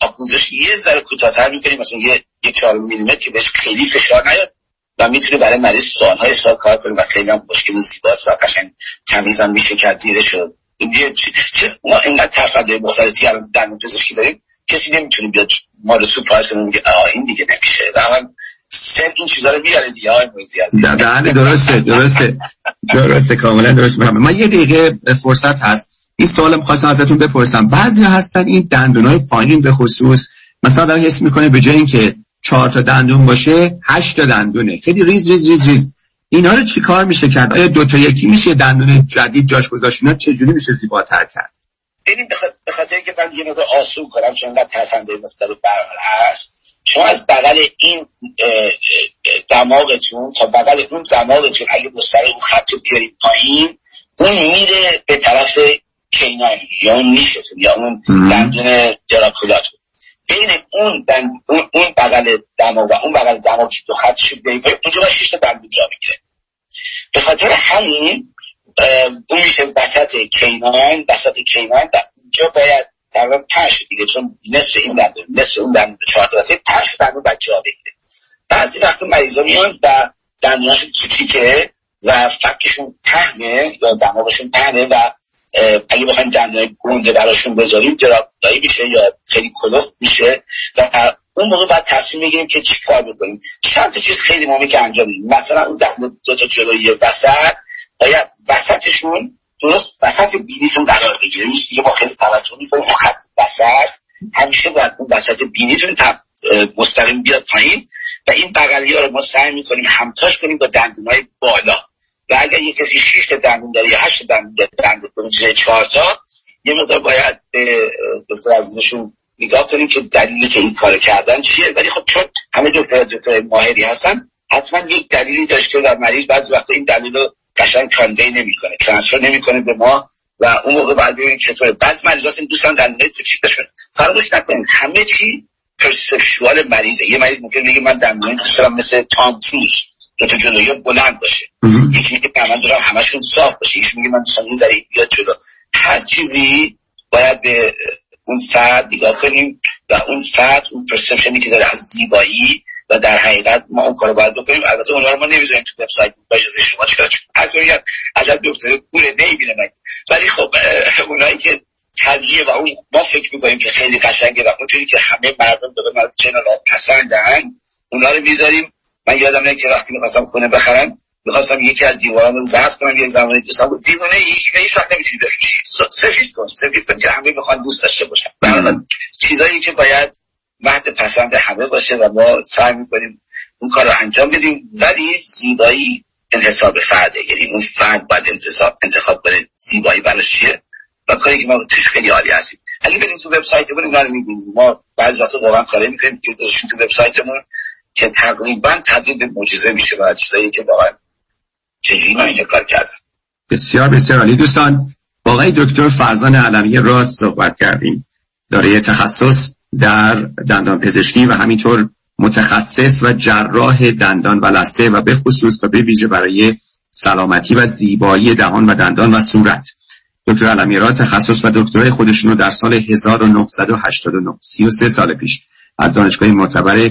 آکوزش یه ذره کوتاه‌تر می‌کنیم مثلا یه یک چهار میلیمتر که بهش خیلی فشار نیاد و می‌تونه برای مریض سالهای سال کار کنه و خیلی هم خوشگل زیباست و قشنگ تمیز هم میشه کرد زیرش ما اینقدر تفرده مختلفی الان در پزشکی داریم کسی نمی‌تونه بیاد ما رو سورپرایز کنه میگه آه این دیگه نمیشه و سن این چیزا رو میاره دیگه های از درسته درسته درسته کاملا درست میگم ما یه دقیقه فرصت هست. این سوال خواستم ازتون بپرسم. بعضی هستن این دندونای پایین به خصوص مثلا آدم حس می‌کنه به جای اینکه چهار تا دندون باشه هشت تا دندونه. خیلی ریز ریز ریز ریز. اینا رو چیکار میشه کرد؟ آیا دو تا یکی میشه دندون جدید جاش گذاشت؟ اینا چجوری میشه زیباتر کرد؟ ببین به خاطر اینکه من یه مقدار آسون کنم چون انقدر ترفنده مختلف برحال هست. شما از بغل این دماغتون تا بغل اون دماغتون اگه مستقیم اون خط بیاریم پایین اون میره به طرف کینان یا اون نیشتون یا اون دندون دراکولاتون. بین اون دن... اون, بغل دماغ و اون بغل دماغ که دو خطش بیاریم اونجا شش تا دندون جا می‌گیره. به خاطر همین اون میشه وسط کینان وسط کینان و اونجا باید تقریبا پنج دیگه چون نصف این دندون نصف اون دندون چهار تا پنج دندون بچه ها بگیره. بعضی وقت مریضا میان و دندوناشون کوچیکه و فکشون پهنه یا دماغشون پهنه و اگه بخوایم دندون گونده براشون بذاریم جراحی میشه یا خیلی کلفت میشه و اون موقع باید تصمیم بگیریم که چی کار بکنیم. چند تا چیز خیلی مهمه که انجام بدیم. مثلا اون دندون دو تا جلویی وسط باید وسطشون درست؟ وسط بینیتون قرار بگیره. این دیگه ما خیلی توجه می‌کنیم خط وسط. همیشه باید اون وسط بینیتون مستقیم بیاد پایین و این بغلی ها رو ما سعی می‌کنیم همتاش کنیم با دندونای بالا. و اگر یه کسی شیشت دندون داره یا هشت دندون داره دندون چهار تا یه مقدار باید به دکتر عزیزشون نگاه کنیم که دلیلی که این کار کردن چیه. ولی خب چون همه دکتر دکتر ماهری هستن حتما یک دلیلی داشته و مریض بعضی وقتا این دلیل رو قشنگ کانوی نمی‌کنه ترانسفر نمی‌کنه به ما و اون موقع بعد ببینیم چطوره. بعض مریضا دوستان دندونه کوچیک فراموش نکنید همه چی پرسپشوال مریضه. یه مریض ممکن بگه من دندونه دوست دارم مثل تام کروز دو تا جلویی بلند باشه. یکی میگه من دارم همشون صاف باشه. یکی میگه من دوست دارم بیاد جلو هر چیزی باید به اون فرد نگاه کنیم و اون فرد اون پرسپشنی که داره از زیبایی و در حقیقت ما اون کارو باید بکنیم. البته اونها رو ما نمی‌ذاریم تو وبسایت با اجازه شما چرا از اون عجب دکتر پول نمی‌بینه من ولی خب اونایی که طبیعه و اون ما فکر می‌کنیم که خیلی قشنگه و اونجوری که همه مردم به من چنل پسندن اونا رو می‌ذاریم. من یادم نه که وقتی می‌خواستم خونه بخرم می‌خواستم یکی از دیواران رو زرد کنم یه زمانی دوستان بود. دیوانه هیچ هیچ وقت نمی‌تونی بفروشی. سفید کن سفید کن که همه بخوان دوست داشته باشن. چیزایی که باید مهد پسند همه باشه و ما سعی می‌کنیم اون کار رو انجام بدیم. ولی زیبایی انحصاب فرده. یعنی اون فرد باید انتصاب انتخاب کنه زیبایی براش چیه؟ و کاری که ما توش خیلی عالی هستیم. اگه بریم تو وبسایتمون اینا رو می‌بینیم. ما بعضی وقتا واقعا کاری می‌کنیم که تو وبسایتمون که تقریبا تبدیل به معجزه میشه و چیزایی که واقعا چجوری من این کار کردم بسیار بسیار عالی. دوستان با دکتر فرزان علمی را صحبت کردیم. داره تخصص در دندان پزشکی و همینطور متخصص و جراح دندان و لثه و به خصوص و به ویژه برای سلامتی و زیبایی دهان و دندان و صورت. دکتر علمی را تخصص و دکترای خودشون رو در سال 1989 33 سال پیش از دانشگاه معتبر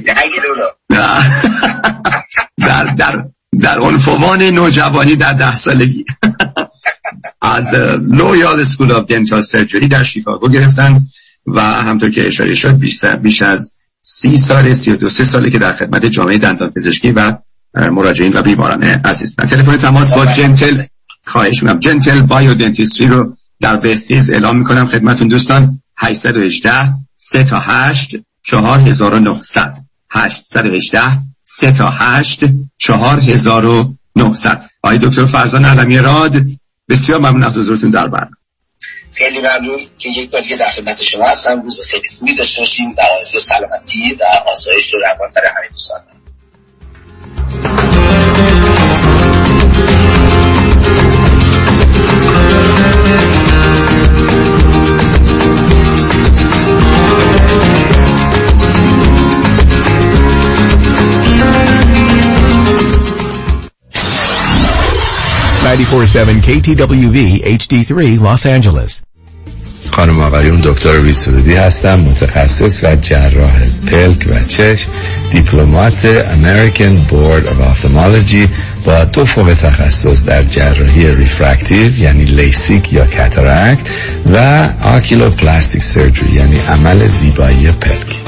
در در در عنفوان نوجوانی در ده سالگی. از Loyola School of Dental Surgery در شیکاگو گرفتن. و همونطور که اشاره شد بیش از سی سال سی و دو سه ساله که در خدمت جامعه دندان پزشکی و مراجعین و بیماران عزیز. تلفن تماس با Gentle خواهش می‌کنم. Gentle Bio Dentistry رو در وست هیلز اعلام می‌کنم خدمتون دوستان. 818 3 تا 8 4900 818 3 تا 8 4900 آقای دکتر فرزان علمی راد بسیار ممنون از حضورتون در برنامه. خیلی ممنون که یک بار دیگه در خدمت شما هستم. روز خیلی خوبی داشته باشیم. در سلامتی و آسایش و روان برای همه دوستان. KTWV HD3 Los Angeles. خانم آقایون دکتر ویسرودی هستم متخصص و جراح پلک و چشم diplomate American Board of Ophthalmology با دو فوق تخصص در جراحی refractive یعنی لیسیک یا cataract و oculoplastic surgery یعنی عمل زیبایی پلک.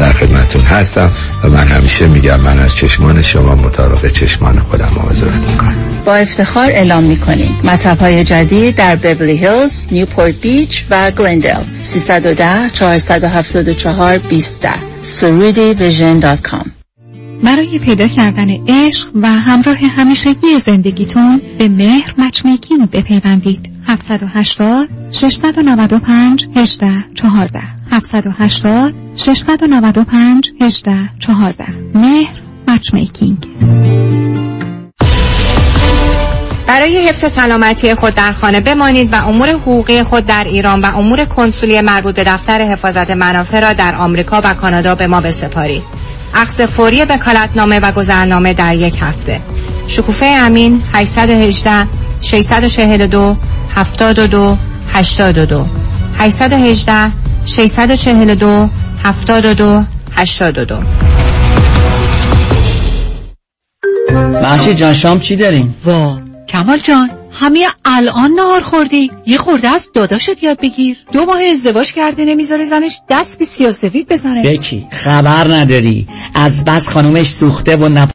در خدمتون هستم و من همیشه میگم من از چشمان شما مطابق چشمان خودم مواظبت می‌کنم. با افتخار اعلام می‌کنیم. مطب های جدید در بیبلی هیلز، نیوپورت بیچ و گلندل 310 474 20 سرودی ویژن برای پیدا کردن عشق و همراه همیشگی زندگیتون به مهر مچمیکینگ بپیوندید. 780 695 18 14 780 695 18 14 مهر مچمیکینگ برای حفظ سلامتی خود در خانه بمانید و امور حقوقی خود در ایران و امور کنسولی مربوط به دفتر حفاظت منافع را در آمریکا و کانادا به ما بسپارید. عقص فوری وکالتنامه و گذرنامه در یک هفته. شکوفه امین 818 642 72 82 818 642 72 82 محشی جان شام چی داریم؟ وا. کمال جان همه الان نهار خوردی. یه خورده از داداشت یاد بگیر. دو ماه ازدواج کرده نمی‌ذاره زنش دست به سیاسفید بزنه. بکی خبر نداری. از بس خانومش سوخته و نپ